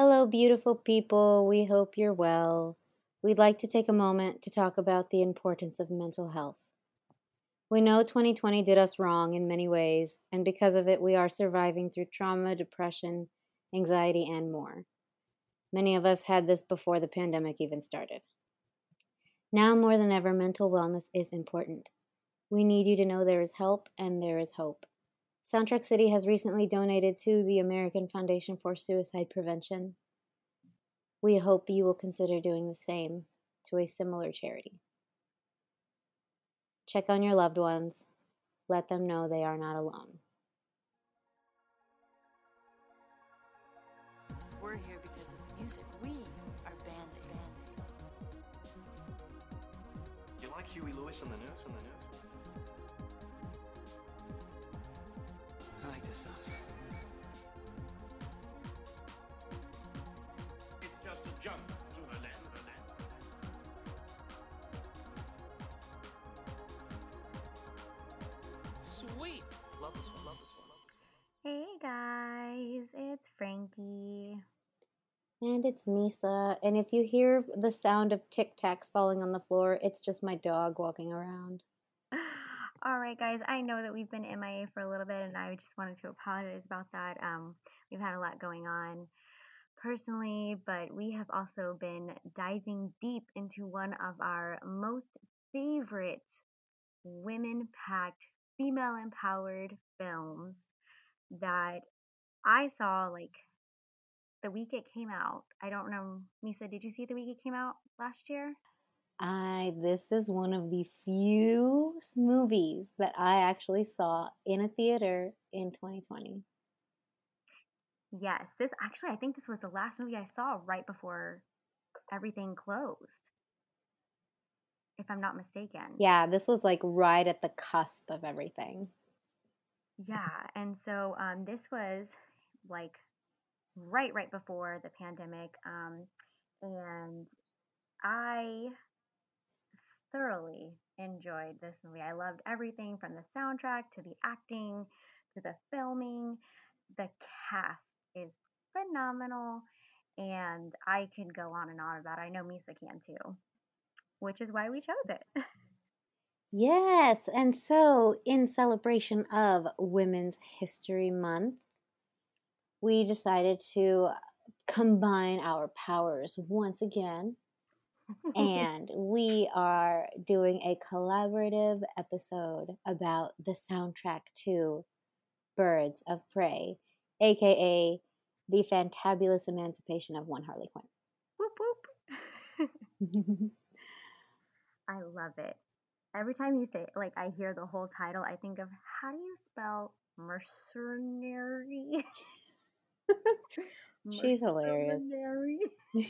Hello, beautiful people. We hope you're well. We'd like to take a moment to talk about the importance of mental health. We know 2020 did us wrong in many ways, and because of it, we are surviving through trauma, depression, anxiety, and more. Many of us had this before the pandemic even started. Now more than ever, mental wellness is important. We need you to know there is help and there is hope. Soundtrack City has recently donated to the American Foundation for Suicide Prevention. We hope you will consider doing the same to a similar charity. Check on your loved ones. Let them know they are not alone. We're here because of the music. We are Band Aid. You like Huey Lewis and the News? Jump to the left. The left. Sweet. Love this one. Love this one. Love this one. Hey guys, it's Frankie. And it's Misa. And if you hear the sound of tic tacs falling on the floor, it's just my dog walking around. All right, guys, I know that we've been MIA for a little bit, and I just wanted to apologize about that. Um, we've had a lot going on personally, but we have also been diving deep into one of our most favorite women packed, female empowered films that I saw like the week it came out. I don't know, Misa, did you see the week it came out last year? I this is one of the few movies that I actually saw in a theater in 2020. Yes, this actually, I think this was the last movie I saw right before everything closed, if I'm not mistaken. Yeah, this was like right at the cusp of everything. Yeah, and so um, this was like right, right before the pandemic, um, and I thoroughly enjoyed this movie. I loved everything from the soundtrack to the acting to the filming. The cast is phenomenal, and I could go on and on about. it. I know Misa can too, which is why we chose it. Yes, and so in celebration of Women's History Month, we decided to combine our powers once again and we are doing a collaborative episode about the soundtrack to Birds of Prey, aka the fantabulous emancipation of one Harley Quinn. whoop whoop. I love it. Every time you say like I hear the whole title, I think of how do you spell mercenary? She's hilarious.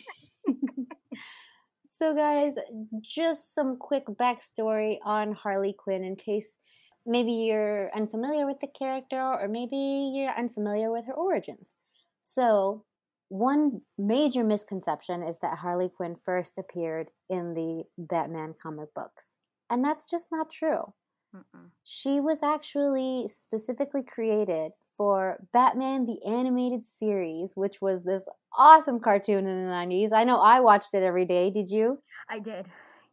So, guys, just some quick backstory on Harley Quinn in case maybe you're unfamiliar with the character or maybe you're unfamiliar with her origins. So, one major misconception is that Harley Quinn first appeared in the Batman comic books. And that's just not true. Mm-mm. She was actually specifically created for Batman the Animated Series, which was this awesome cartoon in the 90s. I know I watched it every day. Did you? I did.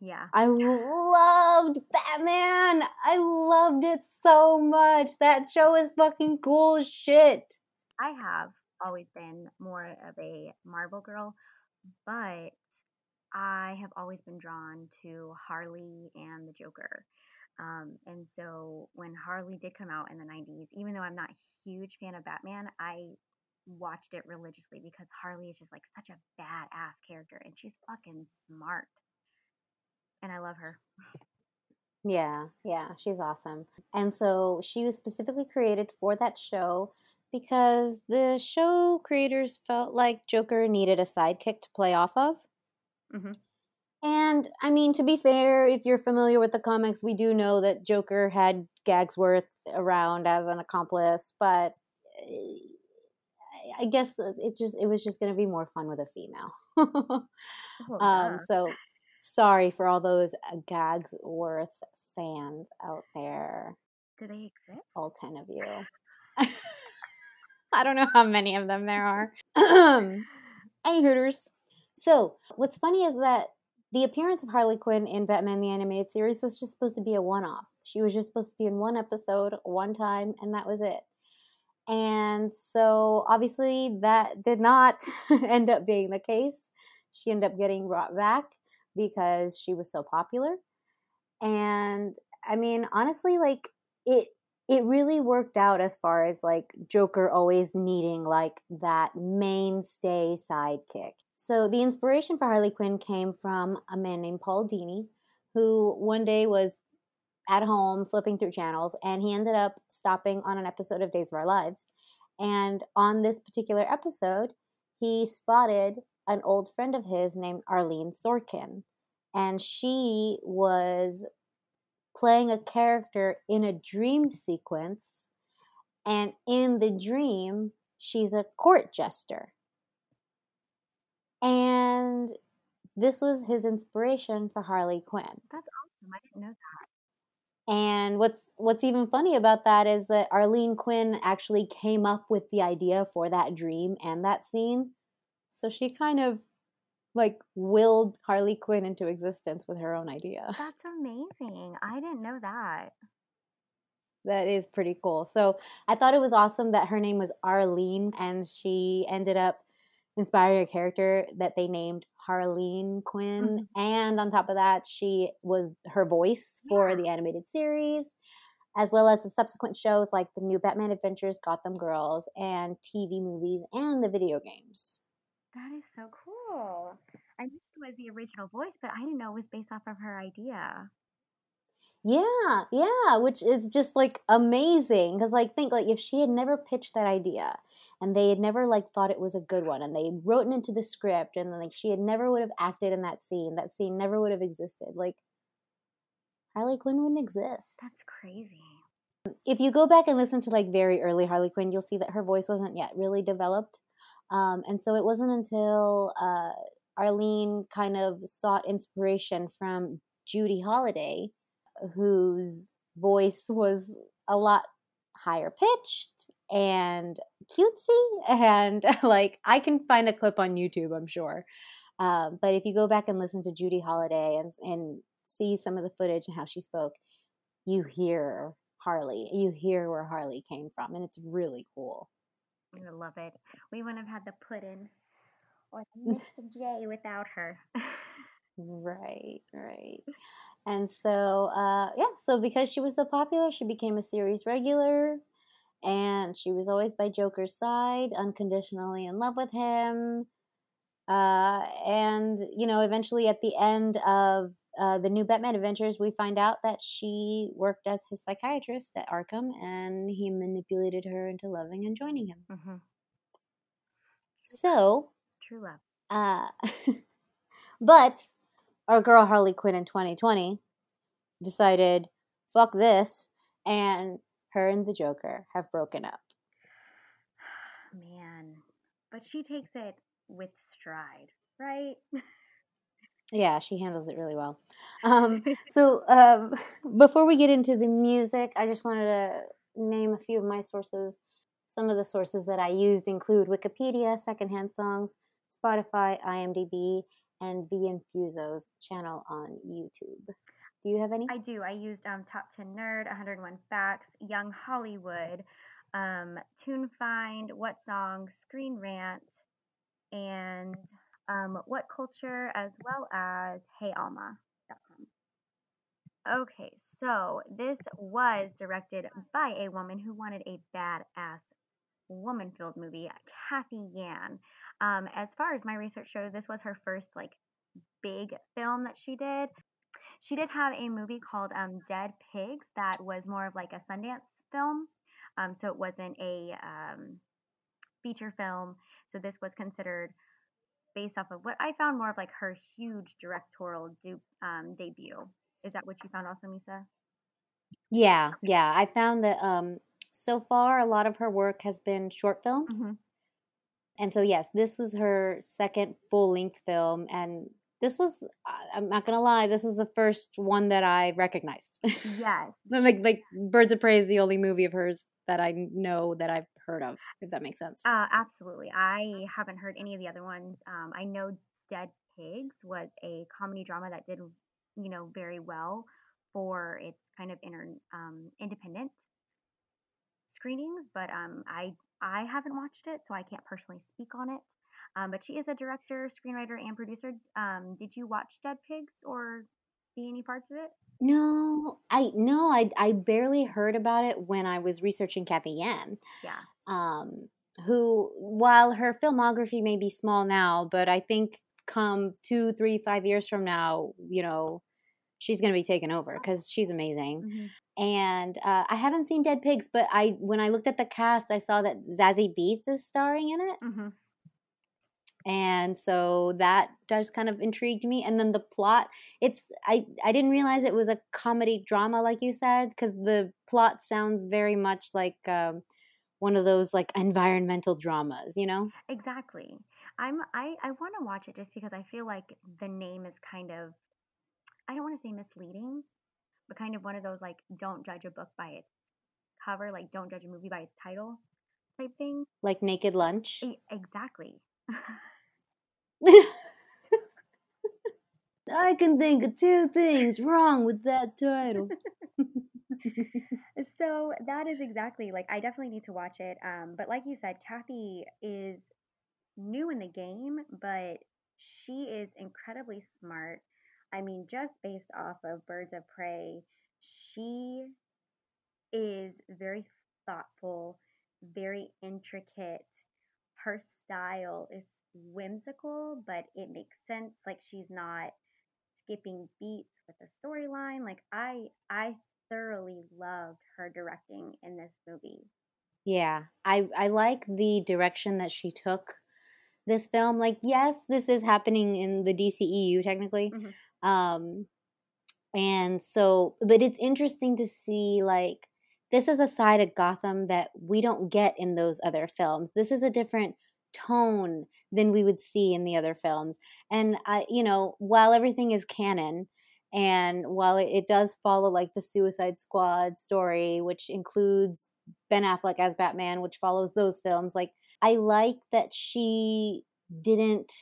Yeah. I loved Batman. I loved it so much. That show is fucking cool as shit. I have always been more of a Marvel girl, but I have always been drawn to Harley and the Joker. Um, and so when Harley did come out in the 90s, even though I'm not a huge fan of Batman, I watched it religiously because Harley is just like such a badass character and she's fucking smart. And I love her. Yeah, yeah, she's awesome. And so she was specifically created for that show because the show creators felt like Joker needed a sidekick to play off of. Mhm. And I mean, to be fair, if you're familiar with the comics, we do know that Joker had Gagsworth around as an accomplice, but eh, I- I guess it just it was just going to be more fun with a female. Oh, um, so sorry for all those uh, Gagsworth fans out there, Do they exist? all ten of you. I don't know how many of them there are. Any hooters. So, what's funny is that the appearance of Harley Quinn in Batman the Animated Series was just supposed to be a one off. She was just supposed to be in one episode, one time, and that was it. And so, obviously, that did not end up being the case. She ended up getting brought back because she was so popular. And I mean, honestly, like it it really worked out as far as like Joker always needing like that mainstay sidekick. So the inspiration for Harley Quinn came from a man named Paul Dini, who one day was at home flipping through channels and he ended up stopping on an episode of Days of Our Lives. And on this particular episode, he spotted an old friend of his named Arlene Sorkin. And she was playing a character in a dream sequence. And in the dream, she's a court jester. And this was his inspiration for Harley Quinn. That's awesome. I didn't know that. And what's what's even funny about that is that Arlene Quinn actually came up with the idea for that dream and that scene. So she kind of like willed Harley Quinn into existence with her own idea. That's amazing. I didn't know that. That is pretty cool. So I thought it was awesome that her name was Arlene and she ended up inspiring a character that they named Harleen Quinn. Mhm. And on top of that, she was her voice for Yeah. the animated series, as well as the subsequent shows like the new Batman Adventures, Gotham Girls, and TV movies and the video games. That is so cool. I knew it was the original voice, but I didn't know it was based off of her idea. Yeah, yeah, which is just like amazing because like think like if she had never pitched that idea and they had never like thought it was a good one and they wrote it into the script and then like she had never would have acted in that scene, that scene never would have existed. Like Harley Quinn wouldn't exist. That's crazy. If you go back and listen to like very early Harley Quinn, you'll see that her voice wasn't yet really developed. Um, and so it wasn't until uh, Arlene kind of sought inspiration from Judy Holliday, whose voice was a lot higher pitched and cutesy. And like, I can find a clip on YouTube, I'm sure. Um, but if you go back and listen to Judy Holliday and, and see some of the footage and how she spoke, you hear Harley. You hear where Harley came from, and it's really cool. I love it. We wouldn't have had the pudding or the Mr. J without her. Right, right. And so, uh, yeah, so because she was so popular, she became a series regular, and she was always by Joker's side, unconditionally in love with him. Uh, and, you know, eventually at the end of uh, the new Batman Adventures, we find out that she worked as his psychiatrist at Arkham, and he manipulated her into loving and joining him. hmm So, True love. Uh, but our girl Harley Quinn in 2020 decided, fuck this, and her and the Joker have broken up. Man. But she takes it with stride, right? Yeah, she handles it really well. Um, so, um, before we get into the music, I just wanted to name a few of my sources. Some of the sources that I used include Wikipedia, Secondhand Songs, Spotify, IMDb, and V Infuso's channel on YouTube. Do you have any? I do. I used um, Top 10 Nerd, 101 Facts, Young Hollywood, um, Tune Find, What Song, Screen Rant, and um, What Culture, as well as HeyAlma.com. Okay, so this was directed by a woman who wanted a badass woman filled movie, Cathy Yan. Um, as far as my research shows, this was her first like big film that she did. She did have a movie called um, Dead Pigs that was more of like a Sundance film. Um, so it wasn't a um, feature film. So this was considered based off of what I found more of like her huge directorial du- um, debut. Is that what you found also, Misa? Yeah, yeah. I found that um, so far a lot of her work has been short films. Mhm. And so, yes, this was her second full length film. And this was, I'm not going to lie, this was the first one that I recognized. Yes. like, like Birds of Prey is the only movie of hers that I know that I've heard of, if that makes sense. Uh, absolutely. I haven't heard any of the other ones. Um, I know Dead Pigs was a comedy drama that did, you know, very well for its kind of inter, um, independent screenings, but um, I I haven't watched it, so I can't personally speak on it. Um, but she is a director, screenwriter, and producer. Um, did you watch Dead Pigs or see any parts of it? No, I no, I I barely heard about it when I was researching Cathy Yan. Yeah. Um, who, while her filmography may be small now, but I think come two, three, five years from now, you know, she's going to be taken over because she's amazing. Mhm. And uh, I haven't seen Dead Pigs, but I when I looked at the cast, I saw that Zazie Beetz is starring in it, Mhm. and so that just kind of intrigued me. And then the plot, it's I I didn't realize it was a comedy drama, like you said, because the plot sounds very much like um, one of those like environmental dramas, you know? Exactly. I'm I I want to watch it just because I feel like the name is kind of I don't want to say misleading, but kind of one of those like don't judge a book by its cover, like don't judge a movie by its title type thing. Like Naked Lunch. E- Exactly. I can think of two things wrong with that title. so that is exactly like I definitely need to watch it. Um, but like you said, Cathy is new in the game, but she is incredibly smart. I mean, just based off of Birds of Prey, she is very thoughtful, very intricate. Her style is whimsical, but it makes sense. Like she's not skipping beats with the storyline. Like I I thoroughly loved her directing in this movie. Yeah, I I like the direction that she took this film. Like, yes, this is happening in the DCEU technically, Mhm. um, and so, but it's interesting to see like this is a side of Gotham that we don't get in those other films. This is a different tone than we would see in the other films, and I, you know, while everything is canon. And while it, it does follow like the Suicide Squad story, which includes Ben Affleck as Batman, which follows those films. Like, I like that she didn't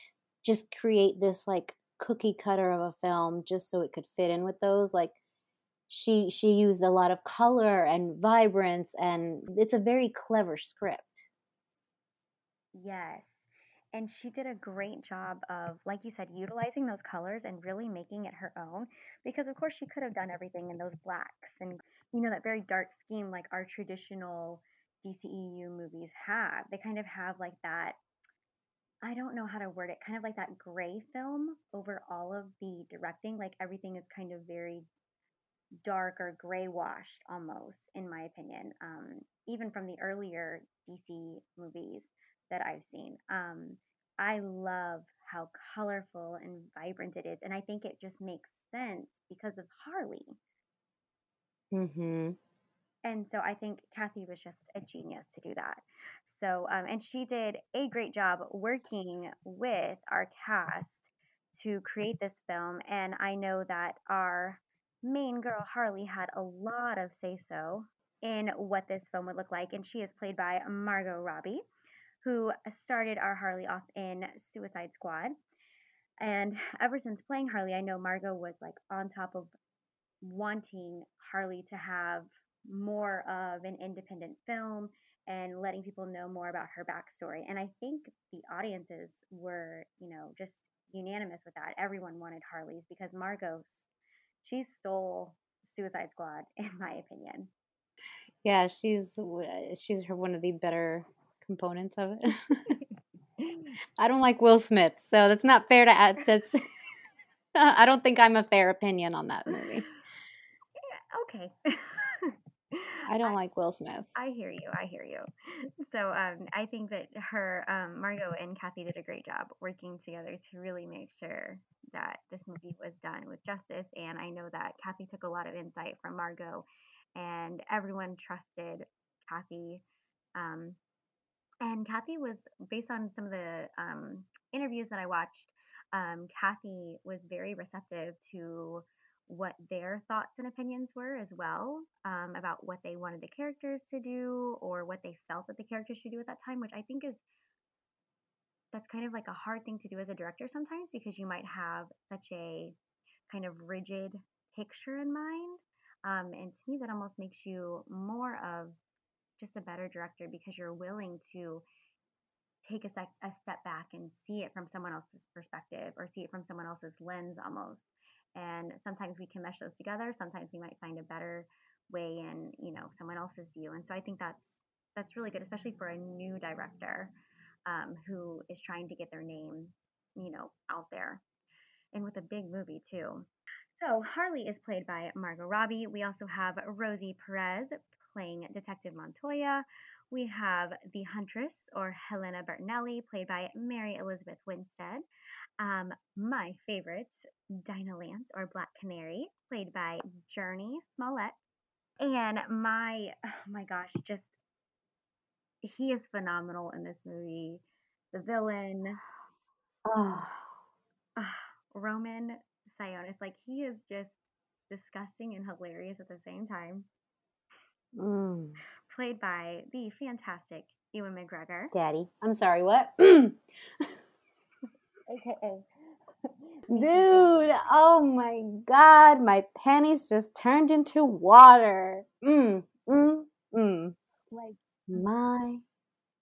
just create this like cookie cutter of a film just so it could fit in with those. Like, she she used a lot of color and vibrance, and it's a very clever script. Yes. And she did a great job of, like you said, utilizing those colors and really making it her own. Because, of course, she could have done everything in those blacks and, you know, that very dark scheme like our traditional DCEU movies have. They kind of have like that, I don't know how to word it, kind of like that gray film over all of the directing. Like everything is kind of very dark or gray washed almost, in my opinion. Um, even from the earlier DC movies that I've seen. Um, I love how colorful and vibrant it is, and I think it just makes sense because of Harley. Mm-hmm. And so I think Cathy was just a genius to do that. So, um, and she did a great job working with our cast to create this film. And I know that our main girl, Harley, had a lot of say so in what this film would look like. And she is played by Margot Robbie, who uh, started our Harley off in Suicide Squad. And ever since playing Harley, I know Margot was like on top of wanting Harley to have more of an independent film and letting people know more about her backstory. And I think the audiences were, you know, just unanimous with that. Everyone wanted Harley's because Margot, she stole Suicide Squad, in my opinion. Yeah, she's uh, she's one of the better components of it. I don't like Will Smith, so that's not fair to add. That's I don't think I'm a fair opinion on that movie. okay. I don't like Will Smith. I hear you. I hear you. So um, I think that her, um, Margot and Cathy did a great job working together to really make sure that this movie was done with justice. And I know that Cathy took a lot of insight from Margot, and everyone trusted Cathy. Um, and Cathy was, based on some of the um, interviews that I watched, um, Cathy was very receptive to what their thoughts and opinions were as well um, about what they wanted the characters to do or what they felt that the characters should do at that time, which I think is that's kind of like a hard thing to do as a director sometimes because you might have such a kind of rigid picture in mind. Um, and to me, that almost makes you more of just a better director because you're willing to take a, sec- a step back and see it from someone else's perspective or see it from someone else's lens almost. And sometimes we can mesh those together. Sometimes we might find a better way in, you know, someone else's view. And so I think that's that's really good, especially for a new director um, who is trying to get their name, you know, out there. And with a big movie too. So Harley is played by Margot Robbie. We also have Rosie Perez playing Detective Montoya. We have the Huntress, or Helena Bertinelli, played by Mary Elizabeth Winstead. Um, my favorite, Dinah Lance, or Black Canary, played by Jurnee Smollett. And my, oh my gosh, just, he is phenomenal in this movie. The villain, Oh, ah, Roman Sionis, like he is just disgusting and hilarious at the same time. Mm, Played by the fantastic Ewan McGregor. daddy. I'm sorry, what? AKA. Dude, oh my god, my panties just turned into water. Mm, mm, mm. Like My,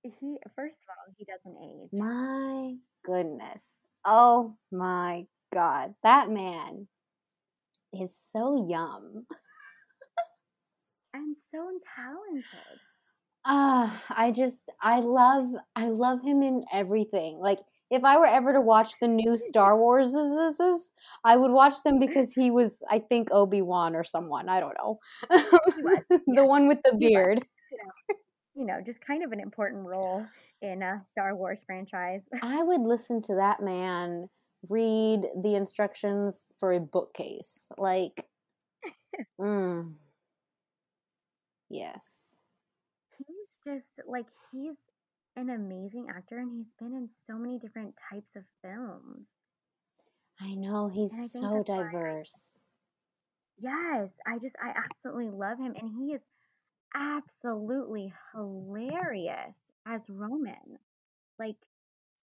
he, first of all, he doesn't age. my goodness. Oh my god, that man is so yum. And so talented. Ah, I just I love I love him in everything. Like if I were ever to watch the new Star Wars, I would watch them because he was, I think, Obi Wan or someone. I don't know, was, yeah. the one with the He was. beard. You know, just kind of an important role in a Star Wars franchise. I would listen to that man read the instructions for a bookcase. Like, mm, yes. He's just like he's an amazing actor and he's been in so many different types of films. I know he's I so that's why I- diverse. Yes, I just I absolutely love him and he is absolutely hilarious as Roman. Like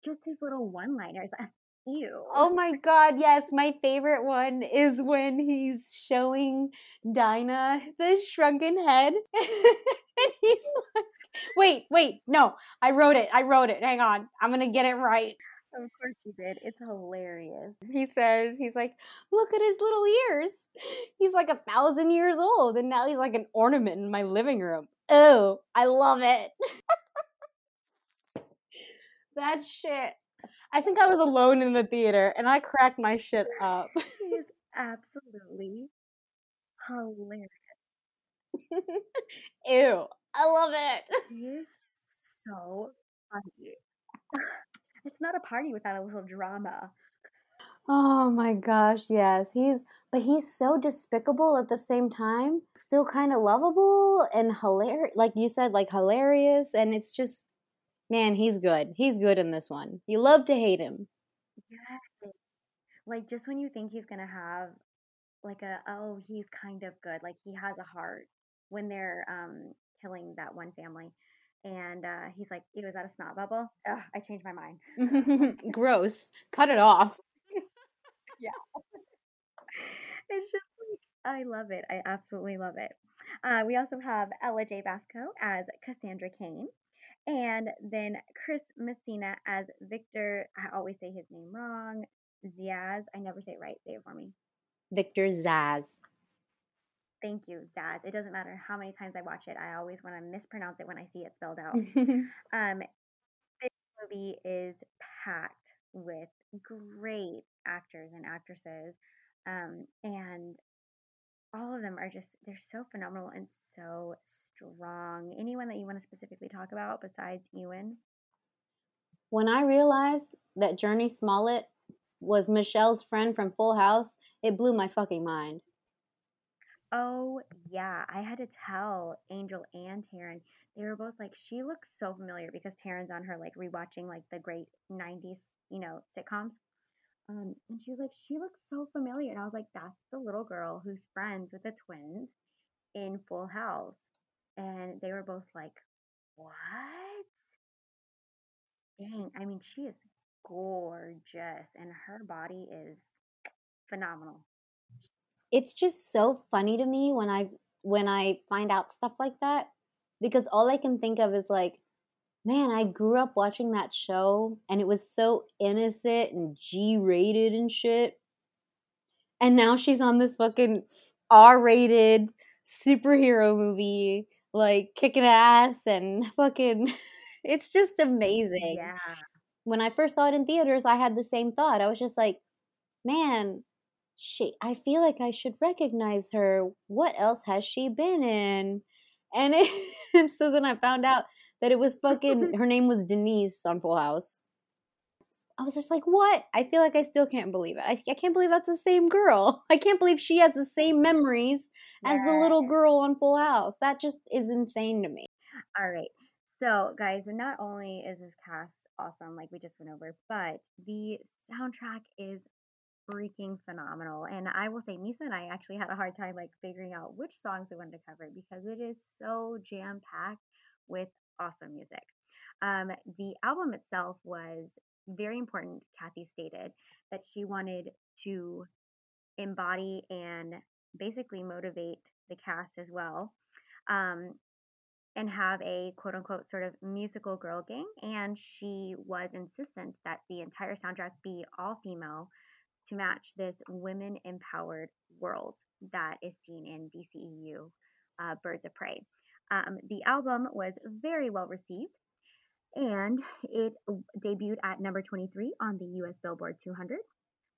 just his little one-liners. Ew. Oh my god, yes, my favorite one is when he's showing Dinah the shrunken head. and he's like, wait, wait, no, I wrote it, I wrote it. Hang on, I'm gonna get it right. Of course you did. It's hilarious. He says, he's like, look at his little ears. He's like a thousand years old, and now he's like an ornament in my living room. Oh, I love it. that shit. I think I was alone in the theater and I cracked my shit up. He is absolutely hilarious. Ew, I love it. He is so funny. It's not a party without a little drama. Oh my gosh, yes. He's but he's so despicable at the same time. Still kind of lovable and hilarious. Like you said, like hilarious and it's just man, he's good. He's good in this one. You love to hate him. Yes. Like just when you think he's gonna have like a oh he's kind of good like he has a heart when they're um killing that one family and uh he's like ew is that a snot bubble Ugh, I changed my mind Gross. Cut it off. Yeah it's just like I love it I absolutely love it uh we also have Ella Jay Basco as Cassandra Cain and then Chris Messina as Victor I always say his name wrong Ziaz I never say it right say it for me Victor Zsasz. Thank you, Zsasz. It doesn't matter how many times I watch it. I always want to mispronounce it when I see it spelled out. Um, this movie is packed with great actors and actresses, um, and all of them are just they're so phenomenal and so strong. Anyone that you want to specifically talk about besides Ewan? when I realized that Jurnee Smollett was Michelle's friend from Full House, it blew my fucking mind. Oh yeah, I had to tell Angel and Taryn. They were both like, she looks so familiar because Taryn's on her like rewatching like the great '90s, you know, sitcoms. Um, and she was like, she looks so familiar. And I was like, that's the little girl who's friends with the twins in Full House. And they were both like, what? Dang. I mean, she is gorgeous and her body is phenomenal. It's just so funny to me when I when I find out stuff like that because all I can think of is like, man, I grew up watching that show and it was so innocent and G rated and shit. And now she's on this fucking R rated superhero movie, like kicking ass and fucking. It's just amazing. Yeah. When I first saw it in theaters, I had the same thought. I was just like, man, she, I feel like I should recognize her. What else has she been in? And, it, and so then I found out that it was fucking, mm-hmm. her name was Denise on Full House. I was just like, what? I feel like I still can't believe it. I, I can't believe that's the same girl. I can't believe she has the same memories as the little girl on Full House. That just is insane to me. All right. So, guys, not only is this cast awesome, like we just went over, but the soundtrack is freaking phenomenal. And I will say, Misa and I actually had a hard time like figuring out which songs we wanted to cover because it is so jam packed with awesome music. Um, the album itself was very important. Cathy stated that she wanted to embody and basically motivate the cast as well. Um, and have a quote unquote sort of musical girl gang. And she was insistent that the entire soundtrack be all female to match this women empowered world that is seen in DCEU uh, Birds of Prey. Um, the album was very well received and it debuted at number 23 on the US Billboard 200.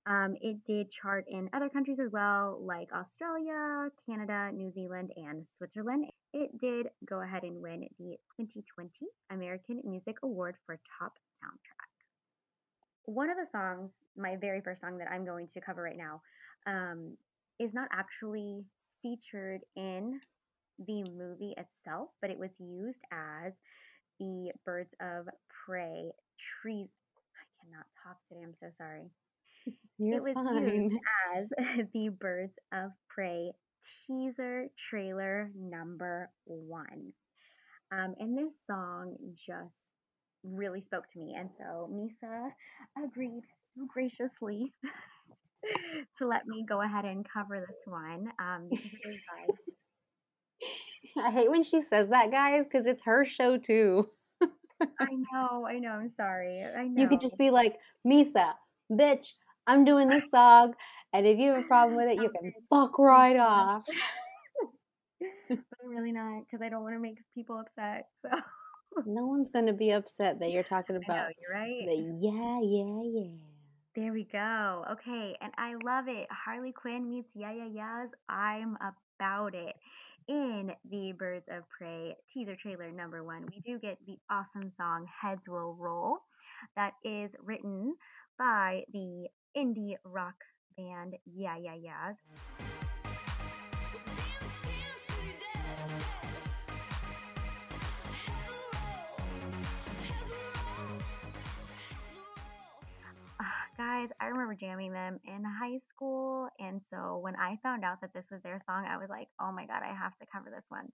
Um, it did chart in other countries as well, like Australia, Canada, New Zealand, and Switzerland. It did go ahead and win the 2020 American Music Award for Top Soundtrack. One of the songs, my very first song that I'm going to cover right now, um, is not actually featured in the movie itself, but it was used as the Birds of Prey tree. I cannot talk today. I'm so sorry You're it was fine. used as the Birds of Prey teaser trailer number one. Um, and this song just really spoke to me. And so Misa agreed so graciously to let me go ahead and cover this one um, because it is by I hate when she says that, guys, because it's her show too. I know, I know, I'm sorry. I know. You could just be like, Misa, bitch, I'm doing this song, and if you have a problem with it, you can fuck right off. but I'm really not because I don't want to make people upset. So No one's gonna be upset that you're talking I know, about you're right. the yeah, yeah, yeah. There we go. Okay, and I love it. Harley Quinn meets Yeah Yeah Yeahs. I'm about it. In the Birds of Prey teaser trailer number one, we do get the awesome song Heads Will Roll that is written by the indie rock band Yeah Yeah Yeahs. Guys, I remember jamming them in high school. And so when I found out that this was their song, I was like, oh my God, I have to cover this one.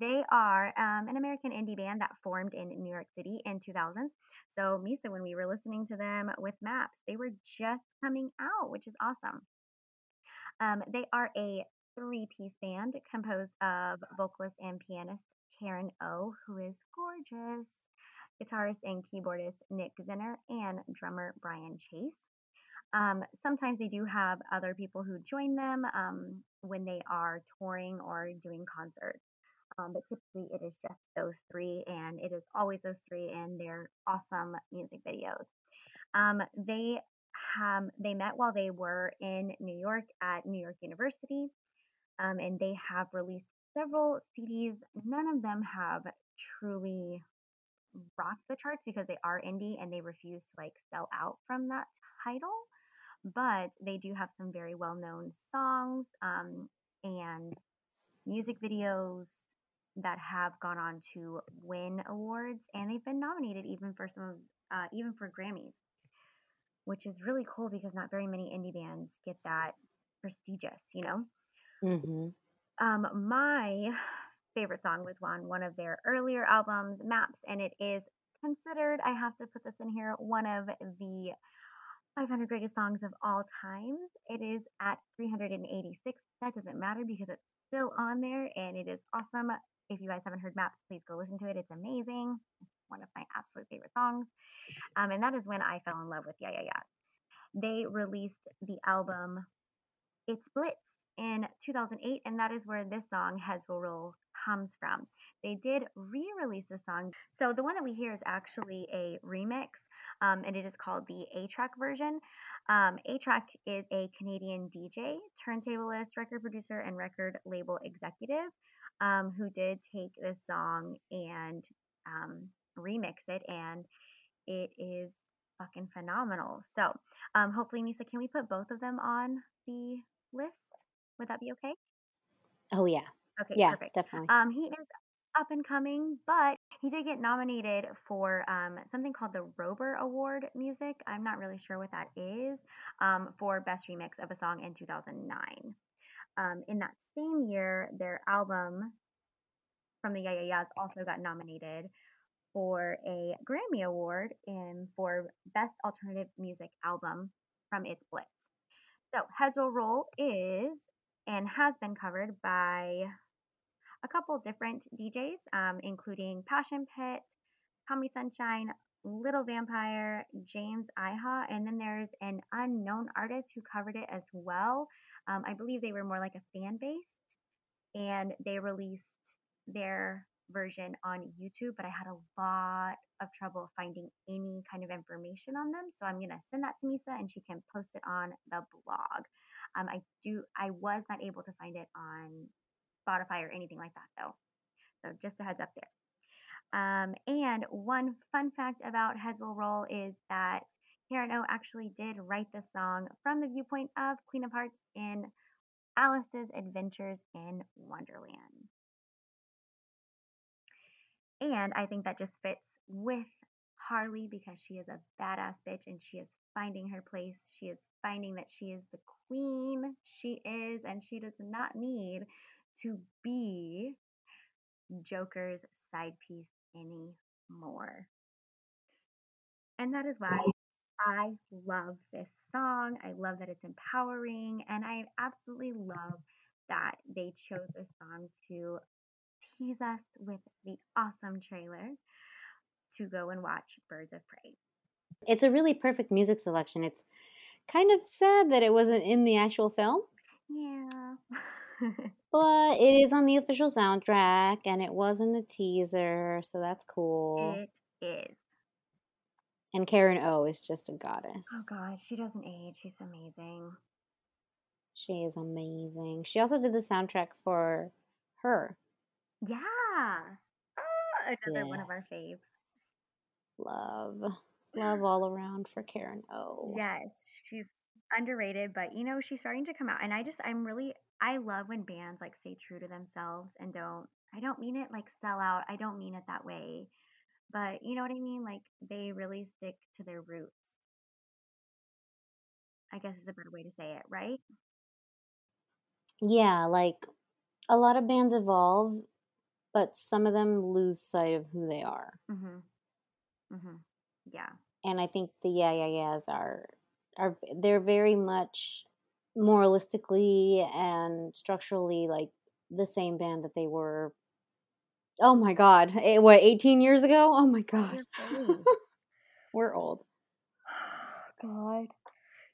They are um, an American indie band that formed in New York City in 2000s. So, Misa, when we were listening to them with Maps, they were just coming out, which is awesome. Um, they are a three piece band composed of vocalist and pianist Karen O, who is gorgeous, guitarist and keyboardist Nick Zinner, and drummer Brian Chase. Um, sometimes they do have other people who join them um, when they are touring or doing concerts. Um, but typically it is just those three, and it is always those three and their awesome music videos. Um, they have they met while they were in New York at New York University, um, and they have released several CDs. None of them have truly rocked the charts because they are indie and they refuse to like sell out from that title. But they do have some very well known songs um, and music videos that have gone on to win awards, and they've been nominated even for some of uh, even for Grammys. which is really cool because not very many indie bands get that prestigious, you know? hmm Um, my favorite song was on one of their earlier albums, Maps, and it is considered, I have to put this in here, one of the 500 greatest songs of all time. It is at 386. That doesn't matter because it's still on there and it is awesome. If you guys haven't heard Maps, please go listen to it. It's amazing. It's one of my absolute favorite songs. Um, and that is when I fell in love with Yeah Yeah Yeah. They released the album It's Blitz in 2008, and that is where this song, Heads Will Roll, comes from. They did re release the song. So the one that we hear is actually a remix, um, and it is called the A-Trak version. Um, A-Trak is a Canadian DJ, turntablist, record producer, and record label executive um, who did take this song and um, remix it, and it is fucking phenomenal. So um, hopefully, Misa, can we put both of them on the list? Would that be okay? Oh yeah, Okay, yeah, perfect. definitely. Um, he is up and coming, but he did get nominated for um, something called the Rober Award Music. I'm not really sure what that is um, for Best Remix of a Song in 2009. Um, in that same year, their album from the Yeah Yeah Yeahs also got nominated for a Grammy Award in for Best Alternative Music Album from It's Blitz. So Heads Will Roll is and has been covered by a couple different DJs, um, including Passion Pit, Tommy Sunshine, Little Vampire, James Iha, and then there's an unknown artist who covered it as well. Um, I believe they were more like a fan based, and they released their version on YouTube, but I had a lot of trouble finding any kind of information on them. So I'm gonna send that to Misa, and she can post it on the blog. Um, I do. I was not able to find it on Spotify or anything like that though. So just a heads up there. Um, and one fun fact about Heads Will Roll is that Karen O actually did write the song from the viewpoint of Queen of Hearts in Alice's Adventures in Wonderland. And I think that just fits with Harley because she is a badass bitch and she is finding her place. She is finding that she is the queen she is, and she does not need to be Joker's side piece anymore. And that is why I love this song. I love that it's empowering, and I absolutely love that they chose this song to tease us with the awesome trailer to go and watch Birds of Prey. It's a really perfect music selection. It's kind of sad that it wasn't in the actual film, Yeah. but it is on the official soundtrack and it was in the teaser, so that's cool. it is. And Karen O is just a goddess. Oh god, she doesn't age. She's amazing. She is amazing. She also did the soundtrack for her. Yeah. Ah, another one of our Yes. faves. Love. Love all around for Karen O. Yes, she's underrated, but you know, she's starting to come out. And I just, I'm really, I love when bands like stay true to themselves and don't, I don't mean it like sell out. I don't mean it that way. But you know what I mean? Like they really stick to their roots. I guess is a better way to say it, right? Yeah, like a lot of bands evolve, but some of them lose sight of who they are. Mhm. Mhm. Yeah. And I think the Yeah Yeah Yeahs are are they're very much moralistically and structurally like the same band that they were. Oh my God! eh, What eighteen years ago? Oh my God! We're old. God.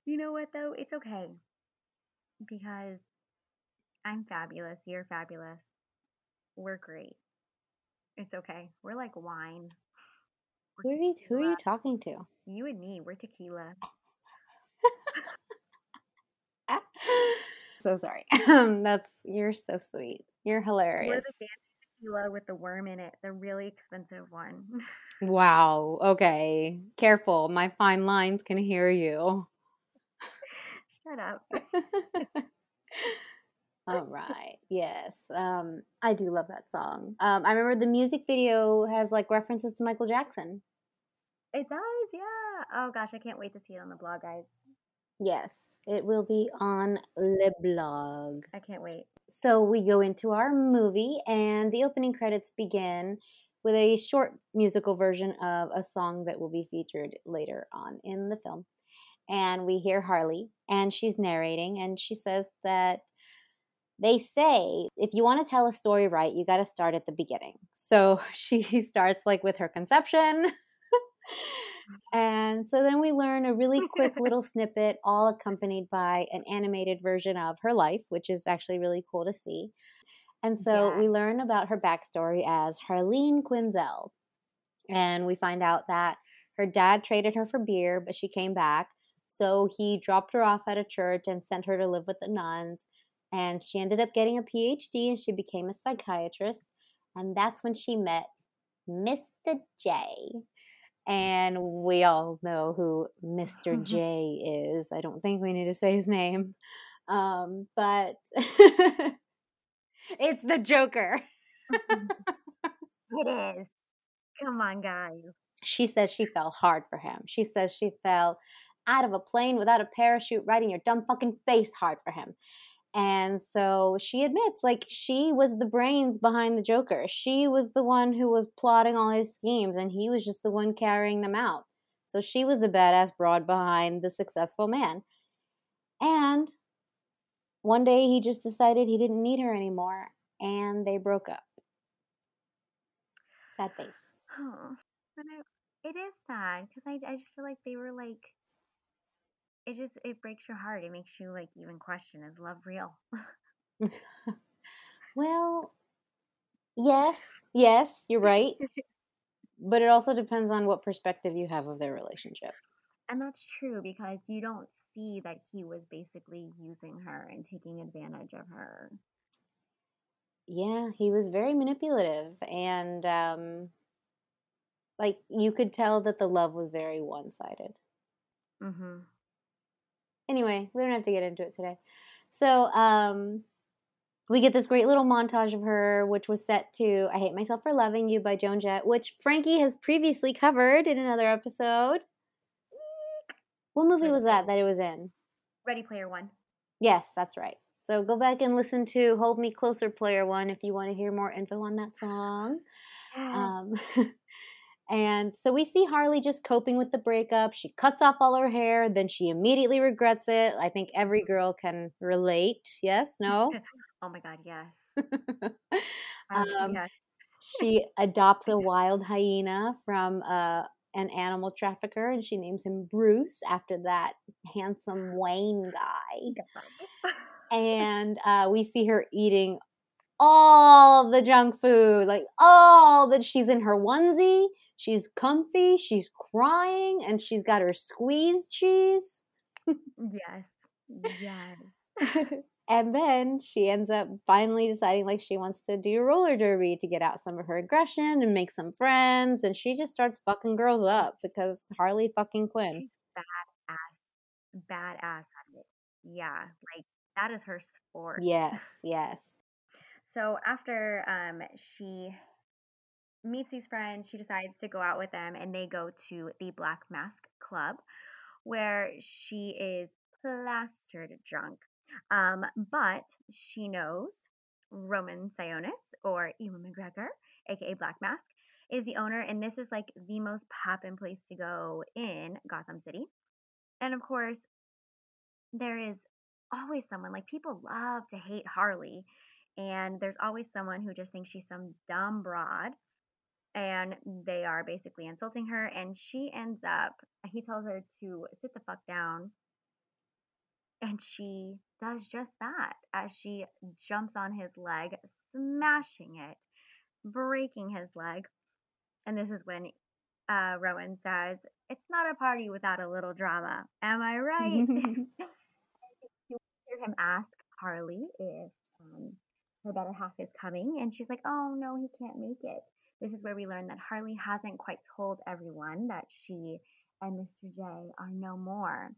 You know what though? It's okay. Because I'm fabulous. You're fabulous. We're great. It's okay. We're like wine. Who We're you? Who are you talking to? You and me, we're tequila. so sorry. Um, That's you're so sweet. You're We're hilarious. the fancy tequila with the worm in it, the really expensive one. Wow. Okay. Careful. My fine lines can hear you. Shut up. All right. Yes. Um, I do love that song. Um, I remember the music video has like references to Michael Jackson. It does, yeah. Oh gosh, I can't wait to see it on the blog, guys. Yes, it will be on Le Blog. I can't wait. So we go into our movie, and the opening credits begin with a short musical version of a song that will be featured later on in the film. And we hear Harley, and she's narrating, and she says that they say if you want to tell a story right, you got to start at the beginning. So she starts like with her conception. Mm. and so then we learn a really quick little snippet, all accompanied by an animated version of her life, which is actually really cool to see. And so Yeah. we learn about her backstory as Harleen Quinzel. And we find out that her dad traded her for beer, but she came back. So he dropped her off at a church and sent her to live with the nuns. And she ended up getting a PhD and she became a psychiatrist. And that's when she met Mr. J. And we all know who Mr. J is. I don't think we need to say his name. Um, but it's the Joker. It is. Come on, guys. She says she fell hard for him. She says she fell out of a plane without a parachute right in your dumb fucking face hard for him. And so she admits, like, she was the brains behind the Joker. She was the one who was plotting all his schemes, and he was just the one carrying them out. So she was the badass broad behind the successful man. And one day he just decided he didn't need her anymore, and they broke up. Sad face. Oh, but I, it is sad because I, I just feel like they were like, it just it breaks your heart. It makes you like even question is love real? Well, yes, yes, you're right. but it also depends on what perspective you have of their relationship. and that's true because you don't see that he was basically using her and taking advantage of her. Yeah, he was very manipulative and um like you could tell that the love was very one-sided. Mm-hmm. Anyway, we don't have to get into it today. So, um we get this great little montage of her, which was set to I Hate Myself for Loving You by Joan Jett, which Frankie has previously covered in another episode. What movie was that that it was in? Ready Player One. Yes, that's right. So go back and listen to Hold Me Closer Player One if you want to hear more info on that song. Um, and so we see Harley just coping with the breakup. She cuts off all her hair, then she immediately regrets it. I think every girl can relate. Yes, no? oh my God, yes. Um, yes. she adopts a wild hyena from uh, an animal trafficker and she names him Bruce after that handsome Wayne guy. and uh, we see her eating all the junk food, like all that. She's in her onesie, she's comfy, she's crying, and she's got her squeeze cheese. Yes. Yes. and then she ends up finally deciding like she wants to do roller derby to get out some of her aggression and make some friends, and she just starts fucking girls up because Harley fucking Quinn. She's badass. Badass at it. Yeah. Like that is her sport. Yes, yes. So after um she meets these friends, she decides to go out with them and they go to the Black Mask Club where she is plastered drunk. Um, but she knows Roman Sionis or Ewan McGregor, aka Black Mask, is the owner, and this is like the most poppin' place to go in Gotham City. And of course, there is always someone like people love to hate Harley, and there's always someone who just thinks she's some dumb broad, and they are basically insulting her. And she ends up, he tells her to sit the fuck down, and she does just that as she jumps on his leg, smashing it, breaking his leg. And this is when uh, Rowan says, It's not a party without a little drama. Am I right? you hear him ask Harley if um, her better half is coming, and she's like, "Oh no, he can't make it." This is where we learn that Harley hasn't quite told everyone that she and Mr. J are no more.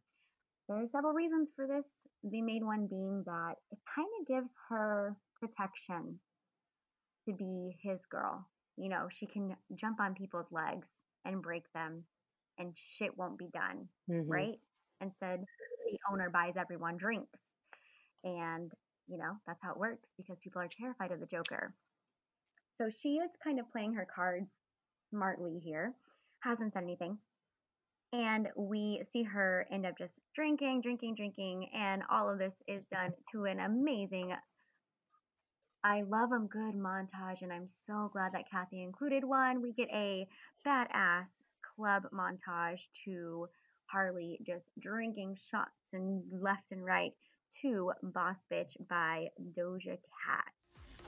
There are several reasons for this. The main one being that it kind of gives her protection to be his girl. You know, she can jump on people's legs and break them and shit won't be done, Mhm. right? Instead, the owner buys everyone drinks. And, you know, that's how it works because people are terrified of the Joker. So she is kind of playing her cards smartly here, hasn't said anything. And we see her end up just drinking, drinking, drinking. And all of this is done to an amazing I love them good montage, and I'm so glad that Cathy included one. We get a badass club montage to Harley just drinking shots and left and right to Boss Bitch by Doja Cat.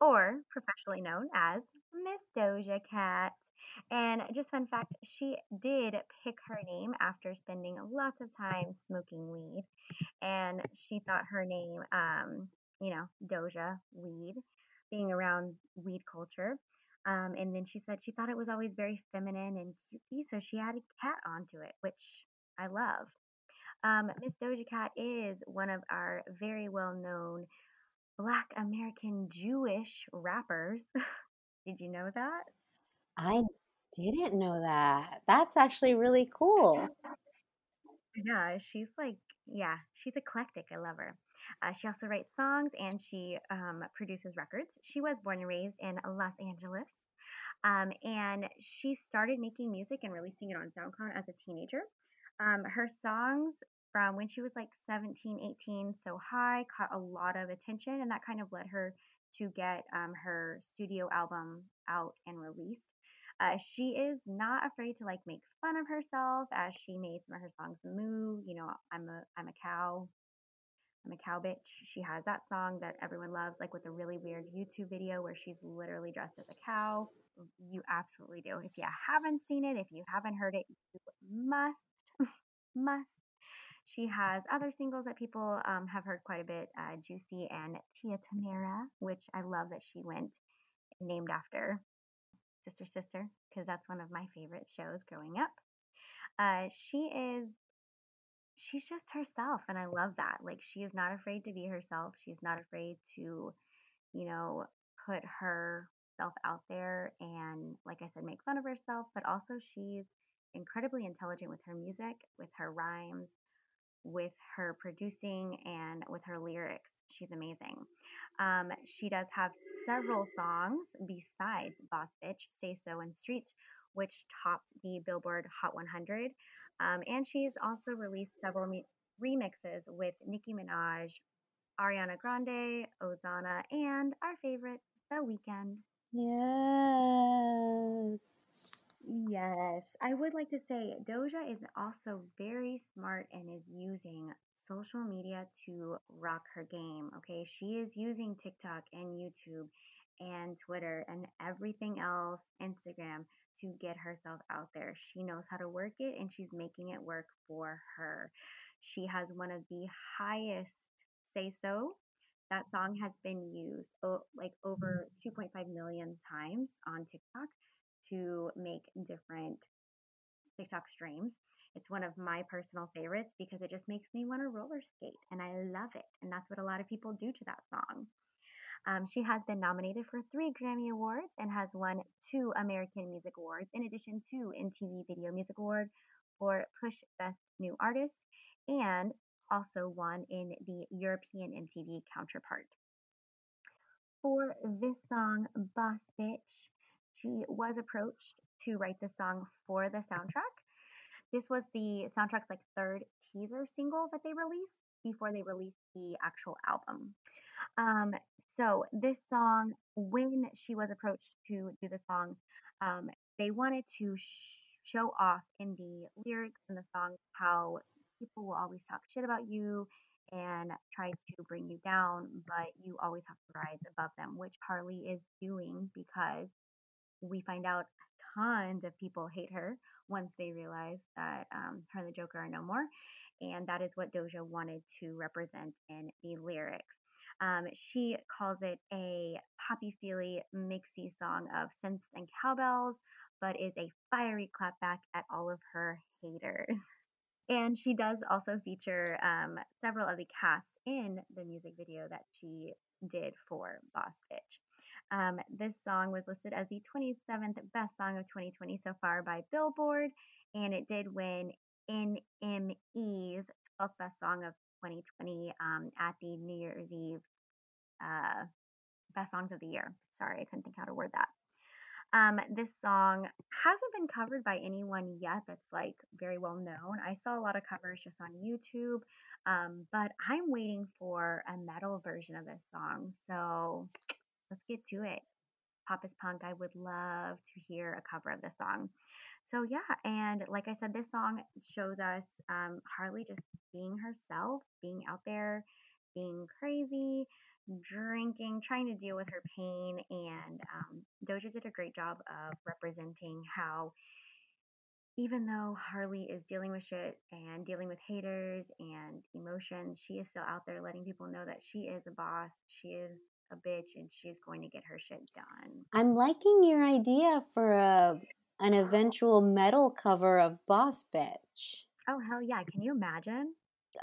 or professionally known as Miss Doja Cat. And just fun fact, she did pick her name after spending lots of time smoking weed, and she thought her name, um, you know, Doja weed, being around weed culture. Um, and then she said she thought it was always very feminine and cutesy, so she added cat onto it, which I love. Um, Miss Doja Cat is one of our very well known Black American Jewish rappers. Did you know that? I didn't know that. That's actually really cool. Yeah, she's like, yeah, she's eclectic. I love her. Uh, she also writes songs and she um, produces records. She was born and raised in Los Angeles. Um, and she started making music and releasing it on SoundCloud as a teenager. Um, her songs from when she was like 17, 18, So High, caught a lot of attention, and that kind of led her to get um, her studio album out and released. Uh, she is not afraid to like make fun of herself as she made some of her songs moo. You know, I'm a I'm a cow. I'm a cow bitch. She has that song that everyone loves, like with a really weird YouTube video where she's literally dressed as a cow. You absolutely do. If you haven't seen it, if you haven't heard it, you must, must. She has other singles that people um, have heard quite a bit uh, Juicy and Tia Tamera, which I love that she went named after Sister Sister, because that's one of my favorite shows growing up. Uh, she is she's just herself and I love that. Like she is not afraid to be herself. She's not afraid to, you know, put herself out there and like I said make fun of herself, but also she's incredibly intelligent with her music, with her rhymes, with her producing and with her lyrics. She's amazing. Um, she does have several songs besides Boss Bitch, Say So, and Streets, which topped the Billboard Hot 100. Um, and she's also released several me- remixes with Nicki Minaj, Ariana Grande, Ozuna, and our favorite, The Weeknd. Yes. Yes, I would like to say Doja is also very smart and is using social media to rock her game. Okay, she is using TikTok and YouTube and Twitter and everything else, Instagram, to get herself out there. She knows how to work it and she's making it work for her. She has one of the highest say so. That song has been used oh, like over 2.5 million times on TikTok to make different TikTok streams. It's one of my personal favorites because it just makes me want to roller skate and I love it. And that's what a lot of people do to that song. Um, she has been nominated for three Grammy Awards and has won two American Music Awards, in addition to MTV Video Music Award for Push Best New Artist, and also won in the European MTV counterpart. For this song, Boss Bitch, she was approached to write the song for the soundtrack. This was the soundtrack's like third teaser single that they released before they released the actual album. Um, so this song, when she was approached to do the song, um, they wanted to sh- show off in the lyrics in the song how people will always talk shit about you and try to bring you down, but you always have to rise above them, which Harley is doing because we find out tons of people hate her once they realize that um, her and the Joker are no more. And that is what Doja wanted to represent in the lyrics. Um, she calls it a poppy feely mixy song of synths and cowbells, but is a fiery clapback at all of her haters. And she does also feature um, several of the cast in the music video that she did for Boss Bitch. Um, this song was listed as the 27th best song of 2020 so far by Billboard, and it did win NME's 12th best song of 2020 um, at the New Year's Eve uh, Best Songs of the Year. Sorry, I couldn't think how to word that. Um, this song hasn't been covered by anyone yet that's like very well known. I saw a lot of covers just on YouTube, um, but I'm waiting for a metal version of this song. So let's get to it. Pop is Punk, I would love to hear a cover of this song. So yeah, and like I said, this song shows us um, Harley just being herself, being out there, being crazy, drinking, trying to deal with her pain. And um, Doja did a great job of representing how, even though Harley is dealing with shit and dealing with haters and emotions, she is still out there letting people know that she is a boss, she is a bitch, and she's going to get her shit done. I'm liking your idea for a an eventual metal cover of Boss Bitch. Oh, hell yeah. Can you imagine?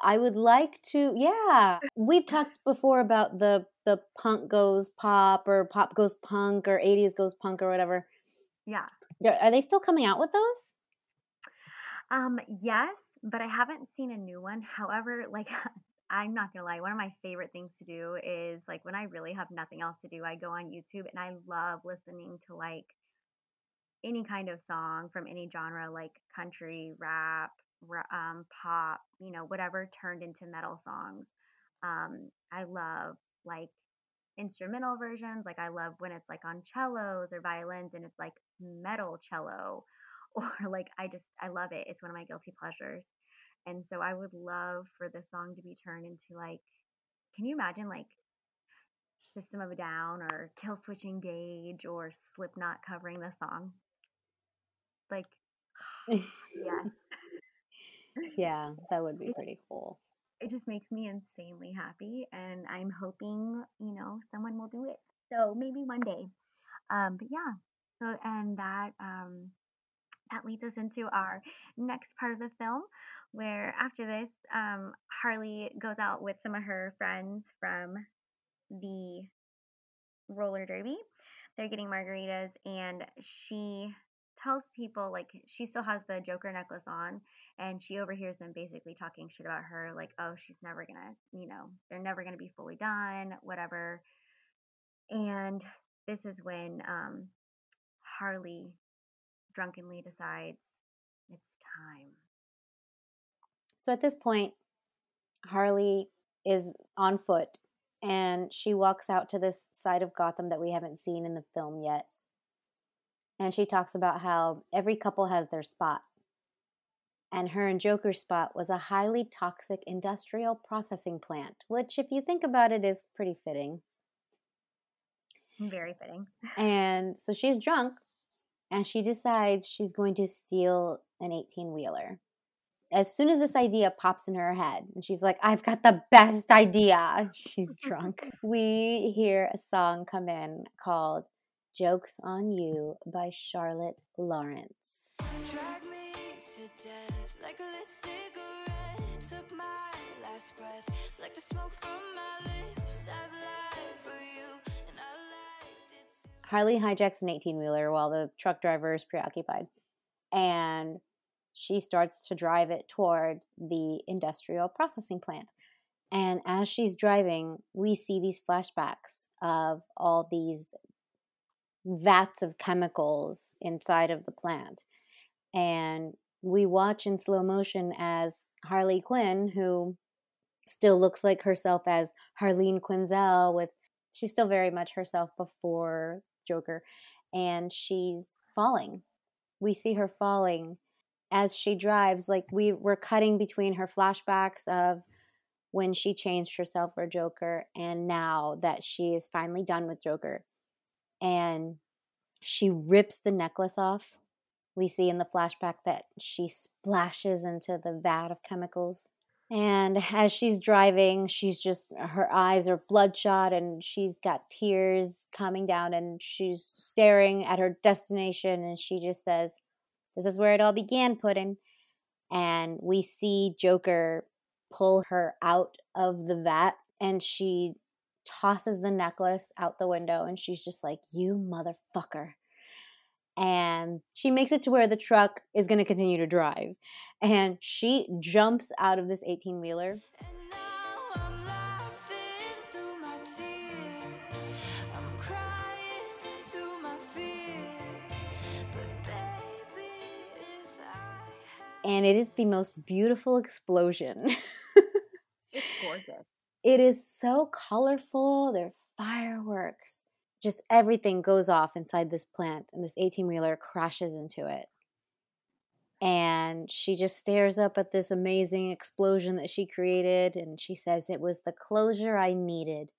I would like to. Yeah, we've talked before about the the punk goes pop or pop goes punk or 80s goes punk or whatever. Yeah. Are they still coming out with those? Um, yes, but I haven't seen a new one. However, like I'm not gonna lie, one of my favorite things to do is like when I really have nothing else to do, I go on YouTube and I love listening to like any kind of song from any genre, like country, rap, ra- um, pop, you know, whatever turned into metal songs. Um, I love like instrumental versions. Like I love when it's like on cellos or violins and it's like metal cello or like I just I love it. It's one of my guilty pleasures. And so I would love for the song to be turned into like can you imagine like System of a Down or Killswitch Engage or Slipknot covering the song? Like yes. Yeah, that would be pretty cool. it just makes me insanely happy and i'm hoping you know someone will do it so maybe one day um but yeah so and that um that leads us into our next part of the film where after this um harley goes out with some of her friends from the roller derby. They're getting margaritas and she tells people like she still has the joker necklace on and she overhears them basically talking shit about her like oh she's never gonna you know they're never gonna be fully done whatever. And this is when um harley drunkenly decides it's time So at this point, Harley is on foot and she walks out to this side of Gotham that we haven't seen in the film yet. And she talks about how every couple has their spot. And her and Joker's spot was a highly toxic industrial processing plant, which, if you think about it, is pretty fitting. very fitting And so she's drunk and she decides she's going to steal an 18 wheeler. As soon as this idea pops in her head, and she's like, I've got the best idea. She's drunk. we hear a song come in called Jokes on You by Charlotte Lawrence. Drag me to death like a lit cigarette. Took my last breath like the smoke from my lips. I've lied for you Harley hijacks an 18 wheeler while the truck driver is preoccupied. And she starts to drive it toward the industrial processing plant. And as she's driving, we see these flashbacks of all these vats of chemicals inside of the plant. And we watch in slow motion as Harley Quinn, who still looks like herself as Harleen Quinzel with she's still very much herself before Joker, and she's falling. We see her falling as she drives. Like we were cutting between her flashbacks of when she changed herself for Joker and now that she is finally done with Joker. And she rips the necklace off we see in the flashback that she splashes into the vat of chemicals. And as she's driving, she's just, her eyes are bloodshot and she's got tears coming down and she's staring at her destination and she just says, This is where it all began, Puddin. And we see Joker pull her out of the vat and she tosses the necklace out the window and she's just like, You motherfucker and she makes it to where the truck is going to continue to drive. And she jumps out of this 18 wheeler. And now I'm laughing through my tears. I'm crying through my fear. But baby, if I had And it is the most beautiful explosion. It's gorgeous. it is so colorful. There are fireworks. Just everything goes off inside this plant, and this 18 wheeler crashes into it. And she just stares up at this amazing explosion that she created, and she says, It was the closure I needed.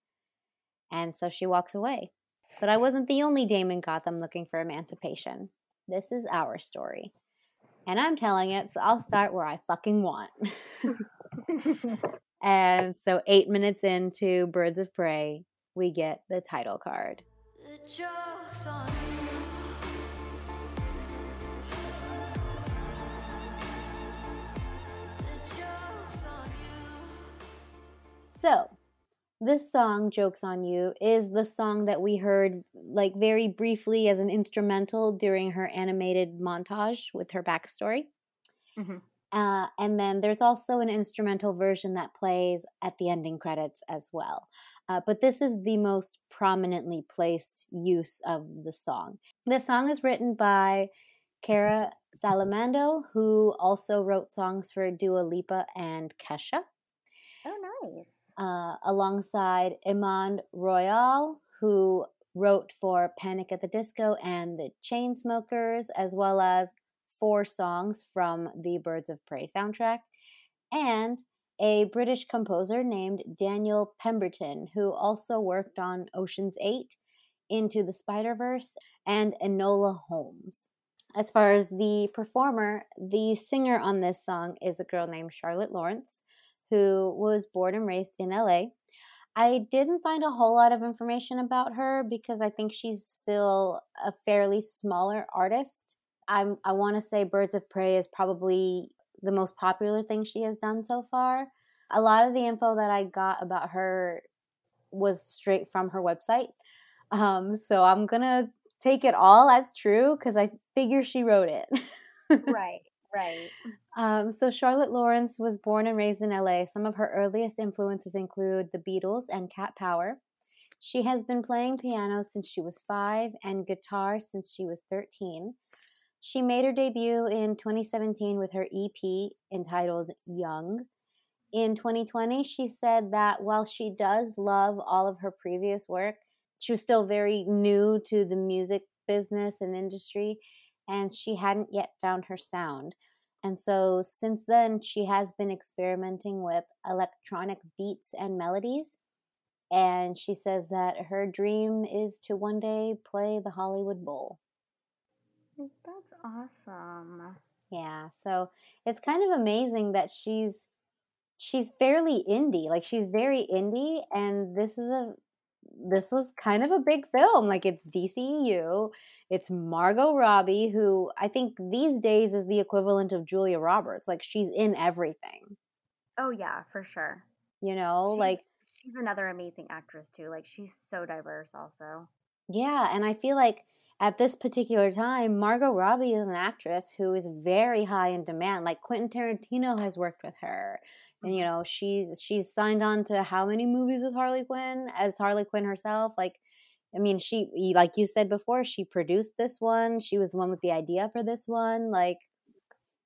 And so she walks away. But I wasn't the only dame in Gotham looking for emancipation. This is our story. And I'm telling it, so I'll start where I fucking want. and so, eight minutes into Birds of Prey, we get the title card. The joke's on you. The joke's on you. So, this song, Jokes on You, is the song that we heard like very briefly as an instrumental during her animated montage with her backstory. Mhm. Uh, and then there's also an instrumental version that plays at the ending credits as well. Uh, but this is the most prominently placed use of the song. The song is written by Cara Salimando, who also wrote songs for Dua Lipa and Kesha Oh, nice. uh, alongside Iman Royal, who wrote for Panic at the Disco and the Chainsmokers, as well as four songs from the Birds of Prey soundtrack, and a British composer named Daniel Pemberton, who also worked on Ocean's Eight, Into the Spider Verse, and Enola Holmes. As far as the performer, the singer on this song is a girl named Charlotte Lawrence who was born and raised in LA. I didn't find a whole lot of information about her because I think she's still a fairly smaller artist. I'm, I want to say Birds of Prey is probably the most popular thing she has done so far. A lot of the info that I got about her was straight from her website. Um, so I'm going to take it all as true because I figure she wrote it. right, right. Um, so Charlotte Lawrence was born and raised in LA. Some of her earliest influences include the Beatles and Cat Power. She has been playing piano since she was five and guitar since she was 13. She made her debut in 2017 with her EP entitled Young. In 2020, she said that while she does love all of her previous work, she was still very new to the music business and industry, and she hadn't yet found her sound. And so since then, she has been experimenting with electronic beats and melodies. And she says that her dream is to one day play the Hollywood Bowl. That's awesome. Yeah, so it's kind of amazing that she's she's fairly indie. Like she's very indie and this is a this was kind of a big film. Like it's DCEU. It's Margot Robbie who I think these days is the equivalent of Julia Roberts. Like she's in everything. Oh yeah, for sure. You know, She's- like She's another amazing actress too. Like she's so diverse also. Yeah, and I feel like at this particular time, Margot Robbie is an actress who is very high in demand. Like Quentin Tarantino has worked with her, and you mm-hmm. know she's she's signed on to how many movies with Harley Quinn as Harley Quinn herself. Like, I mean, she like you said before, she produced this one. She was the one with the idea for this one. Like,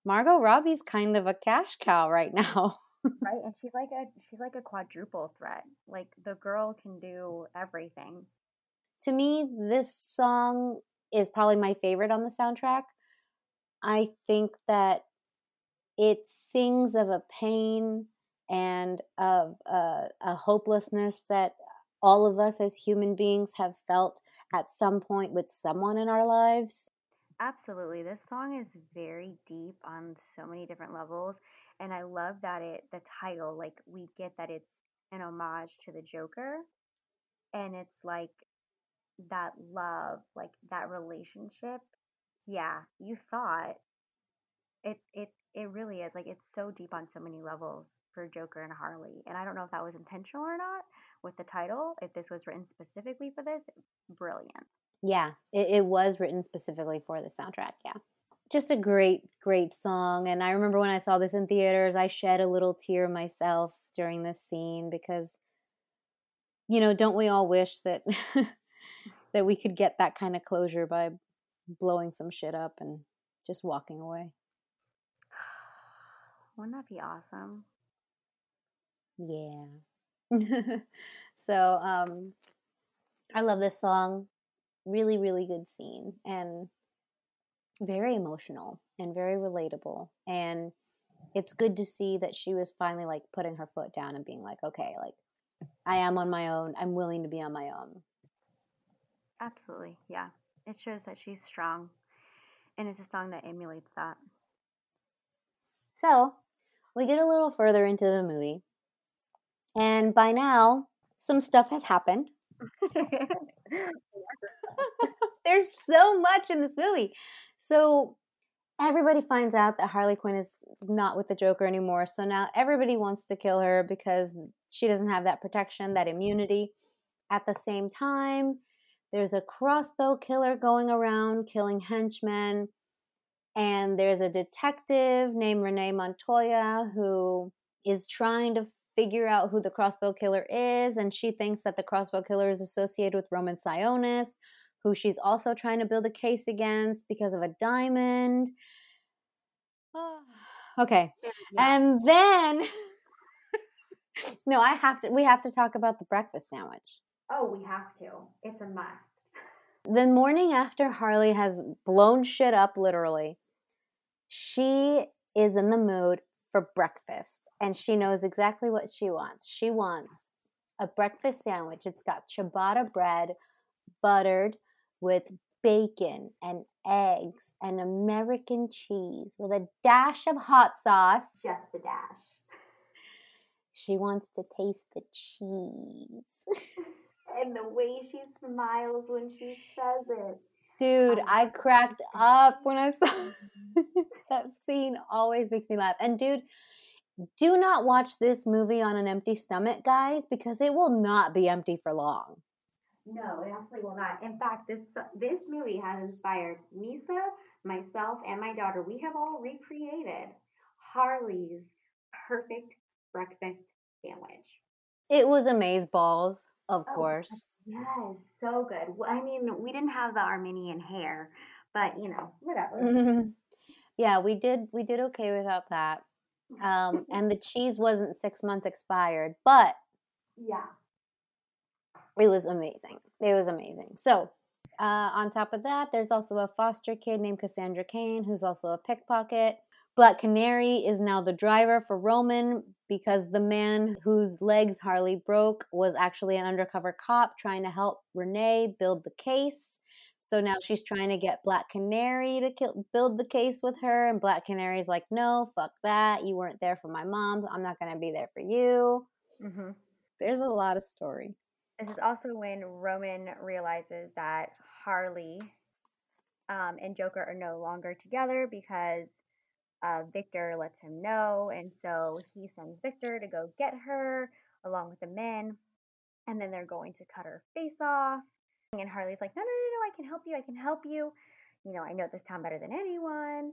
Margot Robbie's kind of a cash cow right now. right? And she's like a she's like a quadruple threat. Like the girl can do everything. To me, this song is probably my favorite on the soundtrack. I think that it sings of a pain and of a, a hopelessness that all of us as human beings have felt at some point with someone in our lives. Absolutely. This song is very deep on so many different levels. And I love that it, the title, like, we get that it's an homage to the Joker. And it's like that love, like that relationship. Yeah, you thought it, it, it really is. Like, it's so deep on so many levels for Joker and Harley. And I don't know if that was intentional or not with the title. If this was written specifically for this, brilliant. Yeah, it, it was written specifically for the soundtrack. Yeah. Just a great, great song. And I remember when I saw this in theaters, I shed a little tear myself during this scene because, you know, don't we all wish that that we could get that kind of closure by blowing some shit up and just walking away? Wouldn't that be awesome? Yeah. so, um, I love this song. Really, really good scene and very emotional and very relatable. And it's good to see that she was finally like putting her foot down and being like, okay, like I am on my own. I'm willing to be on my own. Absolutely. Yeah. It shows that she's strong. And it's a song that emulates that. So we get a little further into the movie. And by now, some stuff has happened. There's so much in this movie. So everybody finds out that Harley Quinn is not with the Joker anymore. So now everybody wants to kill her because she doesn't have that protection, that immunity. At the same time, there's a crossbow killer going around killing henchmen. And there's a detective named Renee Montoya who is trying to figure out who the crossbow killer is. And she thinks that the crossbow killer is associated with Roman Sionis, who she's also trying to build a case against because of a diamond. okay. And then No, I have to we have to talk about the breakfast sandwich. Oh, we have to. It's a must. The morning after Harley has blown shit up literally, she is in the mood for breakfast and she knows exactly what she wants. She wants a breakfast sandwich. It's got ciabatta bread, buttered with bacon and eggs and American cheese with a dash of hot sauce. Just a dash. She wants to taste the cheese. And the way she smiles when she says it. Dude, Um, I cracked up when I saw that scene. Always makes me laugh. And dude, do not watch this movie on an empty stomach, guys, because it will not be empty for long. No, it absolutely will not. In fact, this this movie has inspired Misa, myself, and my daughter. We have all recreated Harley's perfect breakfast sandwich. It was amaze balls, of Oh, course. Yes, so good. Well, I mean, we didn't have the Armenian hair, but you know, whatever. yeah, we did we did okay without that. Um, and the cheese wasn't six months expired, but Yeah. it was amazing. It was amazing. So, uh, on top of that, there's also a foster kid named Cassandra Cain, who's also a pickpocket. Black Canary is now the driver for Roman because the man whose legs Harley broke was actually an undercover cop trying to help Renee build the case. So now she's trying to get Black Canary to kill, build the case with her, and Black Canary's like, "No, fuck that. You weren't there for my mom. I'm not gonna be there for you." hmm There's a lot of story. This is also when Roman realizes that Harley um, and Joker are no longer together because uh, Victor lets him know. And so he sends Victor to go get her along with the men. And then they're going to cut her face off. And Harley's like, no, no, no, no, I can help you. I can help you. You know, I know this town better than anyone.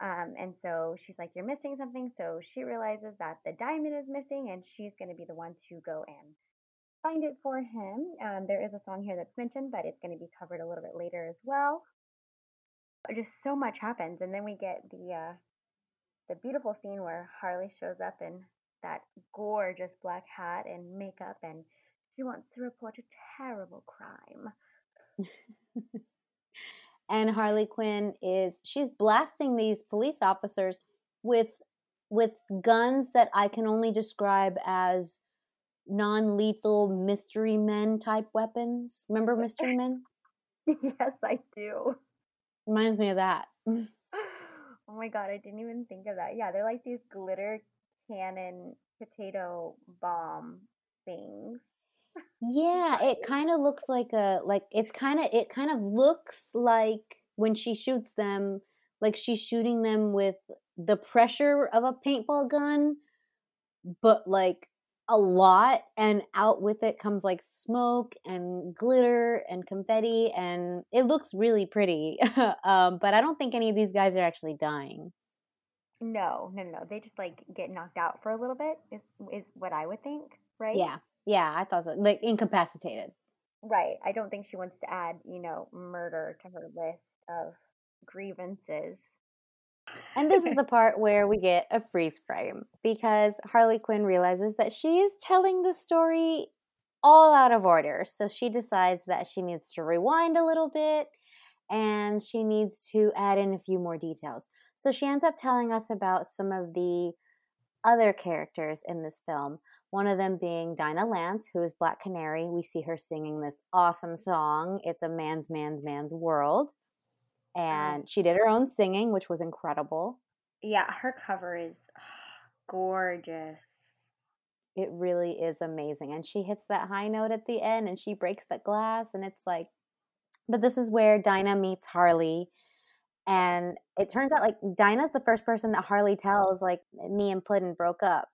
Um, and so she's like, You're missing something. So she realizes that the diamond is missing and she's going to be the one to go and find it for him. Um, there is a song here that's mentioned, but it's going to be covered a little bit later as well. Just so much happens, and then we get the uh, the beautiful scene where Harley shows up in that gorgeous black hat and makeup, and she wants to report a terrible crime. and Harley Quinn is she's blasting these police officers with with guns that I can only describe as non-lethal mystery men type weapons. Remember mystery men? yes, I do. Reminds me of that. oh my god, I didn't even think of that. Yeah, they're like these glitter cannon potato bomb things. Yeah, it kind of looks like a like it's kind of it kind of looks like when she shoots them like she's shooting them with the pressure of a paintball gun but like a lot and out with it comes like smoke and glitter and confetti and it looks really pretty um, but i don't think any of these guys are actually dying No, no, no. They just like get knocked out for a little bit. Is is what I would think, right? yeah yeah i thought so like incapacitated Right. I don't think she wants to add, you know, murder to her list of grievances. And this is the part where we get a freeze frame because Harley Quinn realizes that she is telling the story all out of order. So she decides that she needs to rewind a little bit and she needs to add in a few more details. So she ends up telling us about some of the other characters in this film. One of them being Dinah Lance, who is Black Canary. We see her singing this awesome song, It's a Man's, Man's, Man's World. Oh. And she did her own singing, which was incredible. Yeah, her cover is gorgeous. It really is amazing. And she hits that high note at the end and she breaks that glass. And it's like, but this is where Dinah meets Harley. And it turns out like Dinah's the first person that Harley tells, like, me and Puddin broke up.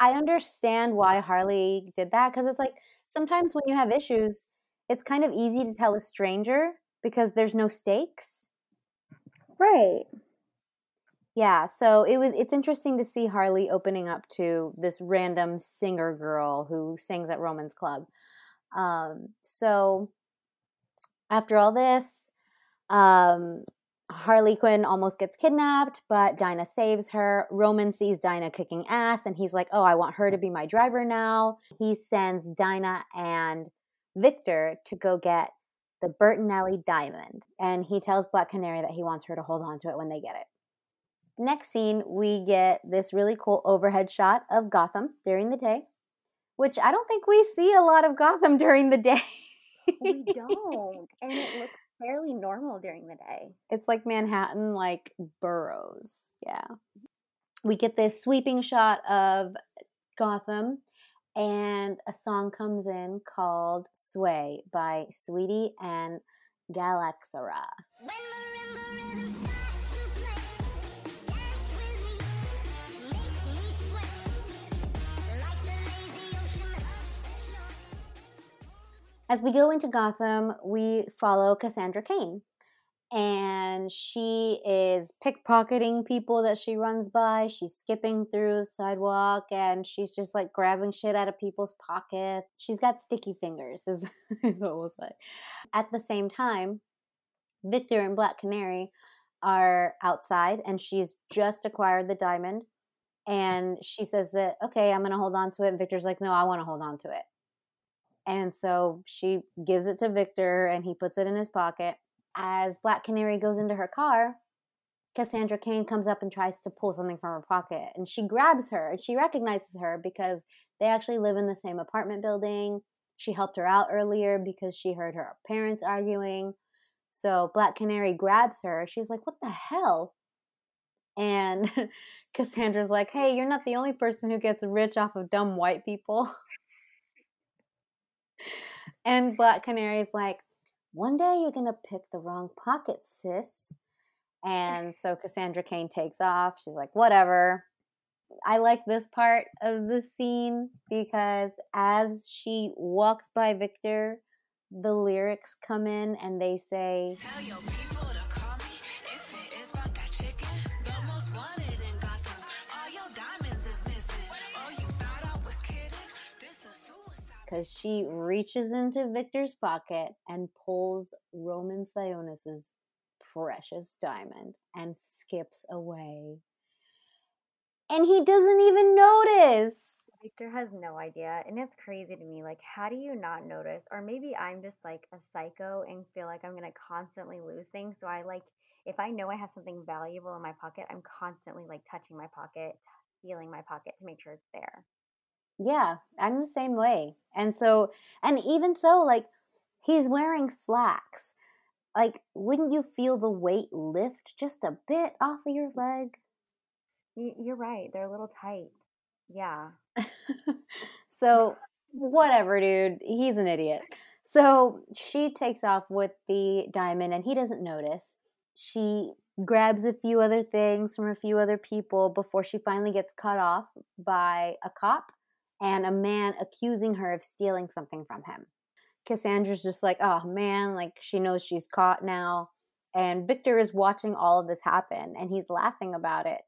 I understand why Harley did that because it's like sometimes when you have issues, it's kind of easy to tell a stranger because there's no stakes. Right. Yeah, so it was it's interesting to see Harley opening up to this random singer girl who sings at Roman's Club. Um, so after all this, um, Harley Quinn almost gets kidnapped, but Dinah saves her. Roman sees Dinah kicking ass and he's like, "Oh, I want her to be my driver now." He sends Dinah and Victor to go get the Bertinelli diamond, and he tells Black Canary that he wants her to hold on to it when they get it next scene, we get this really cool overhead shot of Gotham during the day, which I don't think we see a lot of Gotham during the day. We don't. and it looks fairly normal during the day. it's like Manhattan, like boroughs. Yeah. We get this sweeping shot of Gotham, and a song comes in called Sway by Sweetie and Galxara. As we go into Gotham, we follow Cassandra Cain. And she is pickpocketing people that she runs by. She's skipping through the sidewalk and she's just like grabbing shit out of people's pockets. She's got sticky fingers, is, is what we'll say. At the same time, Victor and Black Canary are outside and she's just acquired the diamond. And she says that, okay, I'm going to hold on to it. And Victor's like, no, I want to hold on to it. And so she gives it to Victor and he puts it in his pocket. As Black Canary goes into her car, Cassandra Cain comes up and tries to pull something from her pocket. And she grabs her and she recognizes her because they actually live in the same apartment building. She helped her out earlier because she heard her parents arguing. So Black Canary grabs her. She's like, What the hell? And Cassandra's like, Hey, you're not the only person who gets rich off of dumb white people. And Black Canary's like, one day you're going to pick the wrong pocket, sis. And so Cassandra Cain takes off. She's like, whatever. I like this part of the scene because as she walks by Victor, the lyrics come in and they say, because she reaches into Victor's pocket and pulls Roman Sionis's precious diamond and skips away. And he doesn't even notice. Victor has no idea. And it's crazy to me. Like, how do you not notice? Or maybe I'm just like a psycho and feel like I'm going to constantly lose things. So I like, if I know I have something valuable in my pocket, I'm constantly like touching my pocket, feeling my pocket to make sure it's there. Yeah, I'm the same way. And so, and even so, like, he's wearing slacks. like wouldn't you feel the weight lift just a bit off of your leg? You're right. They're a little tight. Yeah. so whatever, dude. He's an idiot. So she takes off with the diamond and he doesn't notice. She grabs a few other things from a few other people before she finally gets cut off by a cop and a man accusing her of stealing something from him. Cassandra's just like, oh man, like she knows she's caught now. And Victor is watching all of this happen and he's laughing about it.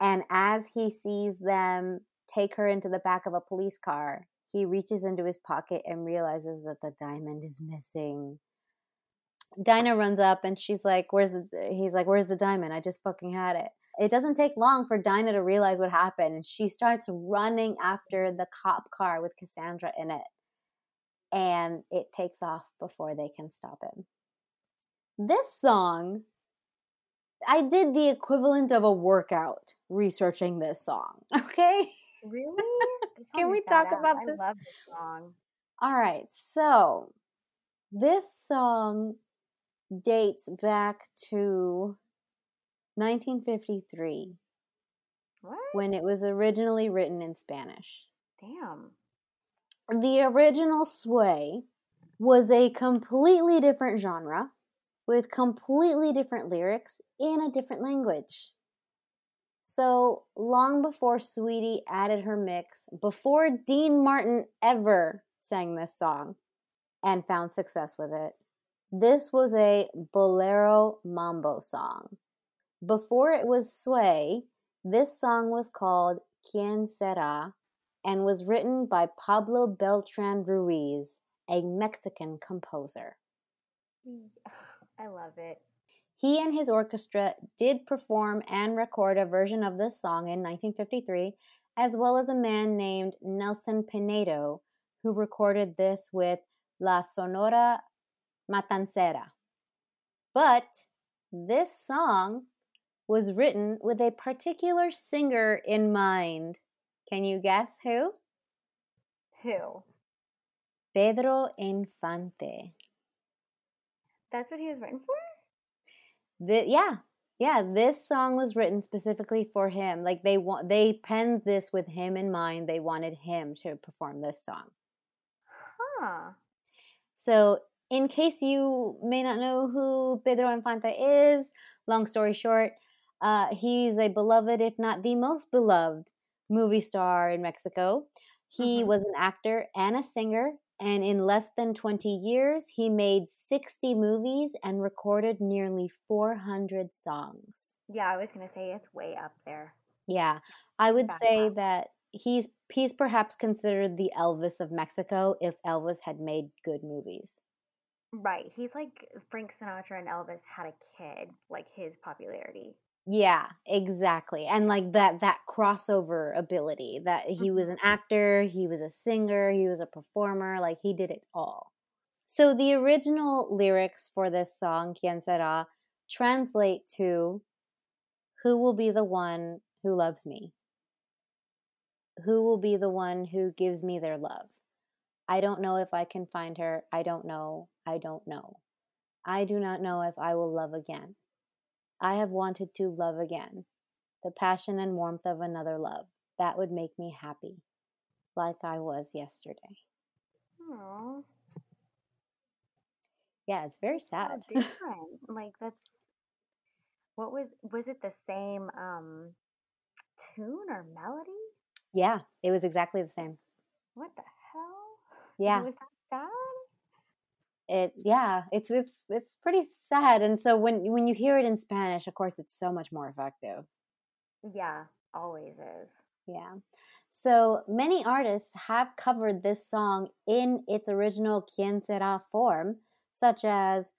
And as he sees them take her into the back of a police car, he reaches into his pocket and realizes that the diamond is missing. Dinah runs up and she's like, "Where's the?" He's like, "Where's the diamond? I just fucking had it." It doesn't take long for Dinah to realize what happened, and she starts running after the cop car with Cassandra in it, and it takes off before they can stop him. This song, I did the equivalent of a workout researching this song. Okay. Really? Can we talk badass. about I this? love this song. All right. So this song dates back to 1953 What? when it was originally written in Spanish. Damn. The original Sway was a completely different genre with completely different lyrics in a different language. So, long before Saweetie added her mix, before Dean Martin ever sang this song and found success with it, this was a bolero mambo song. Before it was Sway, this song was called Quien Será and was written by Pablo Beltran Ruiz, a Mexican composer. I love it. He and his orchestra did perform and record a version of this song in 1953, as well as a man named Nelson Pinedo, who recorded this with La Sonora Matancera. But this song was written with a particular singer in mind. Can you guess who? Who? Pedro Infante. That's what he was written for? The, yeah, yeah. This song was written specifically for him. Like they want, they penned this with him in mind. They wanted him to perform this song. Huh. So, in case you may not know who Pedro Infante is, long story short, uh, he's a beloved, if not the most beloved, movie star in Mexico. He Mhm. was an actor and a singer, and in less than 20 years, he made 60 movies and recorded nearly 400 songs. Yeah, I was gonna say it's way up there. Yeah, I would Back say up. that he's he's perhaps considered the Elvis of Mexico if Elvis had made good movies. Right. He's like Frank Sinatra and Elvis had a kid, like his popularity. Yeah, exactly. And like that that crossover ability that he was mm-hmm. an actor, he was a singer, he was a performer, like he did it all. So the original lyrics for this song, Quien Será, translate to Who will be the one who loves me? Who will be the one who gives me their love? I don't know if I can find her. I don't know. I don't know. I do not know if I will love again. I have wanted to love again. The passion and warmth of another love. That would make me happy, like I was yesterday. Oh, Yeah, it's very sad. different. like that's what was was it the same um tune or melody? yeah, it was exactly the same. What the hell? Yeah. Was that sad? It yeah, it's it's it's pretty sad. And so when when you hear it in Spanish, of course it's so much more effective. Yeah, always is. Yeah. So many artists have covered this song in its original Quien Será form, such as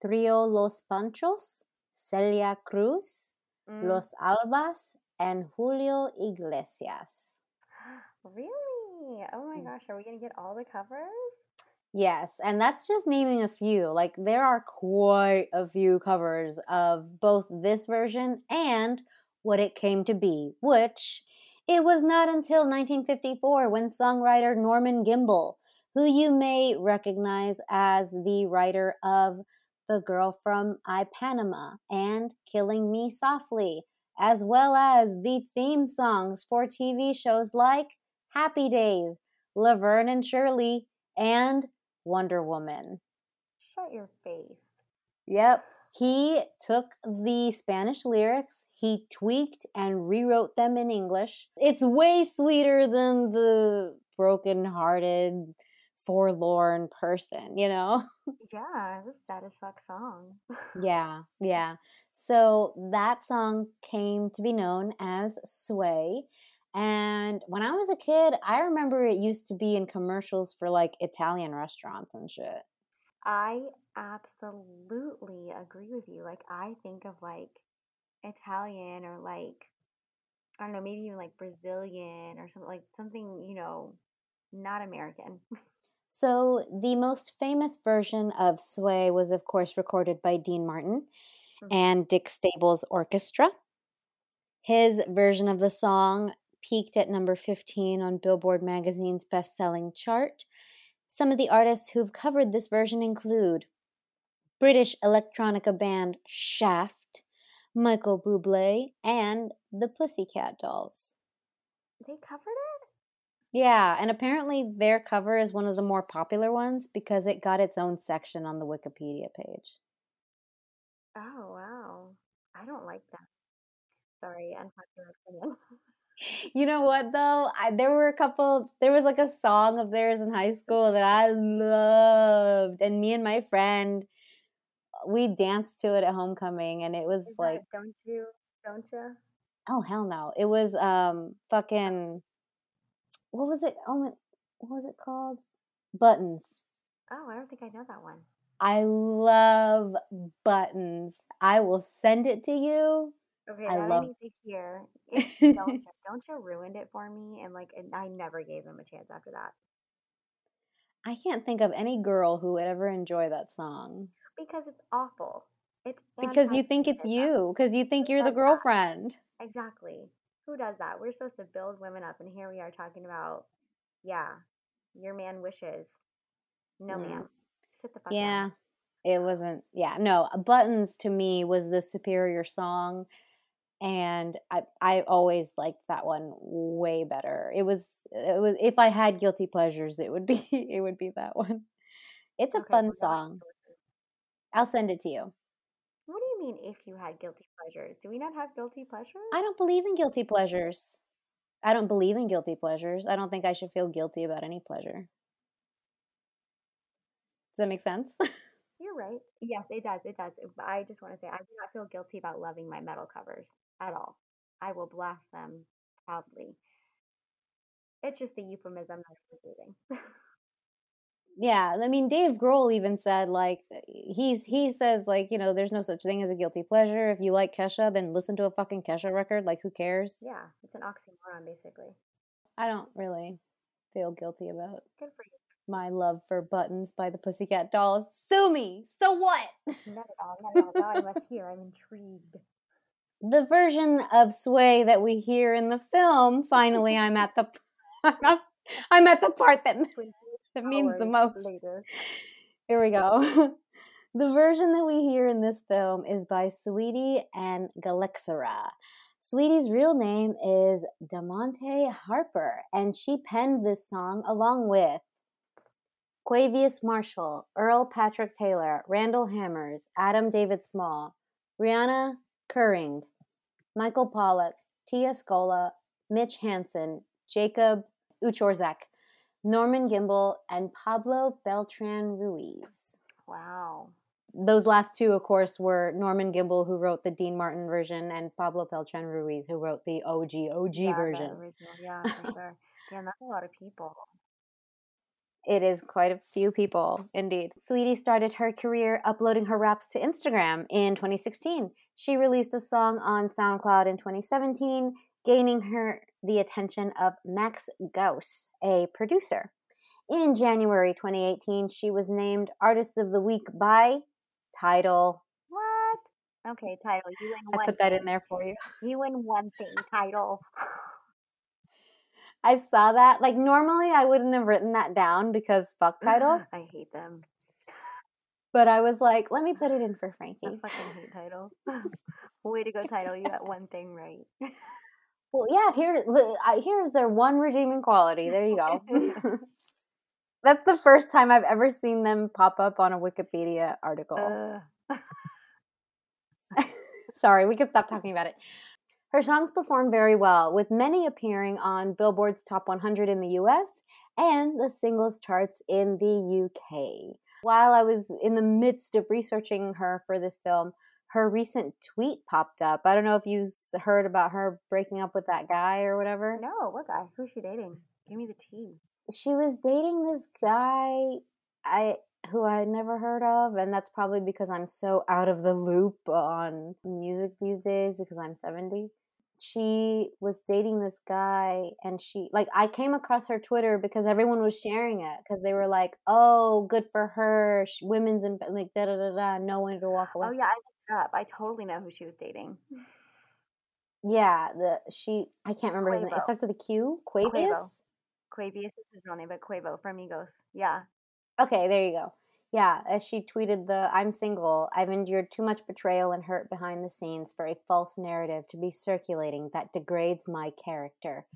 Trio Los Panchos, Celia Cruz, Mm, Los Albas, and Julio Iglesias. Really? Oh my Mm. gosh, are we gonna get all the covers? Yes, and that's just naming a few. Like there are quite a few covers of both this version and what it came to be, which it was not until 1954 when songwriter Norman Gimbel, who you may recognize as the writer of The Girl from Ipanema, and Killing Me Softly, as well as the theme songs for TV shows like Happy Days, Laverne and Shirley, and Wonder Woman. Shut your face. Yep. He took the Spanish lyrics, he tweaked and rewrote them in English. It's way sweeter than the broken-hearted, forlorn person, you know? Yeah, it's a fuck song. Yeah, yeah. So that song came to be known as Sway. And when I was a kid, I remember it used to be in commercials for like Italian restaurants and shit. I absolutely agree with you. Like, I think of like Italian or like, I don't know, maybe even like Brazilian or something like something, you know, not American. So the most famous version of Sway was, of course, recorded by Dean Martin Mhm. and Dick Stabile's Orchestra. His version of the song peaked at number 15 on Billboard magazine's best selling chart. Some of the artists who've covered this version include British electronica band Shaft, Michael Bublé, and the Pussycat Dolls. they covered it? Yeah, and apparently their cover is one of the more popular ones because it got its own section on the Wikipedia page. Oh, wow. I don't like that. Sorry, unpopular opinion. You know what though? I, there were a couple. There was like a song of theirs in high school that I loved, and me and my friend, we danced to it at homecoming, and it was Is that like, don't you, don't you? oh hell no! It was um fucking, what was it? Oh, my- what was it called? Buttons. Oh, I don't think I know that one. I love buttons. I will send it to you. Okay, I I love- need to hear. If don't you, don't you ruined it for me, and like, and I never gave them a chance after that I can't think of any girl who would ever enjoy that song because it's awful. It's because you think it's you, because you think you're the does that? girlfriend. Exactly. Who does that? We're supposed to build women up, and here we are talking about, yeah, your man wishes. No, Mm. ma'am. Sit the fuck Yeah, down. it wasn't. Yeah, no. Buttons to me was the superior song, and I I always liked that one way better. It was it was if I had guilty pleasures, it would be it would be that one. It's a Okay, fun well, now I have song. I'll send it to you. What do you mean if you had guilty pleasures? Do we not have guilty pleasures? I don't believe in guilty pleasures. I don't believe in guilty pleasures. I don't think I should feel guilty about any pleasure. Does that make sense? You're right. Yes, it does. It does. I just want to say I do not feel guilty about loving my metal covers at all. I will blast them proudly. It's just the euphemism that I'm using. yeah, I mean Dave Grohl even said like he's he says like, you know, there's no such thing as a guilty pleasure. If you like Kesha, then listen to a fucking Kesha record. Like who cares? yeah, it's an oxymoron basically. I don't really feel guilty about Good for you. my love for Buttons by the Pussycat Dolls. Sue me. So what? Not at all. Not at all. Now I must hear. I'm intrigued. The version of Sway that we hear in the film, finally I'm at the I'm at the part that, that means the most. later. Here we go. the version that we hear in this film is by Saweetie and Galxara. Saweetie's real name is Damonte Harper, and she penned this song along with Quavious Marshall, Earl Patrick Taylor, Randall Hammers, Adam David Small, Rihanna Curring, Michael Pollock, Tia Scola, Mitch Hansen, Jacob Uchorzak, Norman Gimbel, and Pablo Beltran Ruiz. Wow. Those last two, of course, were Norman Gimbel, who wrote the Dean Martin version, and Pablo Beltran Ruiz, who wrote the OG OG Yeah, version. original. Yeah, for sure. Damn, that's a lot of people. It is quite a few people, indeed. Saweetie started her career uploading her raps to Instagram in 2016. She released a song on SoundCloud in 2017, gaining her the attention of Max Gauss, a producer. In January 2018, she was named Artist of the Week by Tidal. What? Okay, Tidal. You win I one. put that in there for you. You win one thing. Tidal. I saw that. Like, normally I wouldn't have written that down because fuck Tidal. I hate them. But I was like, let me put it in for I Frankie. fucking hate Tidal. Way to go, Tidal. You got one thing right. Well, yeah, here, here's their one redeeming quality. There you go. That's the first time I've ever seen them pop up on a Wikipedia article. Uh, Sorry, we can stop talking about it. Her songs performed very well, with many appearing on Billboard's Top 100 in the US and the singles charts in the UK. While I was in the midst of researching her for this film, her recent tweet popped up. I don't know if you heard about her breaking up with that guy or whatever. no, what guy? Who's she dating? Give me the tea. She was dating this guy I who I had never heard of, and that's probably because I'm so out of the loop on music these days because I'm 70. She was dating this guy, and she, like, I came across her Twitter because everyone was sharing it because they were like, oh, good for her. Sh women's, in, like, da da da da, no one to walk oh, away. Oh, yeah, I looked up. I totally know who she was dating. Yeah, the, she, I can't remember his name. It starts with a Q? Quavious? Quavious is his real name, but Quavo from Migos. Yeah. Okay, there you go. Yeah, as she tweeted the I'm single. I've endured too much betrayal and hurt behind the scenes for a false narrative to be circulating that degrades my character.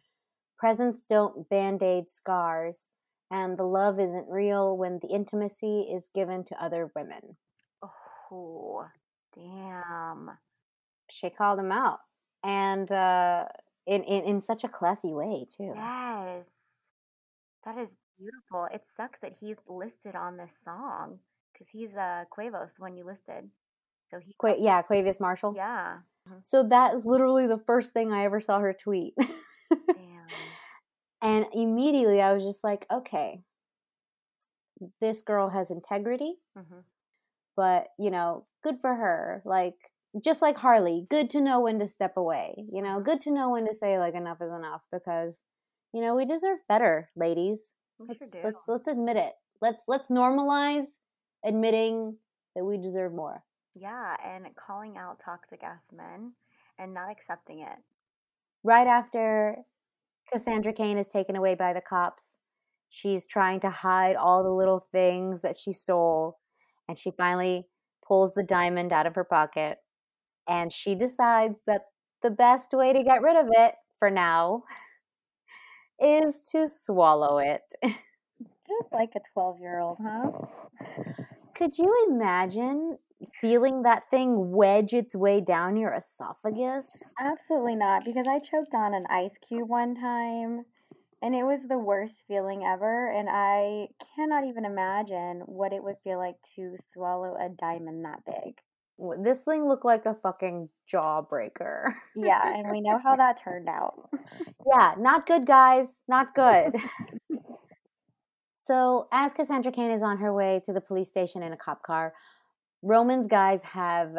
Presents don't band-aid scars, and the love isn't real when the intimacy is given to other women. Oh, damn. She called him out. And uh in, in, in such a classy way too. Yes. That is beautiful. It sucks that he's listed on this song because he's uh, Quavos, when you listed. So he. Qua- yeah, Quavious Marshall. Yeah. So that is literally the first thing I ever saw her tweet. Damn. And immediately I was just like, okay, this girl has integrity, hmm but you know, good for her. Like, just like Harley, good to know when to step away. You know, good to know when to say like enough is enough because, you know, we deserve better, ladies. We Let's sure let's let's admit it. Let's let's normalize admitting that we deserve more. Yeah, and calling out toxic ass men and not accepting it. right after Cassandra Cain is taken away by the cops, she's trying to hide all the little things that she stole. And she finally pulls the diamond out of her pocket. And she decides that the best way to get rid of it for now is to swallow it. Just like a 12 year old, huh? Could you imagine feeling that thing wedge its way down your esophagus? Absolutely not, because I choked on an ice cube one time and it was the worst feeling ever. And I cannot even imagine what it would feel like to swallow a diamond that big. This thing looked like a fucking jawbreaker. Yeah, and we know how that turned out. Yeah, not good, guys. Not good. so, as Cassandra Cain is on her way to the police station in a cop car, Roman's guys have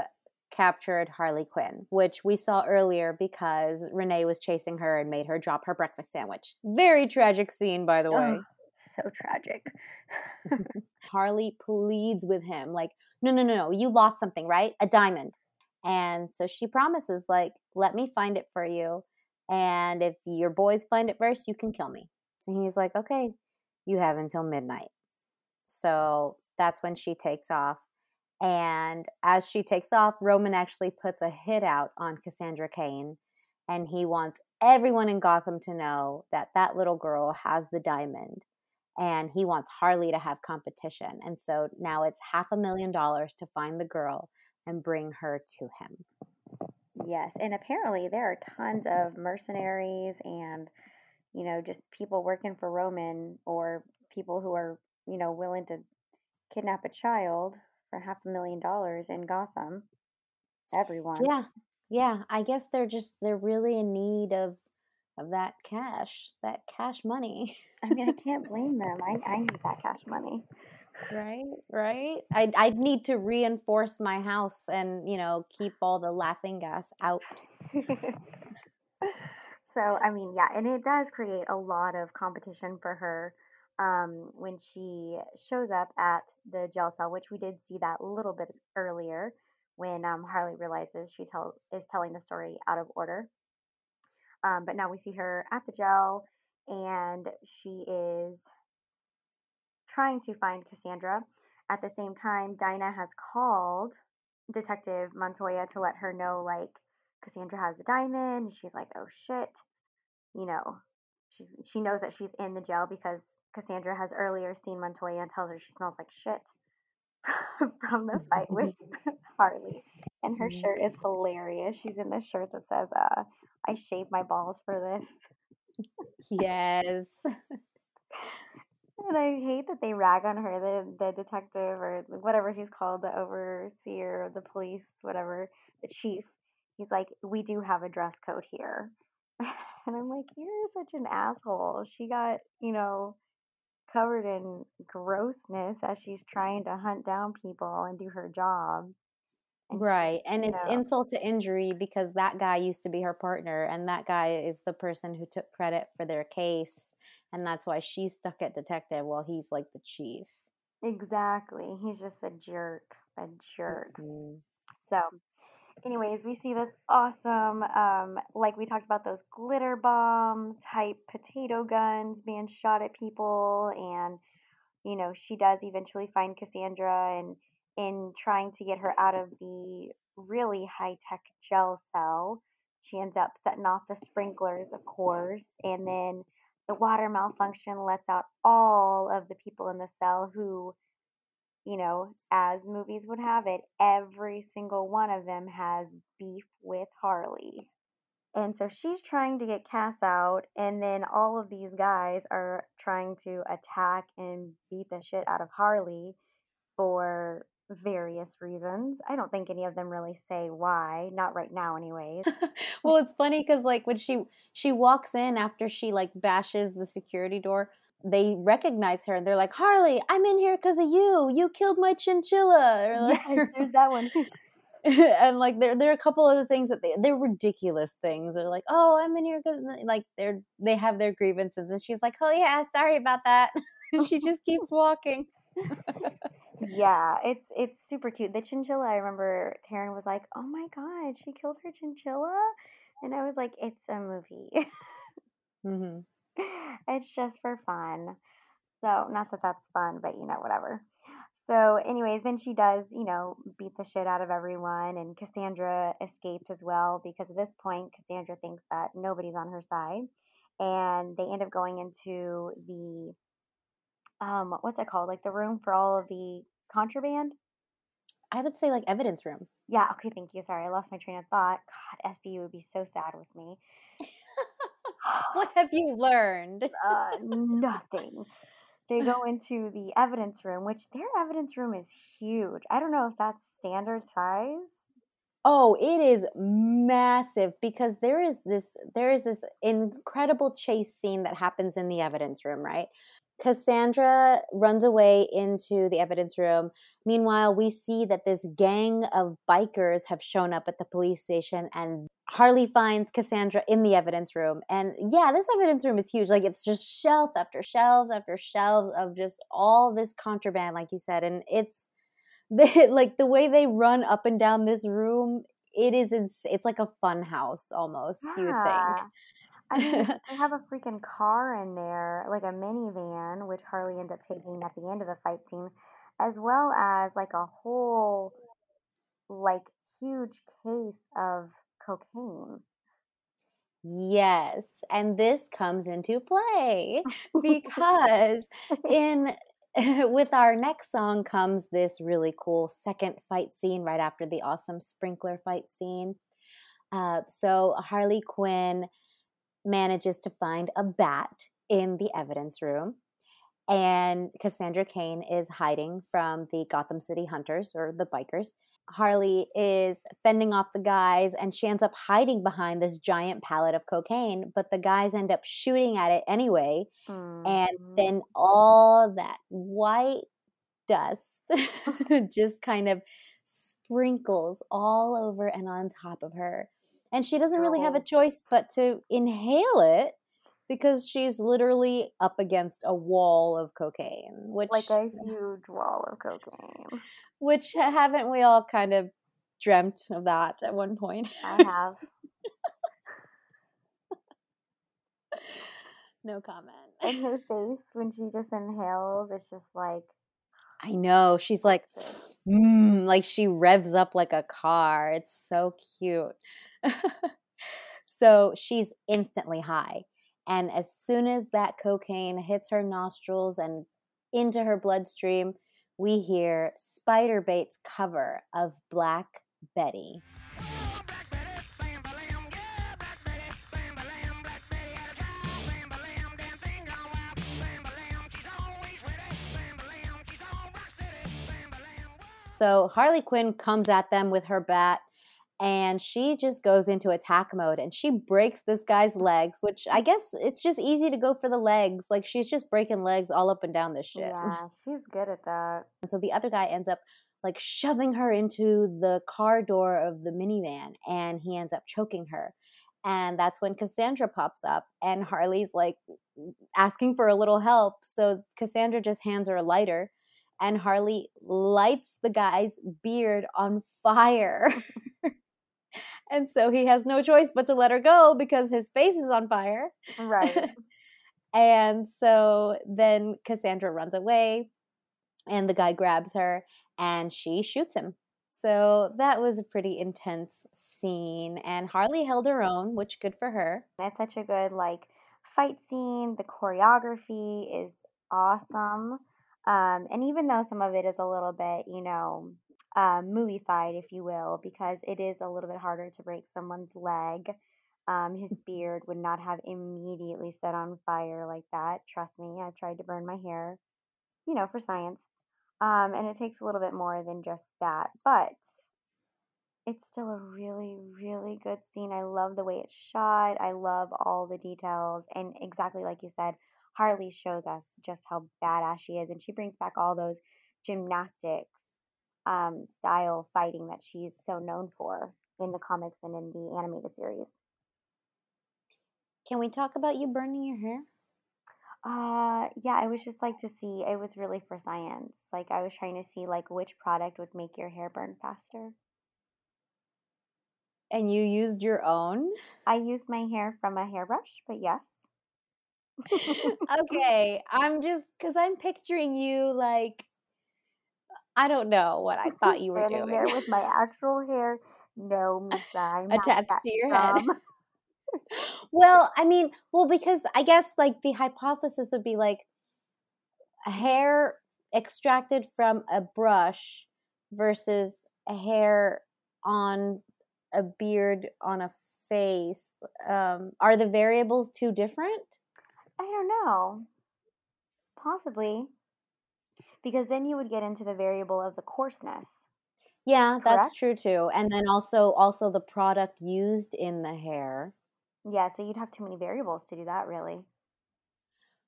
captured Harley Quinn, which we saw earlier because Renee was chasing her and made her drop her breakfast sandwich. Very tragic scene, by the way. So tragic. Harley pleads with him, like, no, no, no, no, you lost something, right? A diamond. And so she promises, like, let me find it for you. And if your boys find it first, you can kill me. And he's like, okay, you have until midnight. So that's when she takes off. And as she takes off, Roman actually puts a hit out on Cassandra Cain. And he wants everyone in Gotham to know that that little girl has the diamond and he wants Harley to have competition. And so now it's half a million dollars to find the girl and bring her to him. Yes, and apparently there are tons of mercenaries and, you know, just people working for Roman or people who are, you know, willing to kidnap a child for half a million dollars in Gotham. Everyone. Yeah. Yeah, I guess they're just they're really in need of of that cash, that cash money. I mean, I can't blame them. I, I need that cash money. Right, right. I I need to reinforce my house and, you know, keep all the laughing gas out. so I mean, yeah, and it does create a lot of competition for her um, when she shows up at the jail cell, which we did see that a little bit earlier when um, Harley realizes she tell is telling the story out of order. Um, but now we see her at the jail, and she is trying to find Cassandra. at the same time, Dinah has called Detective Montoya to let her know, like, Cassandra has a diamond. And she's like, oh shit. You know, she's, she knows that she's in the jail because Cassandra has earlier seen Montoya and tells her she smells like shit from the fight with Harley. And her Mhm. shirt is hilarious. She's in this shirt that says, uh, I shaved my balls for this. Yes. And I hate that they rag on her, the the detective or whatever he's called, the overseer of the police, whatever, the chief. He's like, we do have a dress code here, and I'm like, you're such an asshole. She got, you know, covered in grossness as she's trying to hunt down people and do her job. Right. And it's know, insult to injury because that guy used to be her partner and that guy is the person who took credit for their case. And that's why she's stuck at detective while he's like the chief. exactly. He's just a jerk, a jerk. Mhm. So, anyways, we see this awesome, um, like we talked about those glitter bomb type potato guns being shot at people, and you know she does eventually find Cassandra, and in trying to get her out of the really high tech gel cell, she ends up setting off the sprinklers, of course, and then the water malfunction lets out all of the people in the cell who you know, as movies would have it, every single one of them has beef with Harley. And so she's trying to get Cass out, and then all of these guys are trying to attack and beat the shit out of Harley for various reasons. I don't think any of them really say why, not right now, anyways. well, it's funny because like when she she walks in after she like bashes the security door, they recognize her and they're like, Harley, I'm in here because of you. You killed my chinchilla. Or like, yes, there's that one. and like there there are a couple other things that they they're ridiculous things. They're like, oh, I'm in here because like they're they have their grievances, and she's like, oh yeah, sorry about that. and she just keeps walking. Yeah, it's it's super cute. The chinchilla, I remember Taryn was like, "Oh my god, she killed her chinchilla," and I was like, "It's a movie. hmm it's just for fun." So, not that that's fun, but you know, whatever. So, anyways, then she does, you know, beat the shit out of everyone, and Cassandra escapes as well because at this point, Cassandra thinks that nobody's on her side, and they end up going into the um, what's it called? Like the room for all of the contraband. I would say like evidence room. Yeah, okay, thank you. Sorry, I lost my train of thought. God, SBU would be so sad with me. What have you learned? uh, nothing. They go into the evidence room, which their evidence room is huge. I don't know if that's standard size. Oh, it is massive because there is this there is this incredible chase scene that happens in the evidence room, right? Cassandra runs away into the evidence room. Meanwhile, we see that this gang of bikers have shown up at the police station and Harley finds Cassandra in the evidence room. And yeah, this evidence room is huge. Like it's just shelf after shelves after shelves of just all this contraband like you said and it's like the way they run up and down this room it is ins- it's like a fun house almost you would think I mean, they have a freaking car in there, like a minivan, which Harley ends up taking at the end of the fight scene, as well as like a whole, like, huge case of cocaine. yes and this comes into play because in with our next song comes this really cool second fight scene right after the awesome sprinkler fight scene uh, so harley quinn manages to find a bat in the evidence room and Cassandra Cain is hiding from the Gotham City Hunters or the bikers. Harley is fending off the guys and she ends up hiding behind this giant pallet of cocaine, but the guys end up shooting at it anyway. And Mhm. then all that white dust just kind of sprinkles all over and on top of her. And she doesn't really have a choice but to inhale it because she's literally up against a wall of cocaine, which like a huge wall of cocaine. which haven't we all kind of dreamt of that at one point? I have. no comment. And her face when she just inhales, it's just like, I know. She's like, mm, like she revs up like a car. It's so cute. so she's instantly high. And as soon as that cocaine hits her nostrils and into her bloodstream, we hear Spiderbait's cover of Black Betty. So Harley Quinn comes at them with her bat and she just goes into attack mode and she breaks this guy's legs, which I guess it's just easy to go for the legs. Like she's just breaking legs all up and down this shit. Yeah, she's good at that. And so the other guy ends up like shoving her into the car door of the minivan and he ends up choking her. And that's when Cassandra pops up and Harley's like asking for a little help. So Cassandra just hands her a lighter and Harley lights the guy's beard on fire. and so he has no choice but to let her go because his face is on fire. Right. and so then Cassandra runs away and the guy grabs her and she shoots him. So that was a pretty intense scene and Harley held her own, which good for her. It's such a good like fight scene. The choreography is awesome. Um, and even though some of it is a little bit, you know, um, moviefied, if you will, because it is a little bit harder to break someone's leg. Um, his beard would not have immediately set on fire like that. Trust me, I've tried to burn my hair, you know, for science. Um, and it takes a little bit more than just that, but it's still a really, really good scene. I love the way it's shot. I love all the details. And exactly like you said, Harley shows us just how badass she is. And she brings back all those gymnastics um, style fighting that she's so known for in the comics and in the animated series. Can we talk about you burning your hair? Uh, yeah, I was just like to see, it was really for science. Like I was trying to see like which product would make your hair burn faster. And you used your own? I used my hair from a hairbrush, but yes. okay, I'm just because I'm picturing you like I don't know what I thought you were doing. there with my actual hair. No, I'm Attached to your head. well, I mean, well, because I guess like the hypothesis would be like hair extracted from a brush versus a hair on a beard on a face. Um, are the variables too different? I don't know. Possibly. Because then you would get into the variable of the coarseness. Yeah, that's true too. And then also also the product used in the hair. Yeah, so you'd have too many variables to do that, really.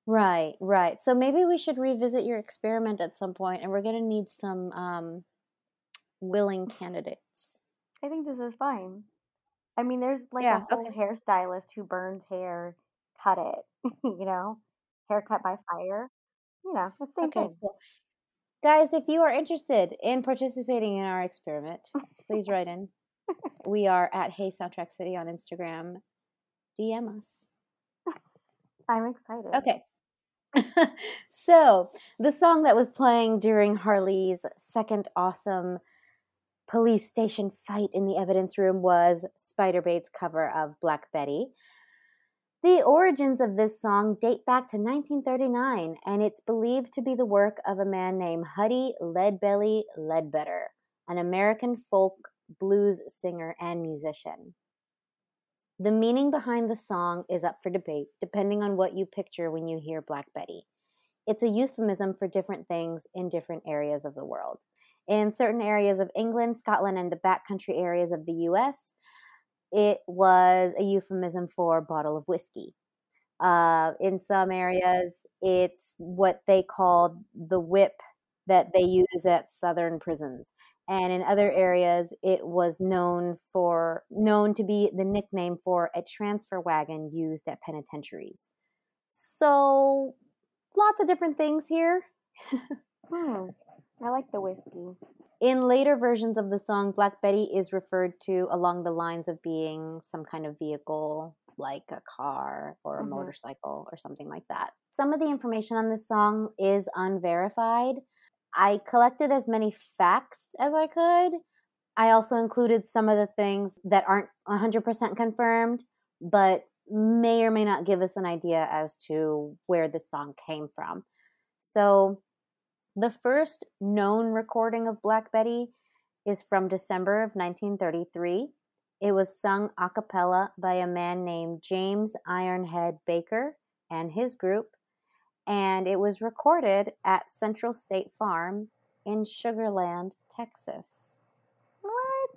Right, right. So maybe we should revisit your experiment at some point and we're going to need some um willing candidates. I think this is fine. I mean, there's like Yeah, a whole okay. hairstylist who burns hair, cut it, you know, haircut by fire. You know, it's the same Okay, thing. cool. Guys, if you are interested in participating in our experiment, please write in. We are at Hey Soundtrack City on Instagram. DM us. I'm excited. Okay. so, the song that was playing during Harley's second awesome police station fight in the evidence room was Spiderbait's cover of Black Betty. The origins of this song date back to 1939, and it's believed to be the work of a man named Huddie Leadbelly Ledbetter, an American folk blues singer and musician. The meaning behind the song is up for debate, depending on what you picture when you hear Black Betty. It's a euphemism for different things in different areas of the world. In certain areas of England, Scotland, and the backcountry areas of the US, it was a euphemism for bottle of whiskey. Uh, in some areas, it's what they called the whip that they use at southern prisons and in other areas it was known for known to be the nickname for a transfer wagon used at penitentiaries so lots of different things here Hmm. I like the whiskey. In later versions of the song black betty is referred to along the lines of being some kind of vehicle like a car or a Mhm. motorcycle or something like that some of the information on this song is unverified I collected as many facts as I could. I also included some of the things that aren't 100% confirmed, but may or may not give us an idea as to where this song came from. So, the first known recording of Black Betty is from December of 1933. It was sung a cappella by a man named James Ironhead Baker and his group, and it was recorded at Central State Farm in Sugarland, Texas. What?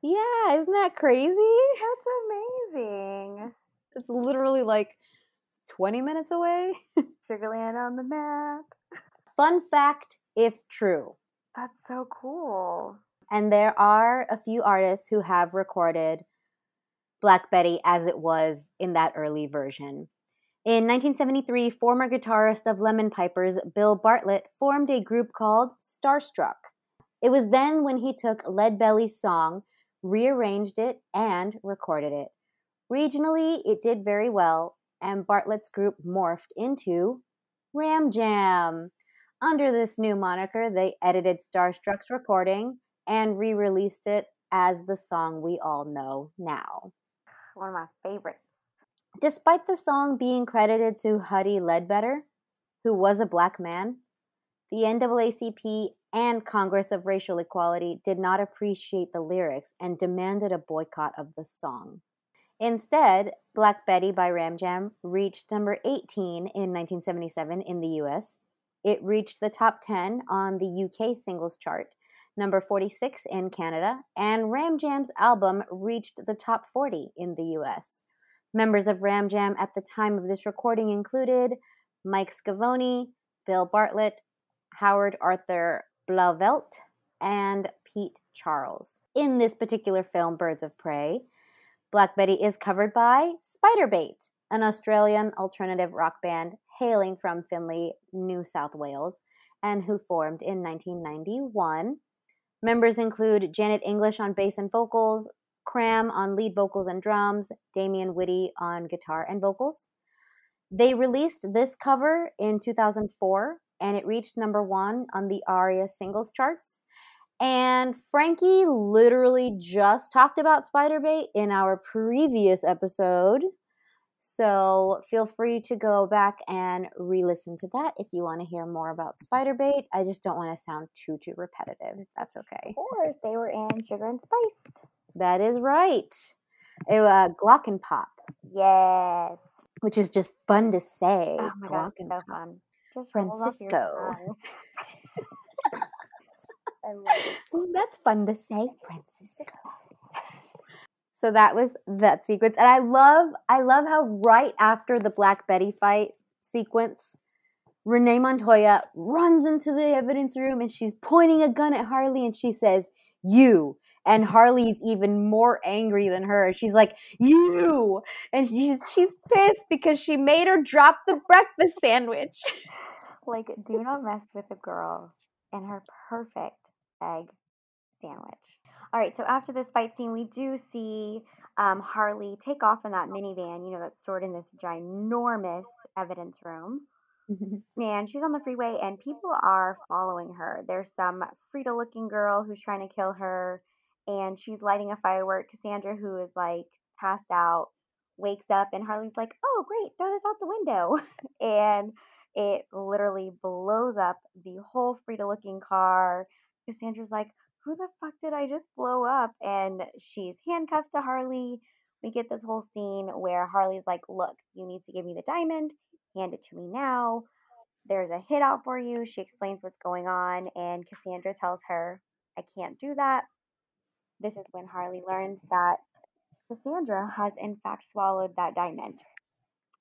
Yeah, isn't that crazy? That's amazing. It's literally like 20 minutes away. Sugarland on the map. Fun fact if true. That's so cool. And there are a few artists who have recorded Black Betty as it was in that early version. In 1973, former guitarist of Lemon Pipers, Bill Bartlett, formed a group called Starstruck. It was then when he took Lead Belly's song, rearranged it, and recorded it. Regionally, it did very well, and Bartlett's group morphed into Ram Jam. Under this new moniker, they edited Starstruck's recording and re released it as the song we all know now. One of my favorites. Despite the song being credited to Huddie Ledbetter, who was a black man, the NAACP and Congress of Racial Equality did not appreciate the lyrics and demanded a boycott of the song. Instead, Black Betty by Ram Jam reached number 18 in 1977 in the US. It reached the top 10 on the UK singles chart, number 46 in Canada, and Ram Jam's album reached the top 40 in the US. Members of Ram Jam at the time of this recording included Mike Scavone, Bill Bartlett, Howard Arthur Blauvelt, and Pete Charles. In this particular film, Birds of Prey, Black Betty is covered by Spiderbait, an Australian alternative rock band hailing from Finley, New South Wales, and who formed in 1991. Members include Janet English on bass and vocals, Kram on lead vocals and drums, Damien Whitty on guitar and vocals. They released this cover in 2004 and it reached number one on the ARIA singles charts. And Frankie literally just talked about Spiderbait in our previous episode. So feel free to go back and re listen to that if you want to hear more about Spiderbait. I just don't want to sound too, too repetitive, that's okay. Of course, they were in Sugar and Spice. That is right. It, uh, Glockenpop, Yes. which is just fun to say. Oh my god, so fun. Just rolls off your Francisco. I love it. That's fun to say, Francisco. So that was that sequence, and I love, I love how right after the Black Betty fight sequence, Renee Montoya runs into the evidence room and she's pointing a gun at Harley, and she says, "You." And Harley's even more angry than her. She's like, "You," and she's she's pissed because she made her drop the breakfast sandwich. Like, do not mess with a girl and her perfect egg sandwich. All right, so after this fight scene, we do see um, Harley take off in that minivan, you know, that's stored in this ginormous evidence room. And she's on the freeway, and people are following her. There's some Frida looking girl who's trying to kill her, and she's lighting a firework. Cassandra, who is like passed out, wakes up, and Harley's like, Oh, great, throw this out the window. and it literally blows up the whole Frida looking car. Cassandra's like, Who the fuck did I just blow up? And she's handcuffed to Harley. We get this whole scene where Harley's like, Look, you need to give me the diamond, hand it to me now. There's a hit out for you. She explains what's going on, and Cassandra tells her, I can't do that. This is when Harley learns that Cassandra has, in fact, swallowed that diamond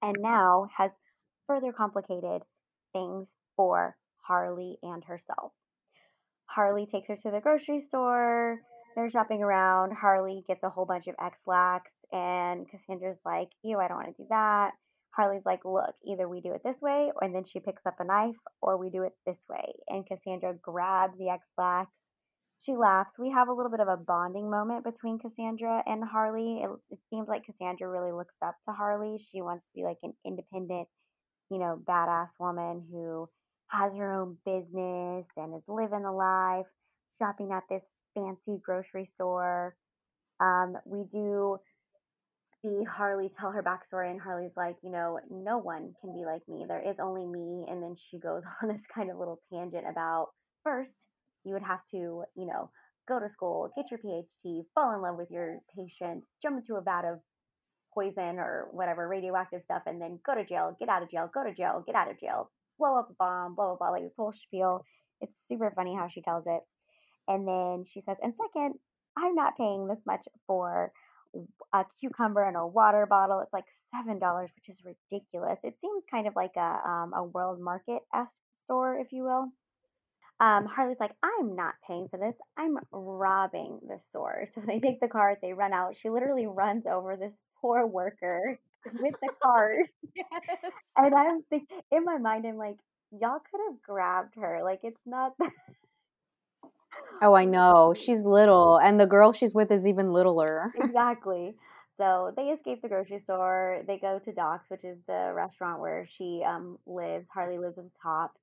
and now has further complicated things for Harley and herself. Harley takes her to the grocery store. They're shopping around. Harley gets a whole bunch of Ex-Lax, and Cassandra's like, Ew, I don't want to do that. Harley's like, Look, either we do it this way, and then she picks up a knife, or we do it this way. And Cassandra grabs the Ex-Lax. She laughs. We have a little bit of a bonding moment between Cassandra and Harley. It, it seems like Cassandra really looks up to Harley. She wants to be like an independent, you know, badass woman who has her own business and is living the life, shopping at this fancy grocery store. Um, we do see Harley tell her backstory, and Harley's like, you know, no one can be like me. There is only me. And then she goes on this kind of little tangent about first, you would have to, you know, go to school, get your PhD, fall in love with your patient, jump into a vat of poison or whatever radioactive stuff, and then go to jail, get out of jail, go to jail, get out of jail, blow up a bomb, blah, blah, blah, like this whole spiel. It's super funny how she tells it. And then she says, and second, I'm not paying this much for a cucumber and a water bottle. It's like seven dollars, which is ridiculous. It seems kind of like a um, a world market esque store, if you will. Um, Harley's like, I'm not paying for this. I'm robbing the store. So they take the cart, they run out. She literally runs over this poor worker with the car. Yes. And I'm thinking, in my mind, I'm like, y'all could have grabbed her. Like, it's not. Oh, I know. She's little, and the girl she's with is even littler. exactly. So they escape the grocery store. They go to Doc's, which is the restaurant where she um, lives. Harley lives at the top.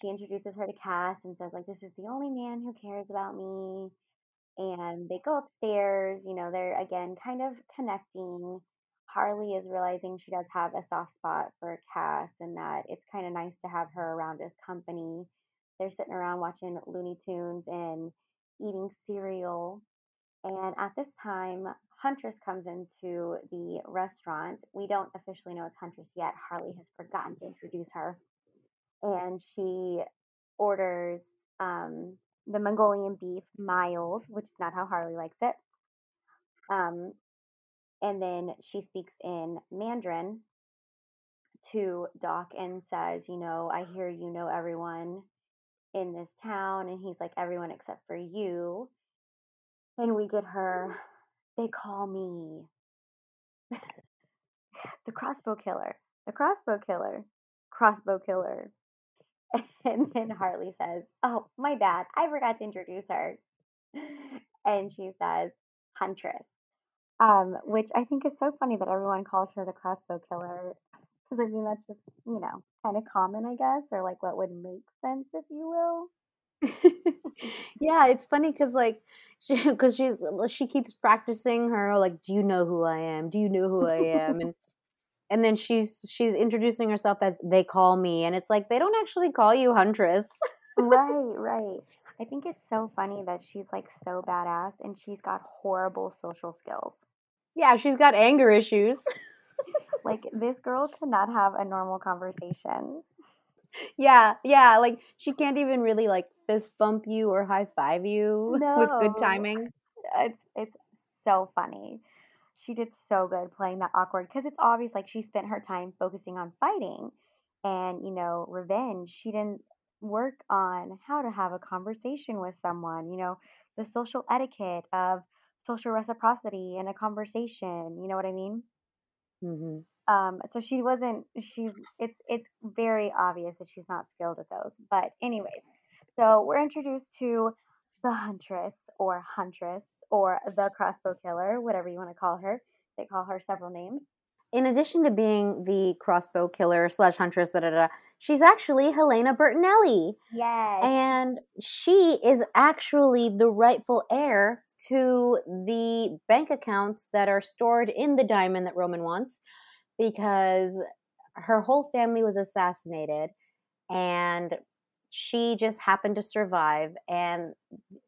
She introduces her to Cass and says, like, this is the only man who cares about me. And they go upstairs. You know, they're again kind of connecting. Harley is realizing she does have a soft spot for Cass and that it's kind of nice to have her around as company. They're sitting around watching Looney Tunes and eating cereal. And at this time, Huntress comes into the restaurant. We don't officially know it's Huntress yet. Harley has forgotten to introduce her. And she orders um, the Mongolian beef mild, which is not how Harley likes it. Um, and then she speaks in Mandarin to Doc and says, You know, I hear you know everyone in this town. And he's like, Everyone except for you. And we get her, they call me the crossbow killer, the crossbow killer, crossbow killer. And then Harley says, Oh, my bad. I forgot to introduce her. And she says, Huntress. Um, which I think is so funny that everyone calls her the crossbow killer. Because I mean, that's just, you know, kind of common, I guess, or like what would make sense, if you will. yeah, it's funny because like she because she's she keeps practicing her like, do you know who I am? Do you know who I am? And and then she's she's introducing herself as they call me, and it's like they don't actually call you Huntress. right, right. I think it's so funny that she's like so badass and she's got horrible social skills. Yeah, she's got anger issues. Like, this girl cannot have a normal conversation. yeah, yeah, like she can't even really like fist bump you or high five you with good timing. It's it's so funny. She did so good playing that awkward because it's obvious like she spent her time focusing on fighting and you know revenge. She didn't work on how to have a conversation with someone. You know the social etiquette of social reciprocity in a conversation. You know what I mean? hmm Um, so she wasn't. She's. It's it's very obvious that she's not skilled at those. But anyways, so we're introduced to the huntress or huntress or the crossbow killer, whatever you want to call her. They call her several names. In addition to being the crossbow killer slash huntress, da, da, da, she's actually Helena Bertinelli. Yes. And she is actually the rightful heir to the bank accounts that are stored in the diamond that Roman wants because her whole family was assassinated and she just happened to survive. And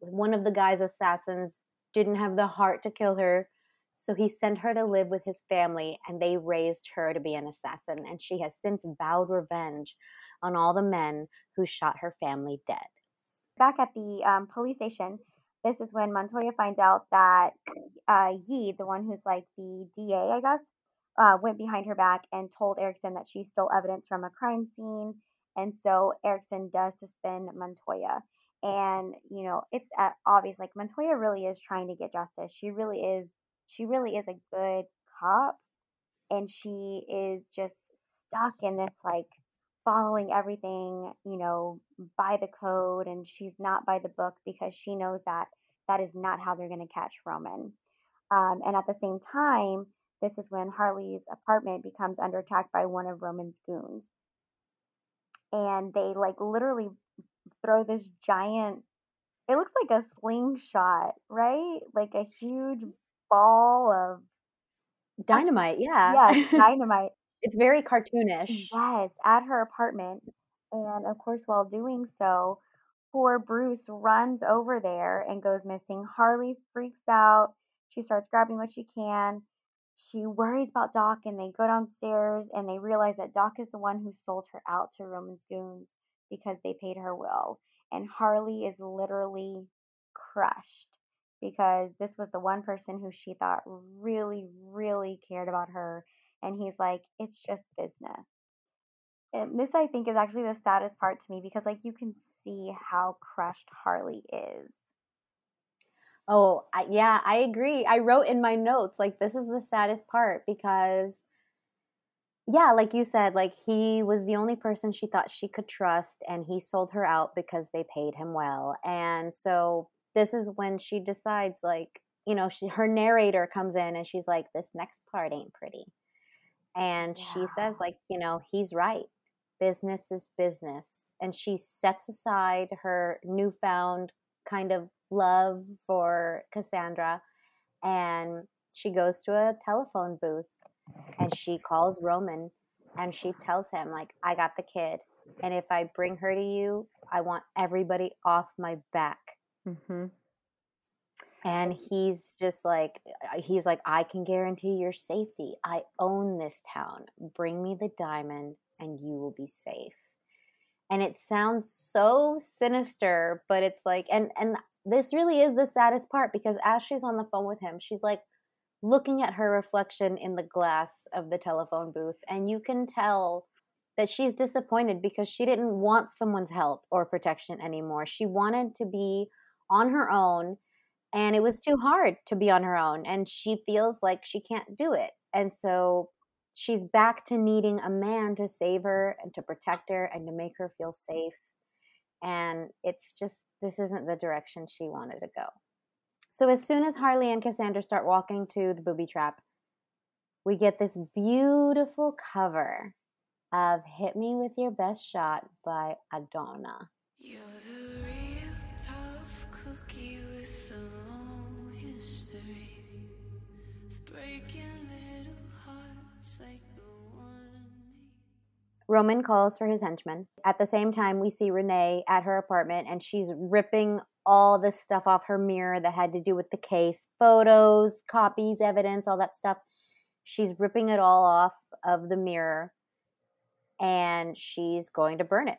one of the guy's assassins didn't have the heart to kill her. So he sent her to live with his family and they raised her to be an assassin. And she has since vowed revenge on all the men who shot her family dead. Back at the um, police station, this is when Montoya finds out that uh, Yee, the one who's like the DA, I guess, uh, went behind her back and told Erickson that she stole evidence from a crime scene. And so Erickson does suspend Montoya. And, you know, it's uh, obvious, like Montoya really is trying to get justice. She really is, she really is a good cop. And she is just stuck in this, like, following everything, you know, by the code. And she's not by the book because she knows that that is not how they're going to catch Roman. Um, and at the same time, this is when Harley's apartment becomes under attack by one of Roman's goons. and they like literally throw this giant it looks like a slingshot, right? Like a huge ball of Dynamite, yeah. yes, dynamite. It's very cartoonish. Yes, at her apartment. And of course, while doing so, poor Bruce runs over there and goes missing. Harley freaks out. She starts grabbing what she can. She worries about Doc, and they go downstairs and they realize that Doc is the one who sold her out to Roman's goons because they paid her well. And Harley is literally crushed because this was the one person who she thought really, really cared about her. And he's like, it's just business. And this, I think, is actually the saddest part to me because, like, you can see how crushed Harley is. Oh, I, yeah, I agree. I wrote in my notes, like, this is the saddest part because, yeah, like you said, like, he was the only person she thought she could trust, and he sold her out because they paid him well. And so, this is when she decides, like, you know, she, her narrator comes in and she's like, this next part ain't pretty. And she says, like, you know, he's right. Business is business. And she sets aside her newfound kind of love for Cassandra and she goes to a telephone booth and she calls Roman and she tells him like I got the kid and if I bring her to you I want everybody off my back Mm-hmm. And he's just like uh, he's like I can guarantee your safety. I own this town. Bring me the diamond and you will be safe. And it sounds so sinister but it's like and and this really is the saddest part because as she's on the phone with him she's like looking at her reflection in the glass of the telephone booth and you can tell that she's disappointed because she didn't want someone's help or protection anymore. She wanted to be on her own and it was too hard to be on her own and she feels like she can't do it and so she's back to needing a man to save her and to protect her and to make her feel safe and it's just this isn't the direction she wanted to go. So as soon as harley and cassandra start walking to the booby trap we get this beautiful cover of hit me with your best shot by Adona Roman calls for his henchmen. At the same time, we see Renee at her apartment and she's ripping all this stuff off her mirror that had to do with the case photos, copies, evidence, all that stuff. She's ripping it all off of the mirror and she's going to burn it.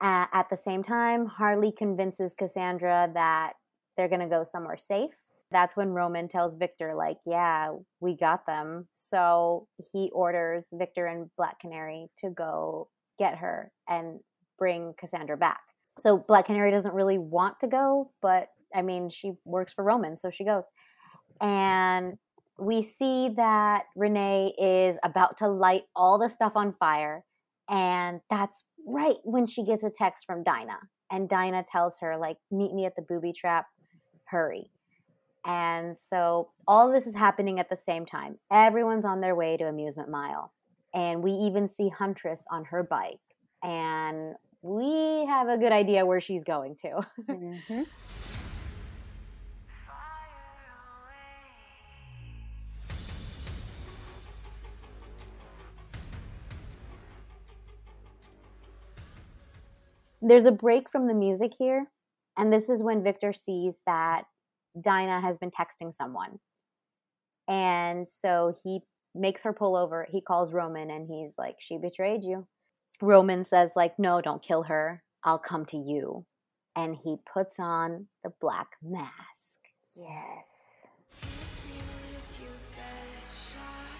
At the same time, Harley convinces Cassandra that they're going to go somewhere safe. That's when Roman tells Victor, like, yeah, we got them. So he orders Victor and Black Canary to go get her and bring Cassandra back. So Black Canary doesn't really want to go, but I mean, she works for Roman, so she goes. And we see that Renee is about to light all the stuff on fire. And that's right when she gets a text from Dinah. And Dinah tells her, like, meet me at the booby trap, hurry. And so all this is happening at the same time. Everyone's on their way to Amusement Mile. And we even see Huntress on her bike. And we have a good idea where she's going to. Mm-hmm. There's a break from the music here. And this is when Victor sees that Dinah has been texting someone. And so he makes her pull over. He calls Roman and he's like, She betrayed you. Roman says, like, no, don't kill her. I'll come to you. And he puts on the black mask. Yes. Me with your best shot.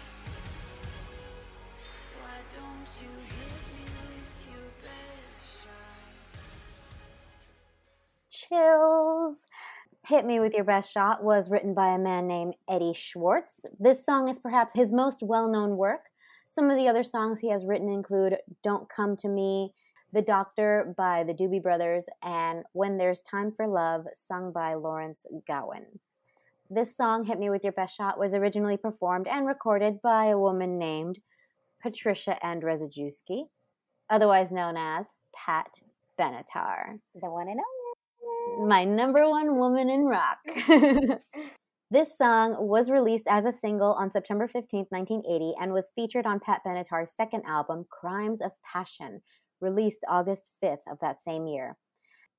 Why don't you hit me with your best shot? Chills. Hit Me With Your Best Shot was written by a man named Eddie Schwartz. This song is perhaps his most well known work. Some of the other songs he has written include Don't Come to Me, The Doctor by the Doobie Brothers, and When There's Time for Love, sung by Lawrence Gowan. This song, Hit Me With Your Best Shot, was originally performed and recorded by a woman named Patricia Andrzejewski. otherwise known as Pat Benatar, The one and only. My number one woman in rock. this song was released as a single on September 15th, 1980, and was featured on Pat Benatar's second album, Crimes of Passion, released August 5th of that same year.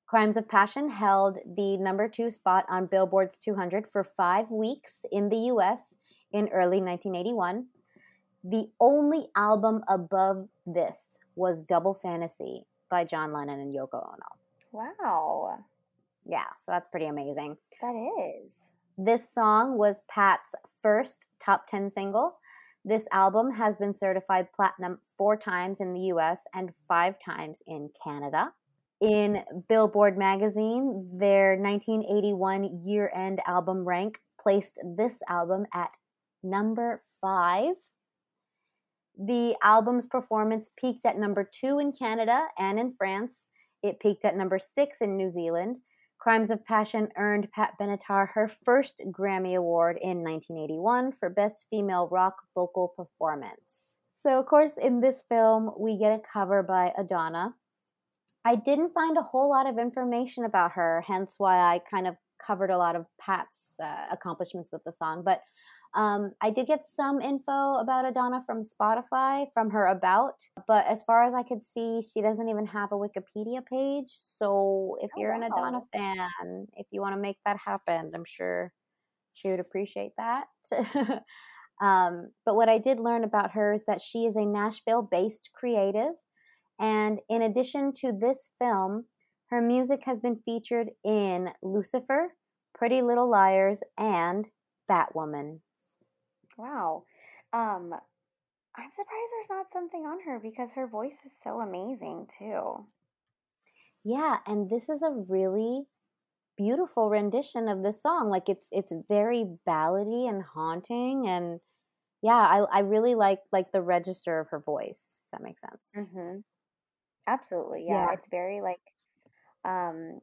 Crimes of Passion held the number two spot on Billboard's 200 for five weeks in the US in early 1981. The only album above this was Double Fantasy by John Lennon and Yoko Ono. Wow, Yeah, so that's pretty amazing. that is. This song was Pat's first top 10 single. This album has been certified platinum four times in the US and five times in Canada. In Billboard magazine, their 1981 year end album rank placed this album at number five. The album's performance peaked at number two in Canada and in France. It peaked at number six in New Zealand. Crimes of Passion earned Pat Benatar her first Grammy Award in 1981 for Best Female Rock Vocal Performance. So, of course, in this film, we get a cover by Adona. I didn't find a whole lot of information about her, hence why I kind of covered a lot of Pat's uh, accomplishments with the song. But um, I did get some info about Adona from Spotify, from her About. But as far as I could see, she doesn't even have a Wikipedia page. So if Oh, you're an Adona wow. fan, if you want to make that happen, I'm sure she would appreciate that. um, but what I did learn about her is that she is a Nashville based creative. And in addition to this film, her music has been featured in Lucifer, Pretty Little Liars, and Batwoman. Wow. Um, I'm surprised there's not something on her because her voice is so amazing too. Yeah, and this is a really beautiful rendition of the song. Like it's it's very ballady and haunting and yeah, I I really like like the register of her voice, if that makes sense. Mm-hmm. Absolutely, yeah. Yeah. It's very like, um,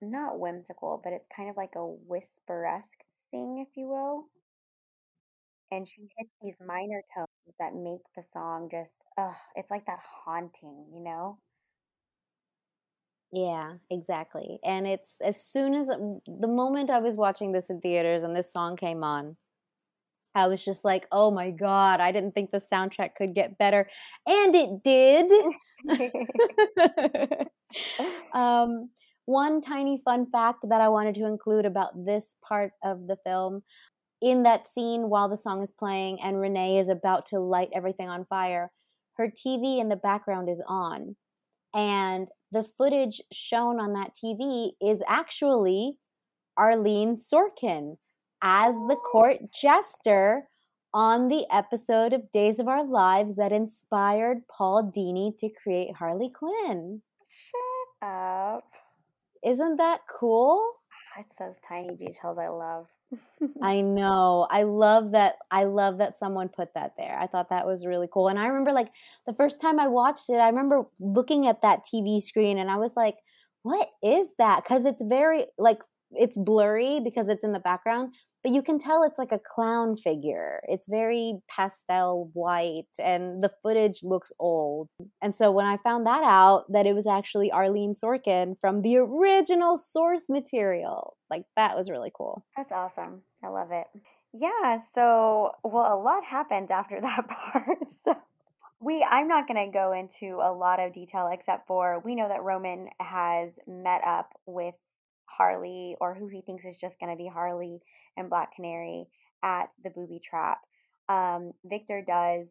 not whimsical, but it's kind of like a whisper-esque thing, if you will. And she hits these minor tones that make the song just, ugh, it's like that haunting, you know? Yeah, exactly. And it's as soon as the moment I was watching this in theaters and this song came on, I was just like, "Oh my god, I didn't think the soundtrack could get better." And it did. um, one tiny fun fact that I wanted to include about this part of the film in that scene while the song is playing and Renee is about to light everything on fire, her TV in the background is on. And the footage shown on that TV is actually Arlene Sorkin as the court jester on the episode of Days of Our Lives that inspired Paul Dini to create Harley Quinn. Shut up. Isn't that cool? Ah, it's those tiny details I love. I know. I love that. I love that someone put that there. I thought that was really cool. And I remember, like, the first time I watched it, I remember looking at that TV screen and I was like, what is that? Because it's very, like, it's blurry because it's in the background, but you can tell it's like a clown figure. It's very pastel white and the footage looks old. And so when I found that out, that it was actually Arlene Sorkin from the original source material, like, that was really cool. That's awesome. I love it. Yeah, so well, a lot happened after that part. So we I'm not going to go into a lot of detail except for we know that Roman has met up with Harley or who he thinks is just going to be Harley and Black Canary at the booby trap. Um, Victor does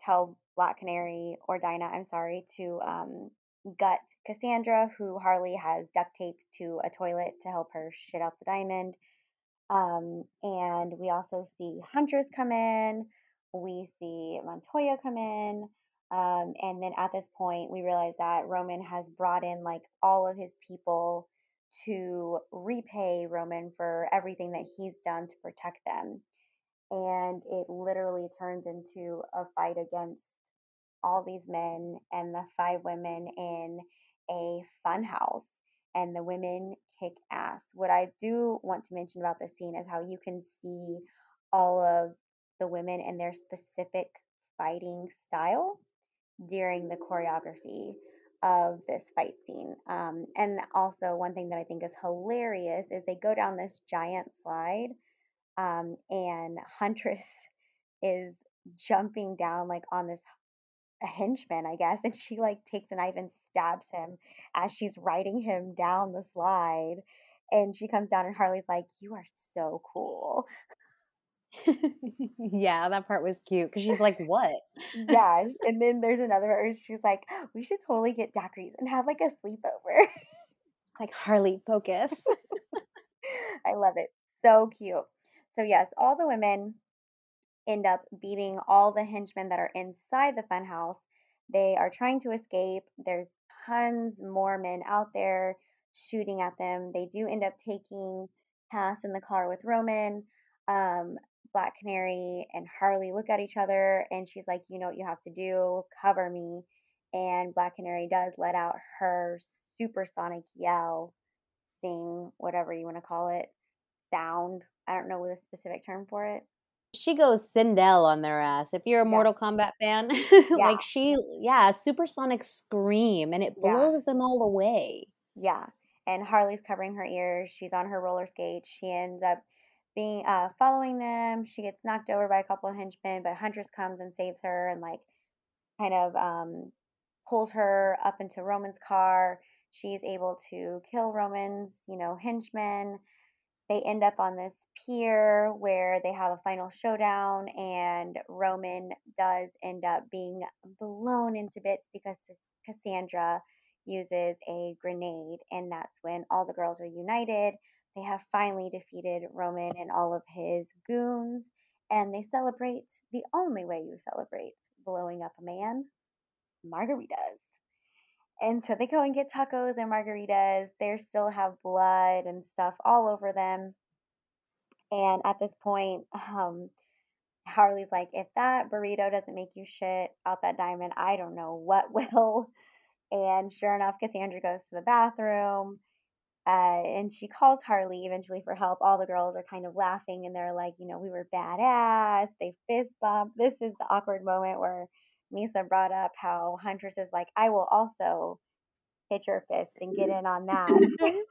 tell Black Canary or Dinah, I'm sorry, to um, gut Cassandra, who Harley has duct taped to a toilet to help her shit out the diamond. Um, and we also see Huntress come in. We see Montoya come in. Um, and then at this point, we realize that Roman has brought in like all of his people to repay Roman for everything that he's done to protect them. And it literally turns into a fight against all these men and the five women in a fun house and the women kick ass. What I do want to mention about this scene is how you can see all of the women and their specific fighting style. during the choreography of this fight scene. Um, and also, one thing that I think is hilarious is they go down this giant slide, um, and Huntress is jumping down like on this henchman, I guess, and she like takes a knife and stabs him as she's riding him down the slide. And she comes down, and Harley's like, "You are so cool." yeah, that part was cute because she's like, "What?" yeah, and then there's another part where she's like, "We should totally get daiquiris and have like a sleepover." It's like Harley, focus. I love it. So cute. So yes, all the women end up beating all the henchmen that are inside the funhouse. They are trying to escape. There's tons more men out there shooting at them. They do end up taking Cass in the car with Roman. Um, Black Canary and Harley look at each other, and she's like, You know what you have to do? Cover me. And Black Canary does let out her supersonic yell, thing, whatever you want to call it, sound. I don't know the specific term for it. She goes Sindel on their ass. If you're a Yeah. Mortal Kombat fan, Yeah. like she, yeah, supersonic scream, and it Yeah. blows them all away. Yeah. And Harley's covering her ears. She's on her roller skates. She ends up being uh following them. She gets knocked over by a couple of henchmen, but Huntress comes and saves her and like kind of um pulls her up into Roman's car. She's able to kill Roman's, you know, henchmen. They end up on this pier where they have a final showdown, and Roman does end up being blown into bits because Cassandra uses a grenade, and that's when all the girls are united. They have finally defeated Roman and all of his goons, and they celebrate the only way you celebrate blowing up a man margaritas. And so they go and get tacos and margaritas. They still have blood and stuff all over them. And at this point, um, Harley's like, if that burrito doesn't make you shit out that diamond, I don't know what will. And sure enough, Cassandra goes to the bathroom. Uh, and she calls Harley eventually for help. All the girls are kind of laughing and they're like, you know, we were badass. They fist bump. This is the awkward moment where Misa brought up how Huntress is like, I will also hit your fist and get in on that.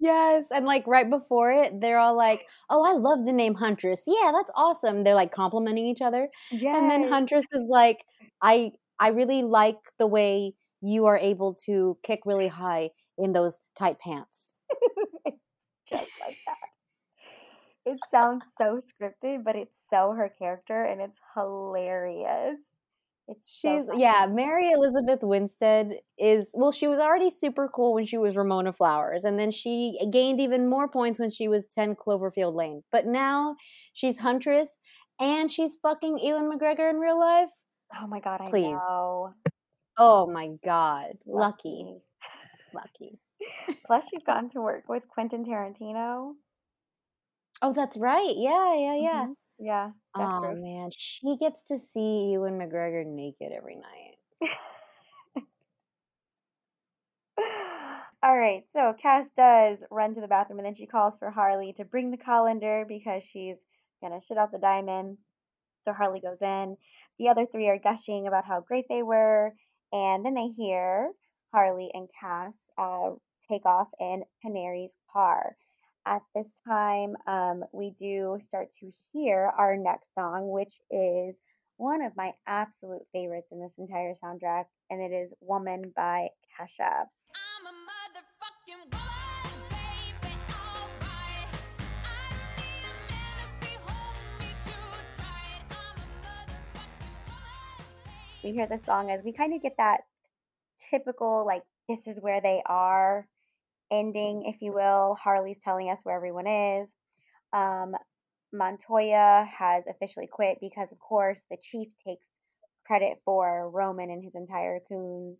Yes, and like right before it, they're all like, "Oh, I love the name Huntress. Yeah, that's awesome." They're like complimenting each other, and then Huntress is like, "I I really like the way you are able to kick really high in those tight pants." just like that. It sounds so scripted, but it's so her character and it's hilarious. It's She's funny. yeah, Mary Elizabeth Winstead is well, she was already super cool when she was Ramona Flowers, and then she gained even more points when she was 10 Cloverfield Lane. But now she's Huntress and she's fucking Ewan McGregor in real life. Oh my god, I Please. know. Oh my god. Lucky. Lucky. Lucky. Plus, she's gotten to work with Quentin Tarantino. Oh, that's right. Yeah, yeah, yeah. Mhm. Yeah. Oh man, she gets to see Ewan McGregor naked every night. All right, so Cass does run to the bathroom and then she calls for Harley to bring the colander because she's gonna shit out the diamond. So Harley goes in. The other three are gushing about how great they were, and then they hear Harley and Cass uh, take off in Canary's car. At this time, um, we do start to hear our next song, which is one of my absolute favorites in this entire soundtrack, and it is Woman by Kesha. I'm a motherfucking woman, baby, alright. I don't need a man to be holding me too tight. I'm a motherfucking woman, we hear the song as we kind of get that typical like this is where they are ending if you will harley's telling us where everyone is. Um, montoya has officially quit because of course the chief takes credit for roman and his entire coons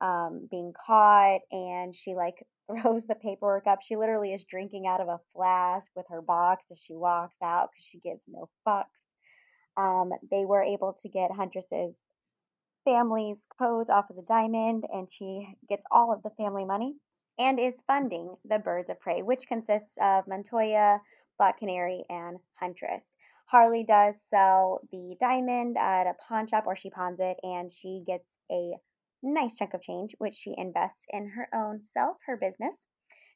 um, being caught and she like throws the paperwork up. She literally is drinking out of a flask with her box as she walks out because she gives no fucks. Um, they were able to get huntress's family's codes off of the diamond and she gets all of the family money and is funding the birds of prey which consists of montoya black canary and huntress harley does sell the diamond at a pawn shop or she pawns it and she gets a nice chunk of change, which she invests in her own self, her business.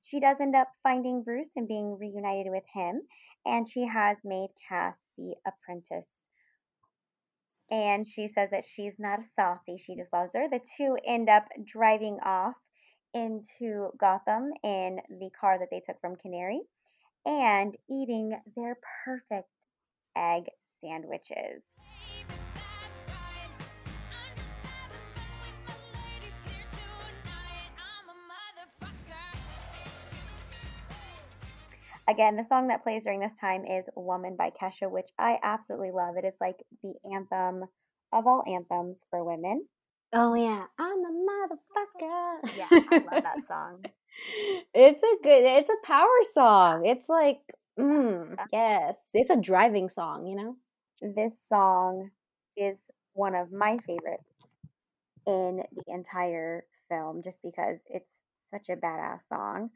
She does end up finding Bruce and being reunited with him, and she has made Cass the apprentice. And she says that she's not a softie, she just loves her. The two end up driving off into Gotham in the car that they took from Canary and eating their perfect egg sandwiches. Again, the song that plays during this time is Woman by Kesha, which I absolutely love. It is like the anthem of all anthems for women. Oh yeah, I'm a motherfucker. Yeah, I love that song. it's a good. It's a power song. It's like, mm, yes, it's a driving song. You know. This song is one of my favorites in the entire film, just because it's such a badass song.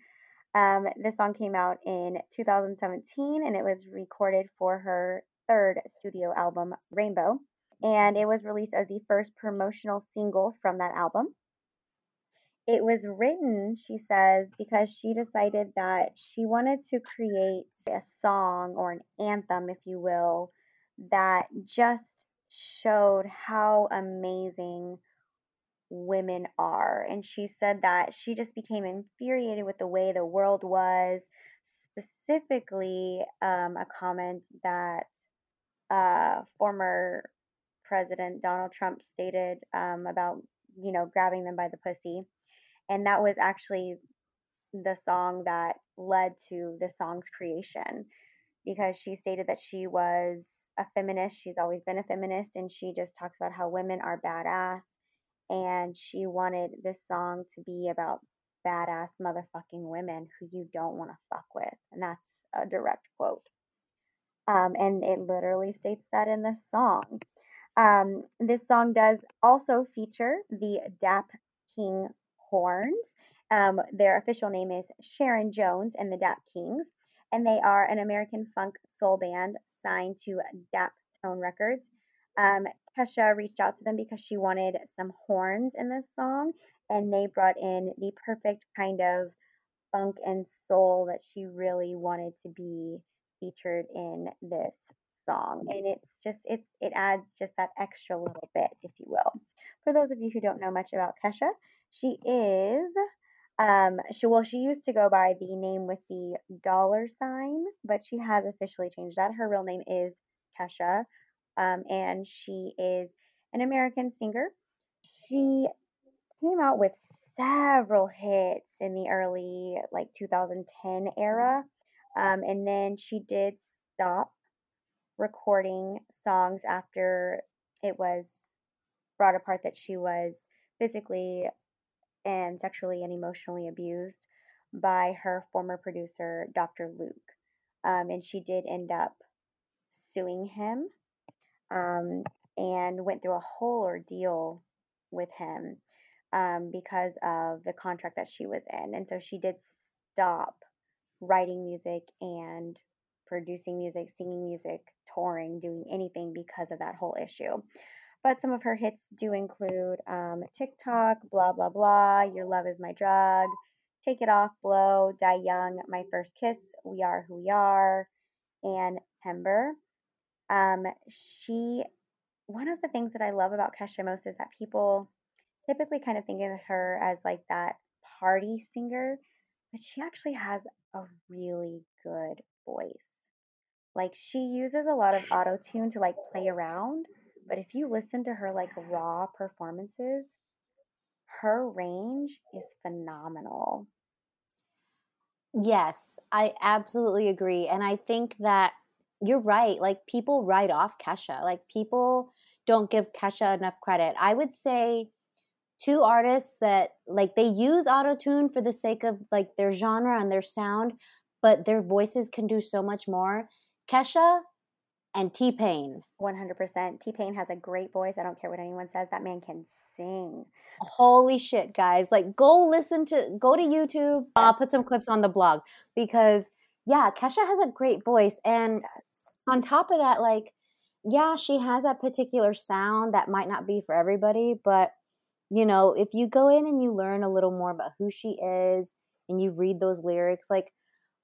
Um, this song came out in 2017 and it was recorded for her third studio album, Rainbow. And it was released as the first promotional single from that album. It was written, she says, because she decided that she wanted to create a song or an anthem, if you will, that just showed how amazing women are. And she said that she just became infuriated with the way the world was, specifically, um, a comment that uh, former President Donald Trump stated um, about, you know, grabbing them by the pussy. And that was actually the song that led to the song's creation because she stated that she was a feminist. She's always been a feminist, and she just talks about how women are badass and she wanted this song to be about badass motherfucking women who you don't want to fuck with. And that's a direct quote. Um, and it literally states that in this song. Um, this song does also feature the Dap King Horns. Um, their official name is Sharon Jones and the Dap Kings, and they are an American funk soul band signed to Dap Tone Records. Um, Kesha reached out to them because she wanted some horns in this song, and they brought in the perfect kind of funk and soul that she really wanted to be featured in this song. And it's just it it adds just that extra little bit, if you will. For those of you who don't know much about Kesha, she is um she well she used to go by the name with the dollar sign, but she has officially changed that. Her real name is Kesha um, and she is an American singer. She came out with several hits in the early like 2010 era, um, and then she did stop recording songs after it was brought apart that she was physically and sexually and emotionally abused by her former producer, Dr. Luke. Um, and she did end up suing him um, and went through a whole ordeal with him um, because of the contract that she was in. And so she did stop writing music and producing music, singing music, touring, doing anything because of that whole issue. But some of her hits do include um, TikTok, blah, blah, blah, Your Love is My Drug, Take It Off, Blow, Die Young, My First Kiss, We Are Who We Are, and Hember. Um, she, one of the things that I love about Kesha most is that people typically kind of think of her as like that party singer, but she actually has a really good voice. Like she uses a lot of auto tune to like play around, but if you listen to her like raw performances, her range is phenomenal. Yes, I absolutely agree. And I think that you're right. Like people write off Kesha. Like people don't give Kesha enough credit. I would say two artists that like they use autotune for the sake of like their genre and their sound, but their voices can do so much more. Kesha and T Pain. 100%. T Pain has a great voice. I don't care what anyone says. That man can sing. Holy shit, guys. Like, go listen to, go to YouTube. Uh, I'll put some clips on the blog because, yeah, Kesha has a great voice. And on top of that, like, yeah, she has that particular sound that might not be for everybody, but you know, if you go in and you learn a little more about who she is and you read those lyrics, like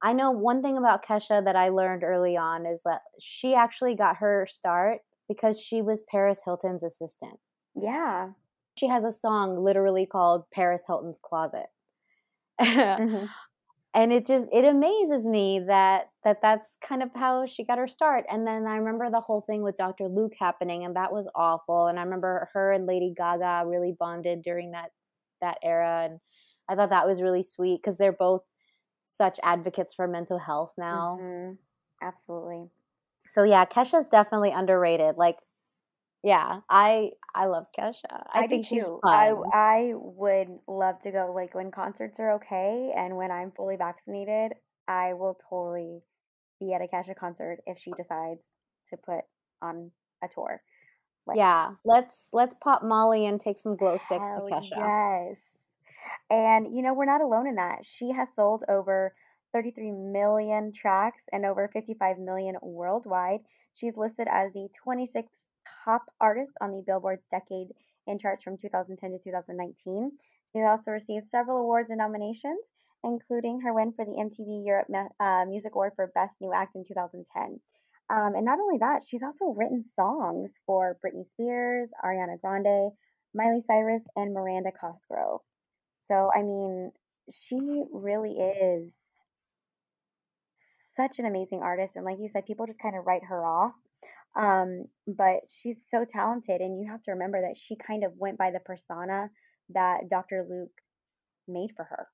I know one thing about Kesha that I learned early on is that she actually got her start because she was Paris Hilton's assistant. Yeah. She has a song literally called Paris Hilton's Closet. Mhm. And it just it amazes me that that that's kind of how she got her start and then i remember the whole thing with dr luke happening and that was awful and i remember her and lady gaga really bonded during that that era and i thought that was really sweet because they're both such advocates for mental health now Mhm. Absolutely. so yeah kesha's definitely underrated like yeah i i love kesha i, do think she's fun I I would love to go like when concerts are okay and when I'm fully vaccinated, I will totally be at a Kesha concert if she decides to put on a tour. Like, yeah let's let's pop molly and take some glow sticks to kesha Yes. And you know, we're not alone in that. She has sold over 33 million tracks and over 55 million worldwide. She's listed as the 26th top artist on the Billboard's Decade in charts from 2010 to 2019. She also received several awards and nominations, including her win for the MTV Europe uh, Music Award for Best New Act in 2010. Um, and not only that, she's also written songs for Britney Spears, Ariana Grande, Miley Cyrus, and Miranda Cosgrove. So, I mean, she really is such an amazing artist. And like you said, people just kind of write her off. Um, but she's so talented. And you have to remember that she kind of went by the persona that Dr. Luke made for her.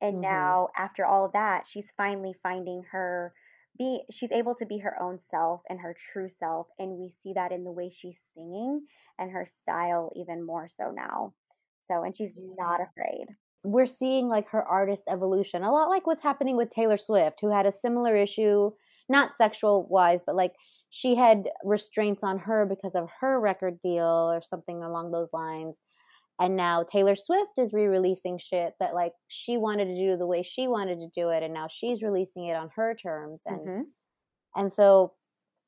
And Mhm. now, after all of that, she's finally finding her be she's able to be her own self and her true self and we see that in the way she's singing and her style even more so now so and she's not afraid we're seeing like her artist evolution a lot like what's happening with taylor swift who had a similar issue not sexual wise but like she had restraints on her because of her record deal or something along those lines. And now taylor swift is re-releasing shit that like she wanted to do the way she wanted to do it and now she's releasing it on her terms. And Mhm. and so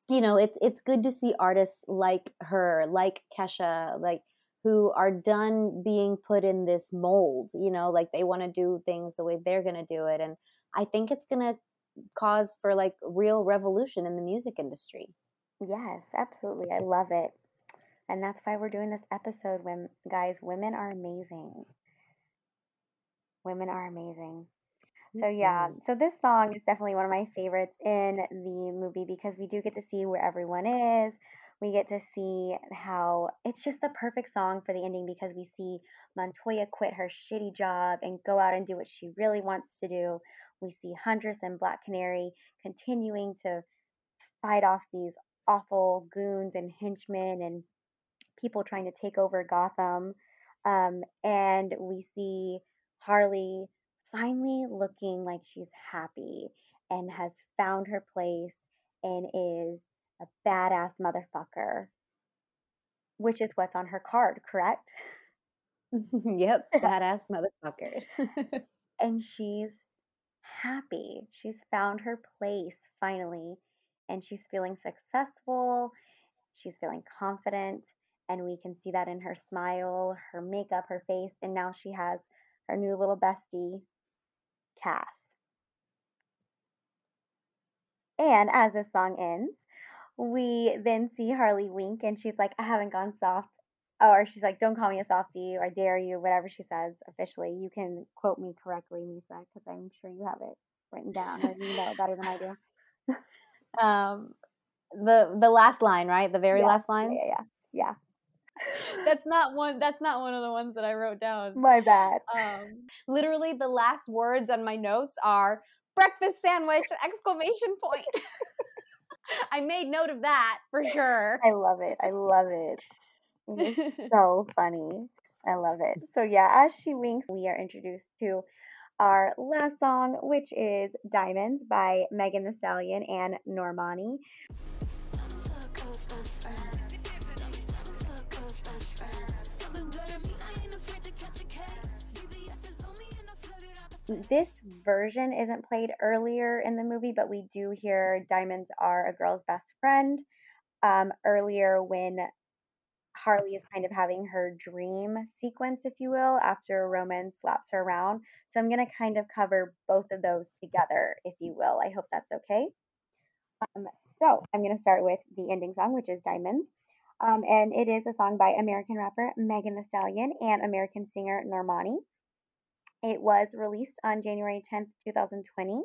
you know it's it's good to see artists like her like kesha like who are done being put in this mold you know like they want to do things the way they're going to do it. And i think it's going to cause for like real revolution in the music industry yes absolutely i love it and that's why we're doing this episode when guys women are amazing women are amazing So yeah, mm-hmm. so this song is definitely one of my favorites in the movie because we do get to see where everyone is. We get to see how it's just the perfect song for the ending because we see Montoya quit her shitty job and go out and do what she really wants to do. We see Huntress and Black Canary continuing to fight off these awful goons and henchmen and people trying to take over Gotham. Um, and we see Harley finally looking like she's happy and has found her place and is a badass motherfucker, which is what's on her card, correct? yep badass motherfuckers And she's happy. She's found her place finally, and she's feeling successful. She's feeling confident, and we can see that in her smile, her makeup, her face, and now she has her new little bestie, Cass. And as this song ends, we then see Harley wink and she's like, I haven't gone soft. Or she's like, don't call me a softie or I dare you, whatever she says officially. You can quote me correctly, Misa, because I'm sure you have it written down or you know it better than I do. um the the last line right the very Yeah, last Yeah, yeah, yeah. that's not one that's not one of the ones that i wrote down My bad. um literally the last words on my notes are breakfast sandwich exclamation point i made note of that for sure I love it. I love it. It is so funny. I love it. So yeah, as she winks, we are introduced to our last song, which is Diamonds by Megan Thee Stallion and Normani. Diamonds are girls' best friends. Diamonds are girls' best friends. Something better mean I ain't afraid to catch a case. BBS is on me and I flooded out the This version isn't played earlier in the movie, but we do hear Diamonds are a girl's best friend um, earlier when Harley is kind of having her dream sequence, if you will, after Roman slaps her around. So I'm going to kind of cover both of those together, if you will. I hope that's okay. Um, so I'm going to start with the ending song, which is Diamonds. Um, and it is a song by American rapper Megan Thee Stallion and American singer Normani. It was released on January 10th, 2020,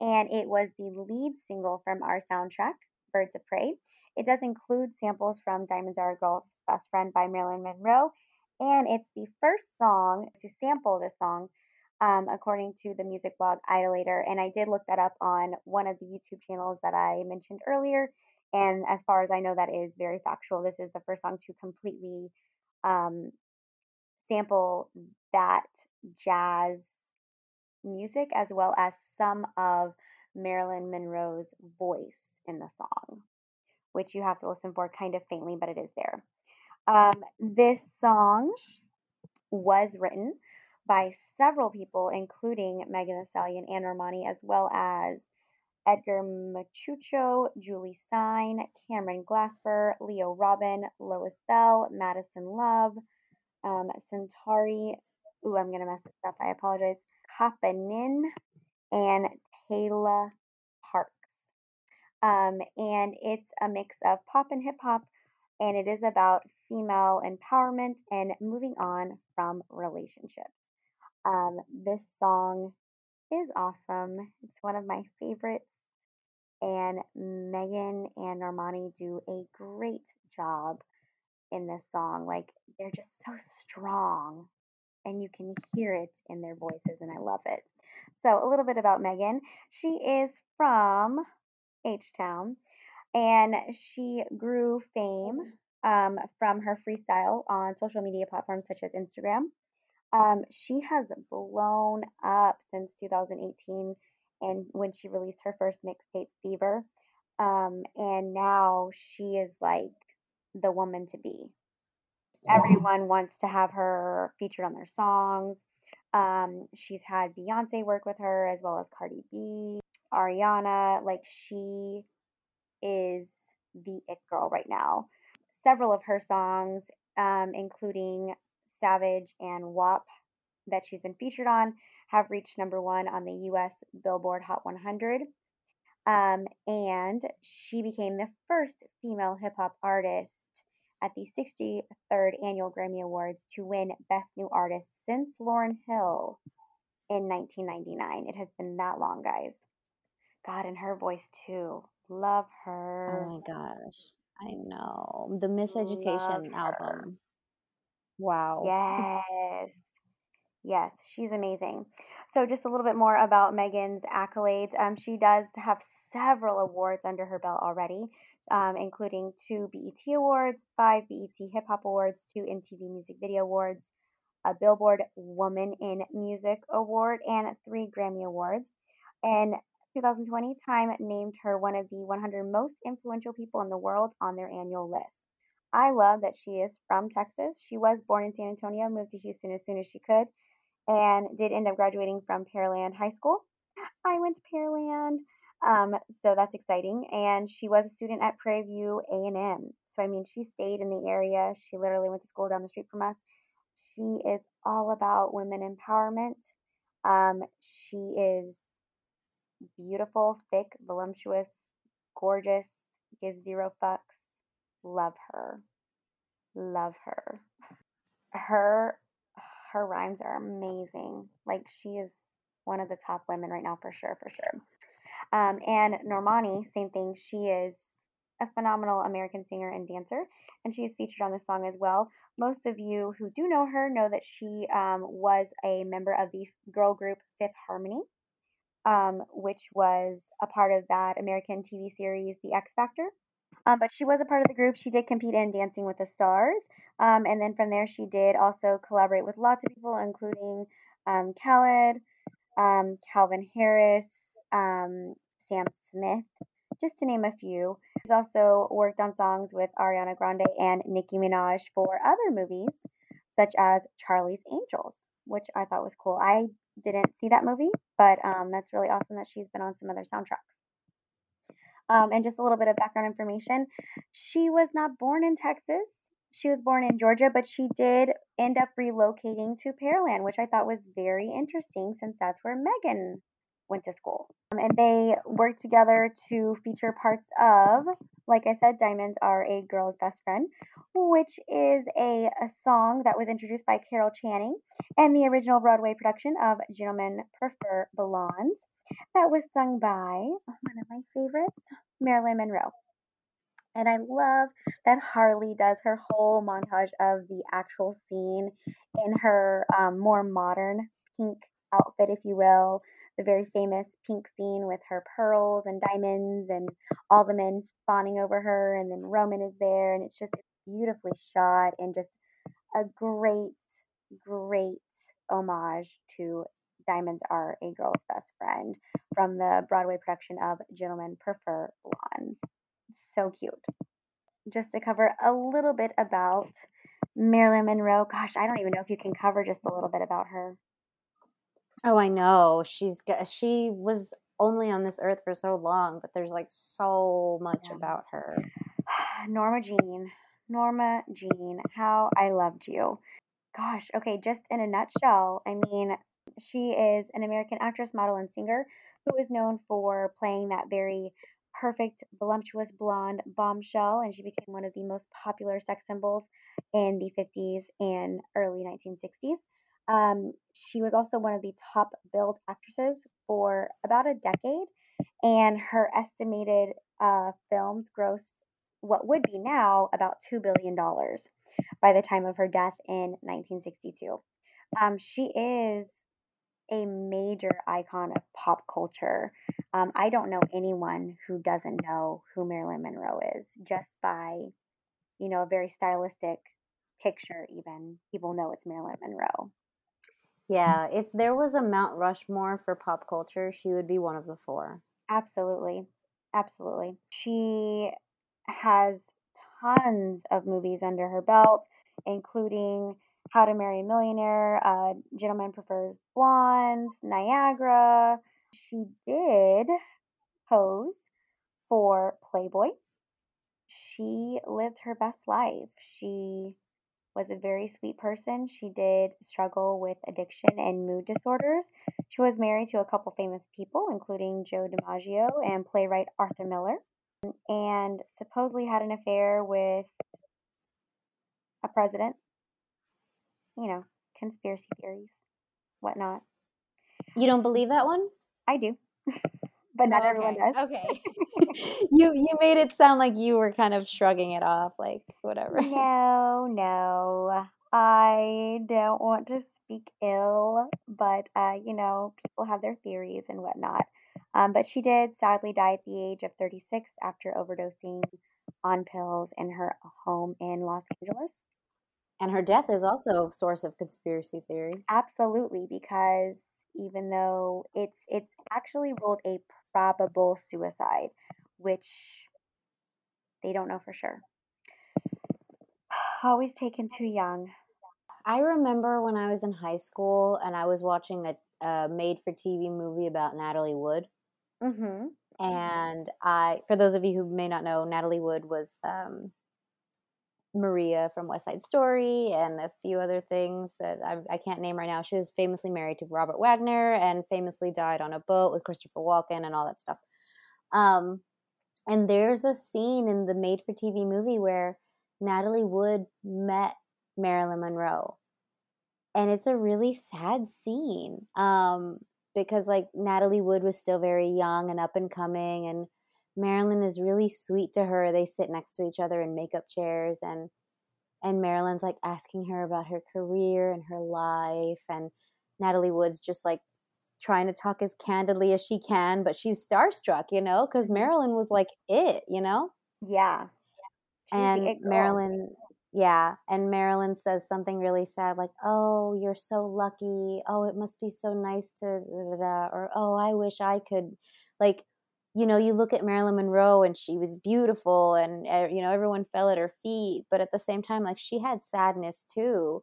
and it was the lead single from our soundtrack, Birds of Prey. It does include samples from Diamonds Are a Girl's Best Friend by Marilyn Monroe, and it's the first song to sample this song, um, according to the music blog Idolator. And I did look that up on one of the YouTube channels that I mentioned earlier. And as far as I know, that is very factual. This is the first song to completely um, sample that jazz music as well as some of Marilyn Monroe's voice in the song, which you have to listen for kind of faintly, but it is there. Um, this song was written by several people, including Megan Thee Stallion and Normani, as well as Edgar Machucho, Julie Stein, Cameron Glasper, Leo Robin, Lois Bell, Madison Love, um, Centauri. Ooh, I'm gonna mess this up. I apologize. Kapanin and Taylor. Um, and it's a mix of pop and hip hop, and it is about female empowerment and moving on from relationships. Um, this song is awesome. It's one of my favorites, and Megan and Normani do a great job in this song. Like they're just so strong and you can hear it in their voices and I love it. So, a little bit about Megan. She is from H Town and she grew fame um, from her freestyle on social media platforms such as Instagram. Um, she has blown up since 2018 and when she released her first mixtape, Fever. Um, and now she is like the woman to be. Everyone wants to have her featured on their songs. Um, she's had Beyonce work with her as well as Cardi B, Ariana. Like she is the it girl right now. Several of her songs, um, including Savage and WAP, that she's been featured on, have reached number one on the US Billboard Hot 100. Um, and she became the first female hip hop artist at the 63rd Annual Grammy Awards to win Best New Artist since Lauryn Hill in 1999. It has been that long, guys. God, and her voice too. Love her. Oh my gosh. I know. The Miseducation album. Wow. Yes. Yes, she's amazing. So, just a little bit more about Megan's accolades. Um, she does have several awards under her belt already, um, including two BET Awards, five BET Hip Hop Awards, two MTV Music Video Awards, a Billboard Woman in Music Award, and three Grammy Awards. And 2020, Time named her one of the 100 most influential people in the world on their annual list. I love that she is from Texas. She was born in San Antonio, moved to Houston as soon as she could, and did end up graduating from Pearland High School. I went to Pearland, um, so that's exciting. And she was a student at Prairie View A&M. So I mean, she stayed in the area. She literally went to school down the street from us. She is all about women empowerment. Um, she is beautiful, thick, voluptuous, gorgeous, gives zero fucks. Love her. Love her. Her her rhymes are amazing. Like she is one of the top women right now for sure, for sure. Um, and Normani, same thing. She is a phenomenal American singer and dancer, and she is featured on the song as well. Most of you who do know her know that she um, was a member of the girl group Fifth Harmony, um, which was a part of that American TV series The X Factor. Um, but she was a part of the group. She did compete in Dancing with the Stars. Um, and then from there, she did also collaborate with lots of people, including um, Khaled, um, Calvin Harris, um, Sam Smith, just to name a few. She's also worked on songs with Ariana Grande and Nicki Minaj for other movies, such as Charlie's Angels, which I thought was cool. I didn't see that movie, but um, that's really awesome that she's been on some other soundtracks. Um, and just a little bit of background information. She was not born in Texas. she was born in Georgia, but she did end up relocating to Pearland, which I thought was very interesting since that's where Megan went to school. Um, and they worked together to feature parts of, like I said, Diamonds Are a Girl's Best Friend, which is a, a song that was introduced by Carol Channing and the original Broadway production of Gentlemen Prefer Blondes. That was sung by one of my favorites, Marilyn Monroe. And I love that Harley does her whole montage of the actual scene in her um, more modern pink outfit, if you will. The very famous pink scene with her pearls and diamonds and all the men fawning over her. And then Roman is there. And it's just beautifully shot and just a great, great homage to Diamonds Are a Girl's Best Friend from the Broadway production of Gentlemen Prefer Blondes. So cute. Just to cover a little bit about Marilyn Monroe. Gosh, I don't even know if you can cover just a little bit about her. Oh, I know. She's got, she was only on this earth for so long, but there's like so much Yeah. about her. Norma Jean. Norma Jean. How I loved you. Gosh, okay, just in a nutshell, I mean, she is an American actress, model, and singer who is known for playing that very perfect, voluptuous blonde bombshell, and she became one of the most popular sex symbols in the 50s and early 1960s. Um, she was also one of the top billed actresses for about a decade, and her estimated uh, films grossed what would be now about $2 billion by the time of her death in 1962. Um, she is a major icon of pop culture. Um, I don't know anyone who doesn't know who Marilyn Monroe is just by, you know, a very stylistic picture, even. People know it's Marilyn Monroe. Yeah, if there was a Mount Rushmore for pop culture, she would be one of the four. Absolutely. Absolutely. She has tons of movies under her belt, including How to Marry a Millionaire, uh, Gentleman Prefers Blondes, Niagara. She did pose for Playboy. She lived her best life. She was a very sweet person. She did struggle with addiction and mood disorders. She was married to a couple famous people, including Joe DiMaggio and playwright Arthur Miller, and supposedly had an affair with a president. You know, conspiracy theories, whatnot. You don't believe that one? I do, but not Oh, everyone does. Okay. you you made it sound like you were kind of shrugging it off, like whatever. No, no. I don't want to speak ill, but uh, you know, people have their theories and whatnot. Um, but she did sadly die at the age of 36 after overdosing on pills in her home in Los Angeles. And her death is also a source of conspiracy theory. Absolutely, because even though it's it's actually ruled a probable suicide, which they don't know for sure. Always taken too young. I remember when I was in high school and I was watching a, a made for TV movie about Natalie Wood. Mm-hmm. And I, for those of you who may not know, Natalie Wood was um, Maria from West Side Story and a few other things that I, I can't name right now. She was famously married to Robert Wagner and famously died on a boat with Christopher Walken and all that stuff. Um, and there's a scene in the made for TV movie where Natalie Wood met Marilyn Monroe. And it's a really sad scene um, because, like, Natalie Wood was still very young and up and coming, and Marilyn is really sweet to her. They sit next to each other in makeup chairs, and and Marilyn's like asking her about her career and her life, and Natalie Wood's just like trying to talk as candidly as she can, but she's starstruck, you know, because Marilyn was like it, you know Yeah. She's and. Marilyn, yeah, and Marilyn says something really sad, like, "Oh, you're so lucky. Oh, it must be so nice to," da, da, da," or "Oh, I wish I could." Like, you know, you look at Marilyn Monroe, and she was beautiful, and uh, you know, everyone fell at her feet, but at the same time, like, she had sadness too.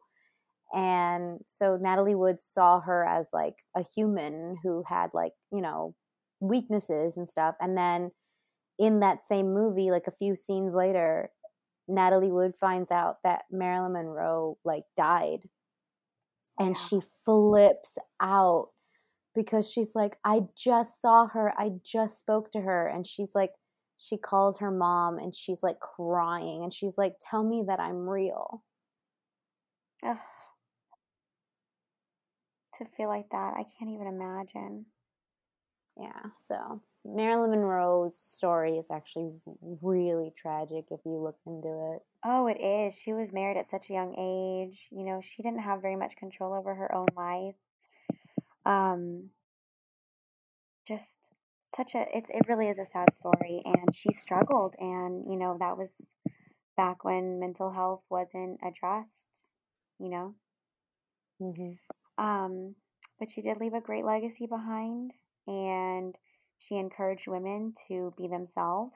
And so Natalie Wood saw her as like a human who had like, you know, weaknesses and stuff. And then in that same movie, like a few scenes later, Natalie Wood finds out that Marilyn Monroe like died and Yeah. she flips out because she's like I just saw her, I just spoke to her and she's like she calls her mom and she's like crying and she's like tell me that I'm real. Ugh. To feel like that, I can't even imagine. Yeah, so Marilyn Monroe's story is actually really tragic if you look into it. Oh, it is. She was married at such a young age. You know, she didn't have very much control over her own life. Um, just such a it's it really is a sad story and she struggled and you know that was back when mental health wasn't addressed, you know. Mm-hmm. Um, but she did leave a great legacy behind, and she encouraged women to be themselves.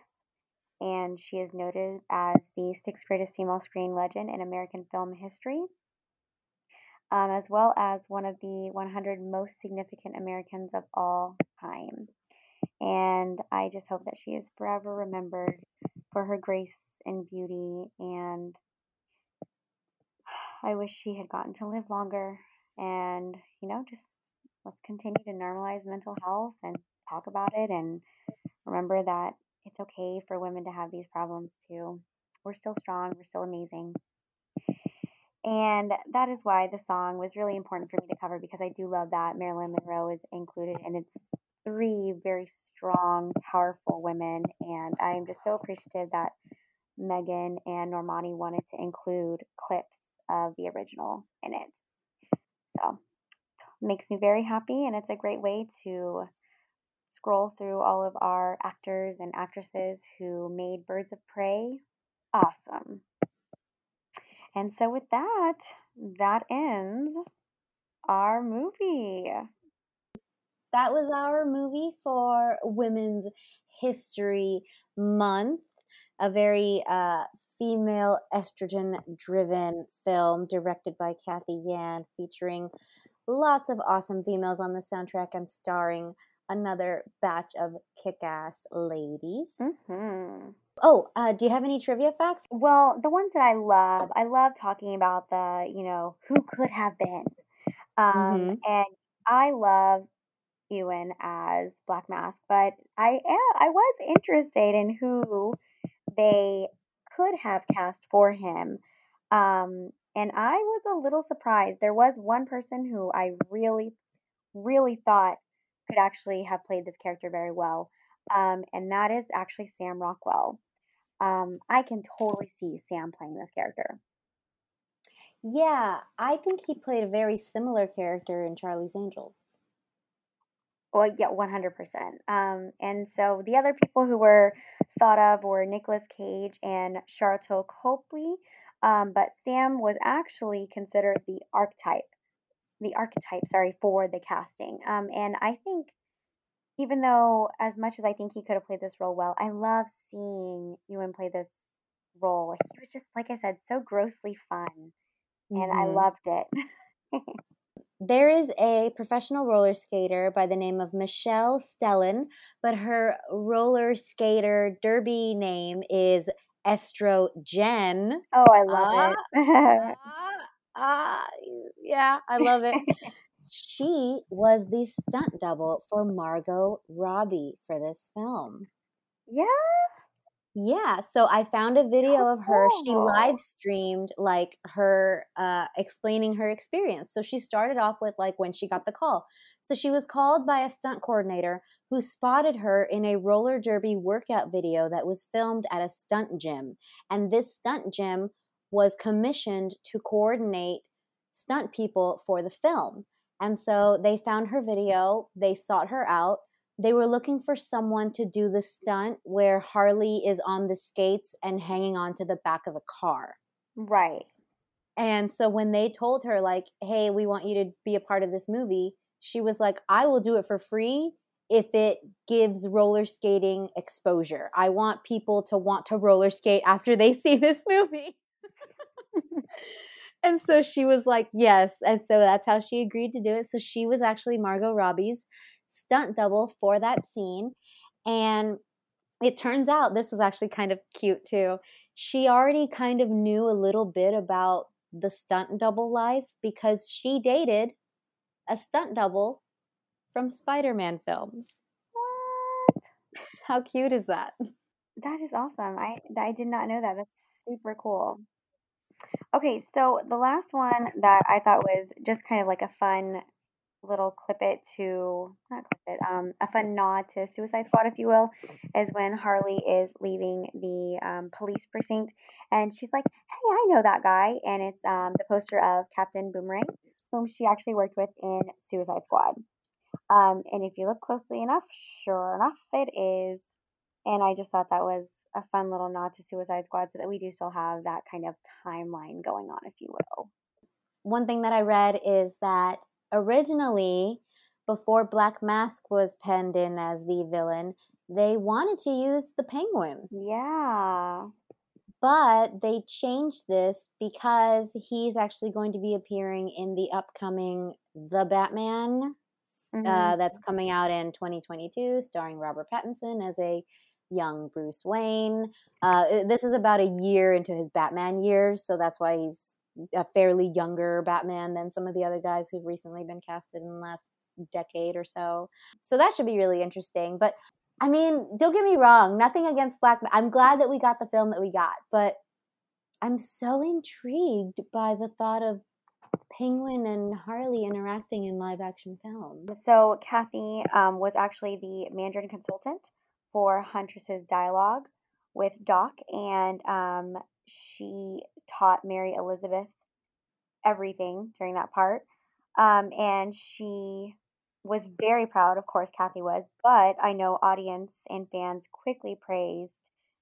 And she is noted as the sixth greatest female screen legend in American film history, um, as well as one of the 100 most significant Americans of all time. And I just hope that she is forever remembered for her grace and beauty. And I wish she had gotten to live longer and you know just let's continue to normalize mental health and talk about it and remember that it's okay for women to have these problems too we're still strong we're still amazing and that is why the song was really important for me to cover because i do love that marilyn monroe is included and it's three very strong powerful women and i'm just so appreciative that megan and normani wanted to include clips of the original in it so makes me very happy and it's a great way to scroll through all of our actors and actresses who made Birds of Prey awesome. And so with that, that ends our movie. That was our movie for Women's History Month, a very uh, female estrogen driven film directed by Cathy Yan, featuring lots of awesome females on the soundtrack and starring another batch of kick ass ladies. hmm Oh, uh, do you have any trivia facts? Well, the ones that I love, I love talking about the, you know, who could have been. Um, Mhm. and I love Ewan as Black Mask, but I am, I was interested in who they could have cast for him. Um, and I was a little surprised. There was one person who I really, really thought could actually have played this character very well. Um, and that is actually Sam Rockwell. Um, I can totally see Sam playing this character. Yeah, I think he played a very similar character in Charlie's Angels. Well, yeah, one hundred percent. Um, and so the other people who were thought of were Nicolas Cage and Sharlto Copley. Um, but Sam was actually considered the archetype, the archetype, sorry, for the casting. Um, and I think even though as much as I think he could have played this role well, I love seeing Ewan play this role. He was just, like I said, so grossly fun, and I Mhm. loved it. There is a professional roller skater by the name of Michelle Stellan, but her roller skater derby name is Estrogen. oh, I love it. Ah, ah, yeah, I love it. she was the stunt double for Margot Robbie for this film. yeah. Yeah, so I found a video of her. She live streamed like her uh, explaining her experience. So she started off with like when she got the call. So she was called by a stunt coordinator who spotted her in a roller derby workout video that was filmed at a stunt gym. And this stunt gym was commissioned to coordinate stunt people for the film. And so they found her video, they sought her out. They were looking for someone to do the stunt where Harley is on the skates and hanging onto the back of a car. Right. And so when they told her, like, hey, we want you to be a part of this movie, she was like, I will do it for free if it gives roller skating exposure. I want people to want to roller skate after they see this movie. and so she was like, yes. And so that's how she agreed to do it. So she was actually Margot Robbie's stunt double for that scene. And it turns out this is actually kind of cute too. she already kind of knew a little bit about the stunt double life because she dated a stunt double from Spider Man films. What? How cute is that? That is awesome. I I did not know that. That's super cool. Okay, so the last one that I thought was just kind of like a fun little clip it to not clip it, um, a fun nod to Suicide Squad, if you will, is when Harley is leaving the um, police precinct and she's like, "Hey, I know that guy," and it's um, the poster of Captain Boomerang, whom she actually worked with in Suicide Squad. Um, and if you look closely enough, sure enough, it is. And I just thought that was a fun little nod to Suicide Squad so that we do still have that kind of timeline going on, if you will. One thing that I read is that originally, before Black Mask was penned in as the villain, they wanted to use the penguin. Yeah. But they changed this because he's actually going to be appearing in the upcoming The Batman Mhm. uh, that's coming out in 2022, starring Robert Pattinson as a young Bruce Wayne. Uh, this is about a year into his Batman years, so that's why he's a fairly younger Batman than some of the other guys who've recently been casted in the last decade or so. So that should be really interesting. But I mean, don't get me wrong, nothing against Black. I'm glad that we got the film that we got, but I'm so intrigued by the thought of Penguin and Harley interacting in live action film. So Cathy um, was actually the Mandarin consultant for Huntress's dialogue with Doc, and um, she taught Mary Elizabeth everything during that part. Um, and she was very proud, of course, Cathy was, but I know audience and fans quickly praised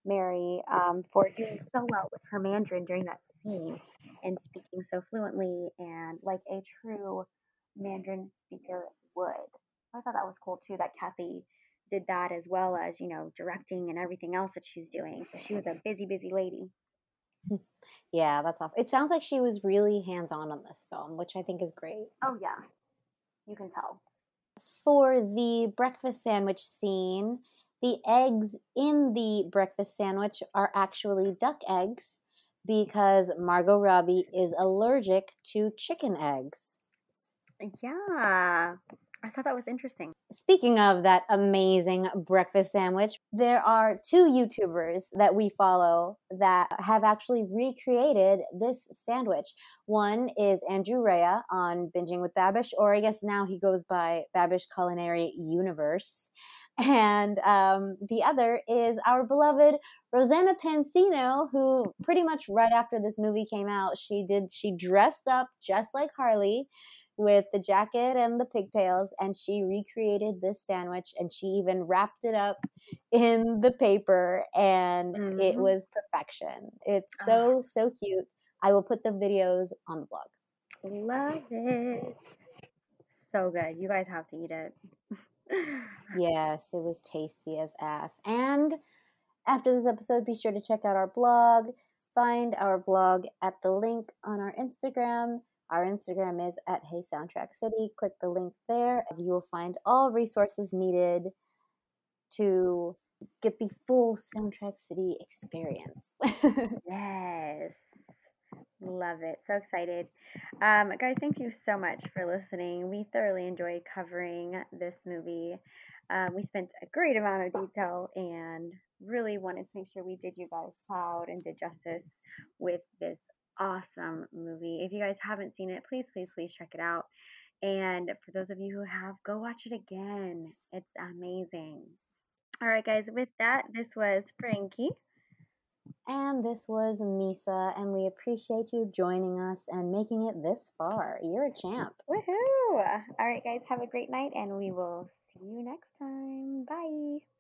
Mary um, for doing so well with her Mandarin during that scene and speaking so fluently and like a true Mandarin speaker would. I thought that was cool too that Cathy did that as well as, you know, directing and everything else that she's doing. So she was a busy, busy lady. Yeah, that's awesome. It sounds like she was really hands on on this film, which I think is great. Oh, yeah. You can tell. For the breakfast sandwich scene, the eggs in the breakfast sandwich are actually duck eggs because Margot Robbie is allergic to chicken eggs. Yeah. I thought that was interesting. Speaking of that amazing breakfast sandwich, there are two YouTubers that we follow that have actually recreated this sandwich. One is Andrew Rea on Binging with Babish, or I guess now he goes by Babish Culinary Universe. And um, the other is our beloved Rosanna Pansino, who pretty much right after this movie came out, she did she dressed up just like Harley with the jacket and the pigtails and she recreated this sandwich and she even wrapped it up in the paper and it Mhm. was perfection. It's so so cute. I will put the videos on the blog. Love it. So good. You guys have to eat it. Yes, it was tasty as F. And after this episode, be sure to check out our blog. Find our blog at the link on our Instagram. Our Instagram is at Hey Soundtrack City. Click the link there. You will find all resources needed to get the full Soundtrack City experience. Yes. Love it. So excited. Um, guys, thank you so much for listening. We thoroughly enjoyed covering this movie. Um, we spent a great amount of detail and really wanted to make sure we did you guys proud and did justice with this awesome movie. If you guys haven't seen it, please, please, please check it out. And for those of you who have, go watch it again. It's amazing. All right, guys, with that, this was Frankie. and this was Misa, and we appreciate you joining us and making it this far. You're a champ. Woohoo! All right, guys, have a great night, and we will see you next time. Bye.